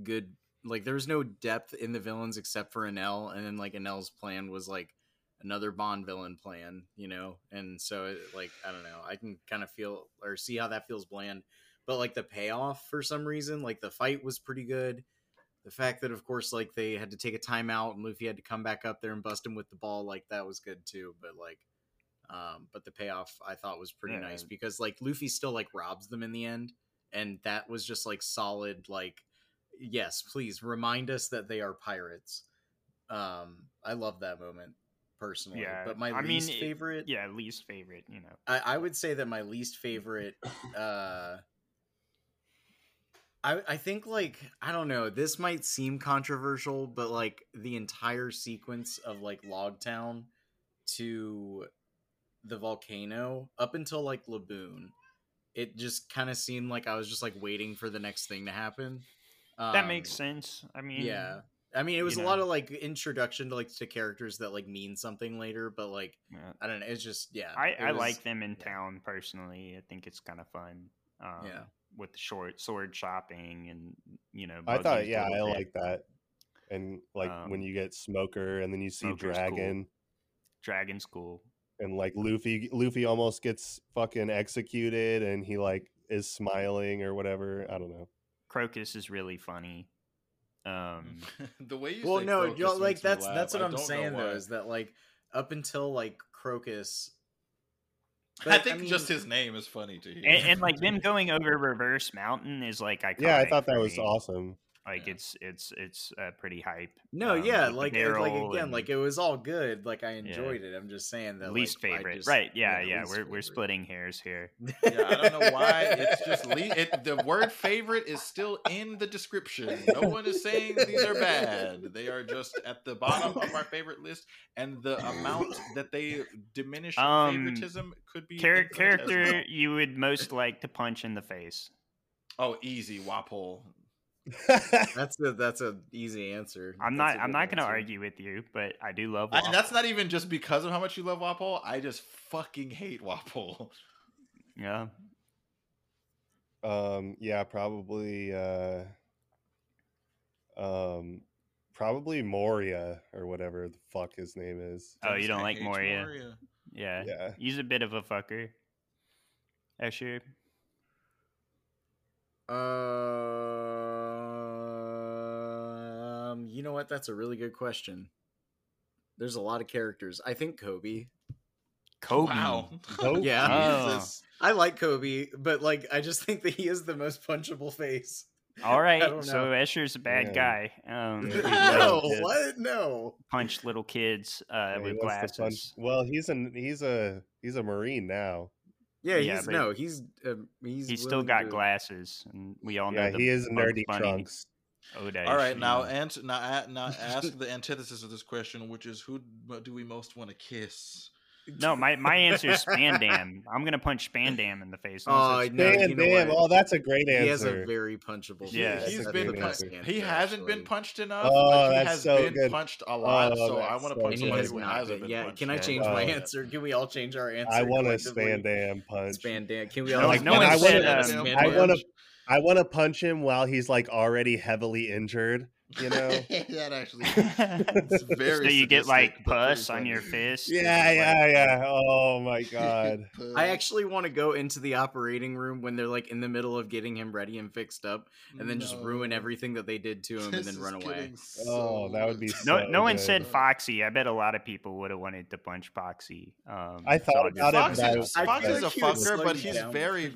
good like there's no depth in the villains except for Enel and then like Enel's plan was like another Bond villain plan, you know. And so it, like I don't know, I can kind of feel or see how that feels bland. But like the payoff for some reason, like the fight was pretty good. The fact that of course like they had to take a timeout and Luffy had to come back up there and bust him with the ball, like that was good too. But like um, but the payoff I thought was pretty Yeah. nice because like Luffy still like robs them in the end, and that was just like solid. Like, yes, please remind us that they are pirates. Um, I love that moment personally. Yeah, but my I mean, least it- favorite, Yeah, least favorite. You know, I, I would say that my least favorite (laughs) uh I I think like I don't know, this might seem controversial, but like the entire sequence of like Logtown to the volcano up until like Laboon, it just kind of seemed like I was just like waiting for the next thing to happen. That makes Um, sense. I mean, Yeah. I mean, it was you a lot of like introduction to like to characters that like mean something later, but like yeah. I don't know. It's just yeah. I, I was- like them in yeah. town personally. I think it's kind of fun. Um, Yeah. With the short sword shopping and you know. I thought, yeah, I like that. And like when Um, you get Smoker, and then you see Smoker's cool. Dragon, Dragon School. and like Luffy, Luffy almost gets fucking executed, and he like is smiling or whatever. I don't know. Crocus is really funny. Um, (laughs) the way you well say no Crocus yo, like that's laugh. that's what I i'm saying though is that like up until like crocus (laughs) I think I just his name is funny to hear. and, and like them (laughs) going over Reverse Mountain is like iconic. Yeah, I thought that was awesome. Like Yeah. it's it's it's uh, pretty hype. No, um, yeah, with like like again, and like it was all good. Like I enjoyed it. I'm just saying that least like, favorite, just- right? Yeah, yeah. least we're we're splitting hairs here. (laughs) Yeah, I don't know why. It's just le- (laughs) it, the word favorite is still in the description. No one is saying these are bad. They are just at the bottom of our favorite list, and the amount that they diminish Um, favoritism could be Char- character you would most like to punch in the face. Oh, easy Wapol. That's a that's a easy answer. I'm That's not I'm not gonna answer. argue with you, but I do love. I, that's not even just because of how much you love Wapol. I just fucking hate Wapol. yeah. um, yeah, probably. Uh, um, probably Moria or whatever the fuck his name is. Oh, you don't I like hate Moria? Yeah. Yeah. He's a bit of a fucker. Escher. Um, you know what? That's a really good question. There's a lot of characters. I think Koby. Koby. Wow. (laughs) Oh, Yeah. Oh. Jesus. I like Koby, but like I just think that he is the most punchable face. All (laughs) right, so. Escher's a bad Yeah. guy. Um, Yeah, he (laughs) he no, what? No. Punch little kids uh, Yeah, with wants punch- glasses. Well, he's an he's a he's a marine now. Yeah, Yeah, he's no, he's uh, he's He's still got to- glasses, and we all know. Yeah, the he is nerdy Bunny trunks. ode, All right, now know. answer now, now (laughs) ask the antithesis of this question, which is who do we most want to kiss? No, my my answer is Spandam. I'm gonna punch Spandam in the face. Oh, unless no, Damn, you know damn! Oh, that's a great answer. He has a very punchable. He, Yeah, face. he's that's a been good pun- answer. he hasn't been punched enough, Oh, but he that's has so been good. punched a oh, lot. Oh, so I want to so punch And he somebody has who not hasn't been. been Yeah, punched. can I yet. change Oh. my answer? Can we all change our answer? I want a? Spandam punch. Spandam. Can we No, all like, uh, no one said, say I want to I want to punch him while he's like already heavily injured. You know? (laughs) that actually. (laughs) It's very so you get like sadistic, pus on your funny. fist. yeah, yeah, yeah. Oh my (laughs) god. I actually want to go into the operating room when they're like in the middle of getting him ready and fixed up, and then just ruin everything that they did to him, and then run away. getting Oh, that would be so- No, so no one said Foxy. I bet a lot of people would have wanted to punch Foxy. Um, I thought I'll about just- it, Fox, but I- is, I Fox feel is a like he was fucker, but he's down. very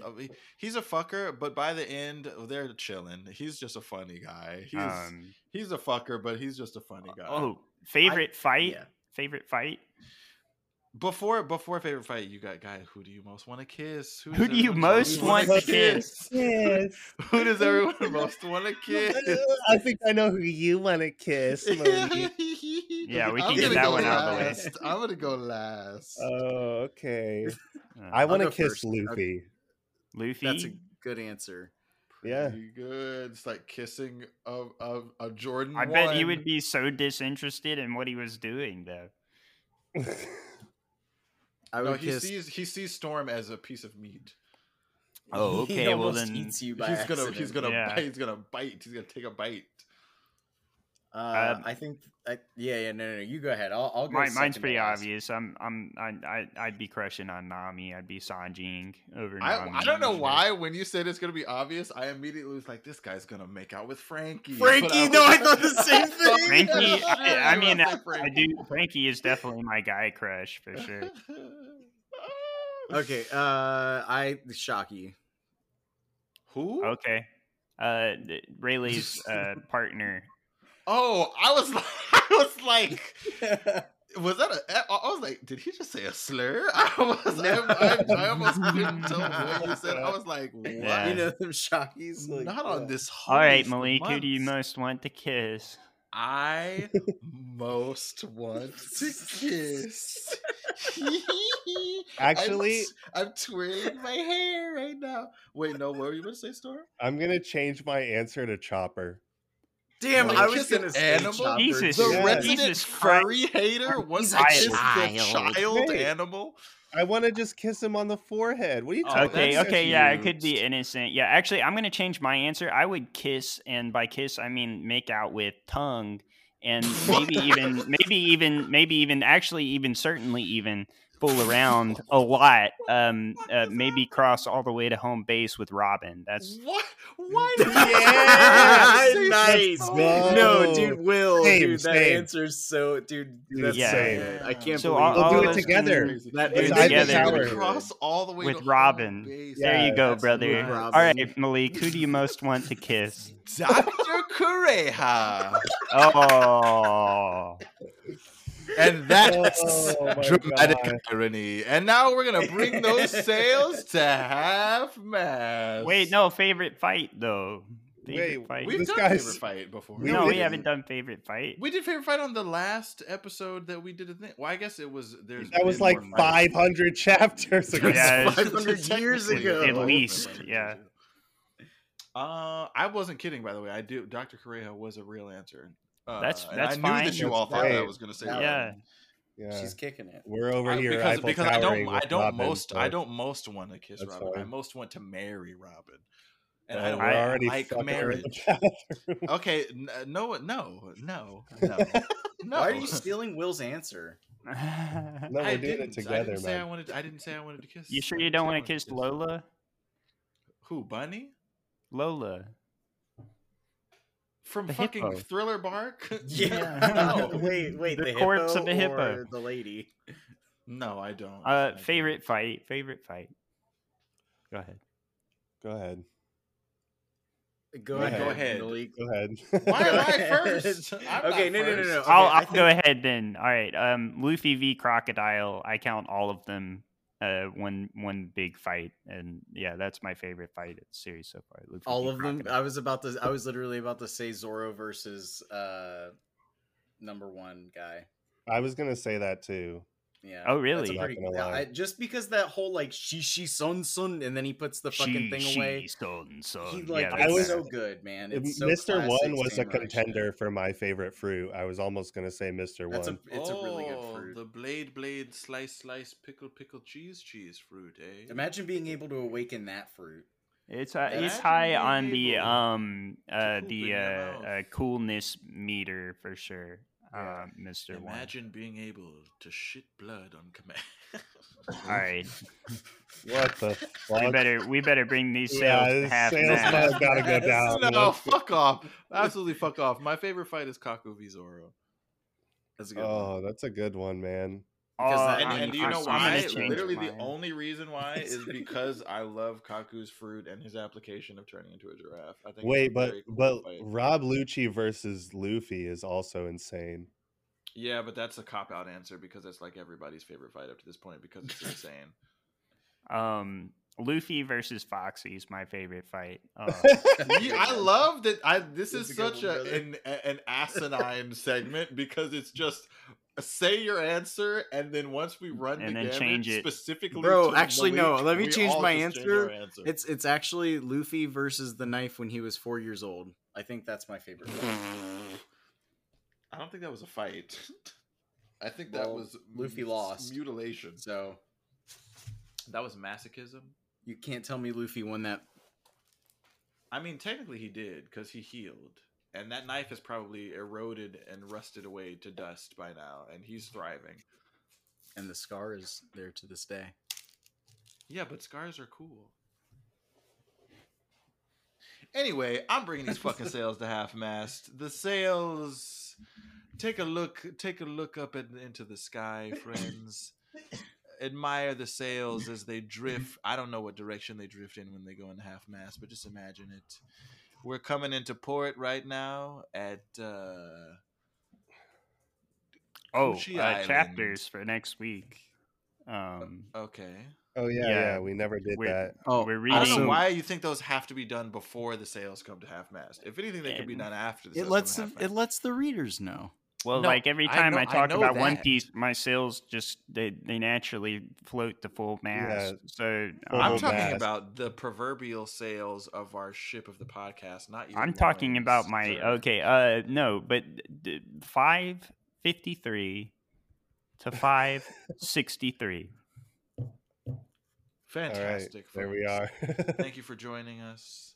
he's a fucker, but by the end they're chilling. He's just a funny guy. He's um, he's a fucker, but he's just a funny guy. oh, favorite fight? yeah. Favorite fight? Before before favorite fight, you got guy. Who do you most want to kiss? Who does do you most wanna want to kiss? Yes. (laughs) Who does everyone most want to (laughs) kiss? I think I know who you want to kiss. (laughs) Yeah, we I'm can get that go one out of the way. last. I'm gonna go last. Oh, okay. Uh, I want to kiss first. Luffy. Luffy. That's a good answer. Yeah. Good. It's like kissing of of a Jordan. I bet he would be so disinterested in what he was doing, though. (laughs) I No, would he kiss. sees he sees Storm as a piece of meat. Oh, (laughs) He okay, well then- eats you by he's gonna he's gonna Yeah. bite. He's gonna bite. He's gonna take a bite. Uh, Um, I think. I, yeah, yeah. No, no, no. You go ahead. I'll. I'll go. Mine, mine's pretty last. obvious. I'm, I'm, I, I, I'd be crushing on Nami. I'd be Sanjing over I, Nami. I don't know sure. why when you said it's gonna be obvious, I immediately was like, this guy's gonna make out with Franky. Franky, But no, I was- thought the same (laughs) thing. Franky, I, I mean, I, I do. Franky is definitely my guy crush for sure. (laughs) Okay. Uh, I Shakky. Who? Okay, uh, Rayleigh's (laughs) uh, partner. Oh, I was like, (laughs) I was like, (laughs) was that a? I was like, did he just say a slur? (laughs) I was, I, I, I almost couldn't tell what you said. I was like, what? Yeah. You know them Shockies. Like, Not yeah. on this. All right, holy Malik, who do you most want to kiss? I most want to kiss. Actually- I'm, I'm twirling my hair right now. Wait, no, what were you going to say, Storm? I'm gonna change my answer to Chopper. Damn, Wait, I was kiss an gonna say animal? Chopper, Jesus. The Yeah. resident Jesus Christ. furry hater wants He's to a kiss the child. child Hey. animal. I want to just kiss him on the forehead. What are you Oh, talking? Okay, that's okay, yeah, it could be innocent. Yeah, actually, I'm gonna change my answer. I would kiss, and by kiss, I mean make out with tongue, and (laughs) maybe even, maybe even, maybe even, actually, even certainly even fool around a lot. Um, uh, maybe cross all the way to home base with Robin. That's What? Why? (laughs) Yeah, Say nice. so. No, dude, Will, Same, dude, that same. answer's so, dude. Dude, That's Yeah. so good. I can't So believe all- We'll all do of it together. can That Let's together. Cross all the way with to Robin. home base. Yeah, there you go, brother. nice. Robin. All right, Malik, who do you most want to kiss? (laughs) Dr. Kureha. Oh, And that's Oh dramatic God. irony. And now we're gonna bring those sales to half mast. wait, no, favorite fight though. Favorite Wait, fight. we've This done guy's- favorite fight before. No, no, we we didn't. haven't done favorite fight. We did favorite fight on the last episode that we did a thing. Well, I guess it was there's That was like more fights. 500 chapters ago. Yeah, 500 (laughs) years ago. At least, yeah. Uh, I wasn't kidding, by the way. I do. Dr. Kureha was a real answer. Uh, That's- and that's I knew that you That's all thought that I was going to say. Yeah. that. Yeah. Yeah. She's kicking it. We're over I- here because because I don't I don't Robin, most I don't most want to kiss That's Robin. I most want to marry Robin, and Uh, I don't we're already like fucking in the marriage. (laughs) (laughs) Okay, n- uh, no, no, no, (laughs) no, no. Why are you stealing Will's answer? No, I we're doing didn't. it together, I didn't say I man. wanted. I didn't say I wanted to kiss. you sure you don't want to kiss Lola? Who Bunny Lola. From The fucking hippo. Thriller Bark? (laughs) Yeah. no, (laughs) wait, wait. The The, corpse hippo of a hippo. or the lady. no, I don't. I Uh, don't. favorite fight. Favorite fight. Go ahead. Go ahead. Go, Go ahead. ahead. Go ahead. Why (laughs) am I first? ahead. I'm okay, not no, no, no, first. no. Okay, I'll, I I'll go ahead then. All right. Um, Luffy v Crocodile. I count all of them. Uh, one one big fight, and yeah, that's my favorite fight of the series so far. Luffy All v. of them. I was about to. I was literally about to say Zoro versus uh, number one guy. I was gonna say that too. Yeah. Oh, That's a really? Pretty- gonna. I, just because that whole like Shishi Sonson and then he puts the fucking She- thing she, away. son, son. He like yeah, I was- so good, man. It's so Mr. One was a samurai shit. contender for my favorite fruit. I was almost gonna say Mr. That's a One. it's a really good Oh, fruit. The blade, blade, slice, slice, pickle, pickle, cheese, cheese fruit, eh? Imagine being able to awaken that fruit. It's uh, it's high on the um uh the uh, uh coolness meter for sure. Yeah. Uh, Mister One. Imagine being able to shit blood on command. All right, (laughs) What the fuck? we better we better bring these sales Yeah, to half sales mast. mode gotta go (laughs) down. no, fuck off. Absolutely fuck off. My favorite fight is Kaku v Zoro. That's a good one. Oh, that's a good one, man. Because Oh, that- And, and do you know why? change Literally, the mine. only reason why is (laughs) because I love Kaku's fruit and his application of turning into a giraffe. I think. Wait, but cool but fight. Rob Lucci versus Luffy is also insane. yeah, but that's a cop out answer because that's like everybody's favorite fight up to this point because it's insane. (laughs) Um, Luffy versus Foxy is my favorite fight. (laughs) Uh, Yeah, I love that. I this That's is a such a, an an asinine segment because it's just say your answer and then once we mm, run And the then gamut change it. specifically. Bro, to actually, no, let me change my just change answer. It's it's actually Luffy versus the knife when he was four years old. I think that's my favorite. (laughs) I don't think that was a fight. (laughs) I think that was Luffy m- lost. mutilation. So That was masochism. you can't tell me Luffy won that. I mean, technically he did because he healed, and that knife is probably eroded and rusted away to dust by now, and he's thriving. And the scar is there to this day. Yeah, but scars are cool. Anyway, I'm bringing these fucking (laughs) sales to half mast. The sales. Take a look. Take a look up at, into the sky, (laughs) friends. Admire the sails as they drift. I don't know what direction they drift in when they go in half mast, but just imagine it. We're coming into port right now at uh, oh, uh, chapters for next week. Um, okay. Oh yeah, Yeah, yeah, we never did we're- that. Oh, we're I don't reading. know why you think those have to be done before the sales come to half mast. If anything, they could be done after the It lets come the, it lets the readers know. Well, No, like every I time know- I, I talk know about One. Piece, my sales just they, they naturally float to full mast. So Full I'm um, talking mast. about the proverbial sales of our ship of the podcast, not you. I'm talking about my okay. Uh, no, but d- five fifty three to five sixty three. Fantastic. All right, there we are. (laughs) Thank you for joining us.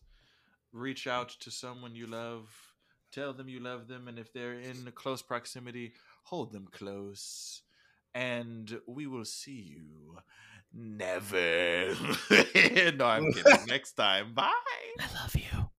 Reach out to someone you love. Tell them you love them, and if they're in close proximity, hold them close. and we will see you never. (laughs) no, I'm kidding. (laughs) Next time. Bye. I love you.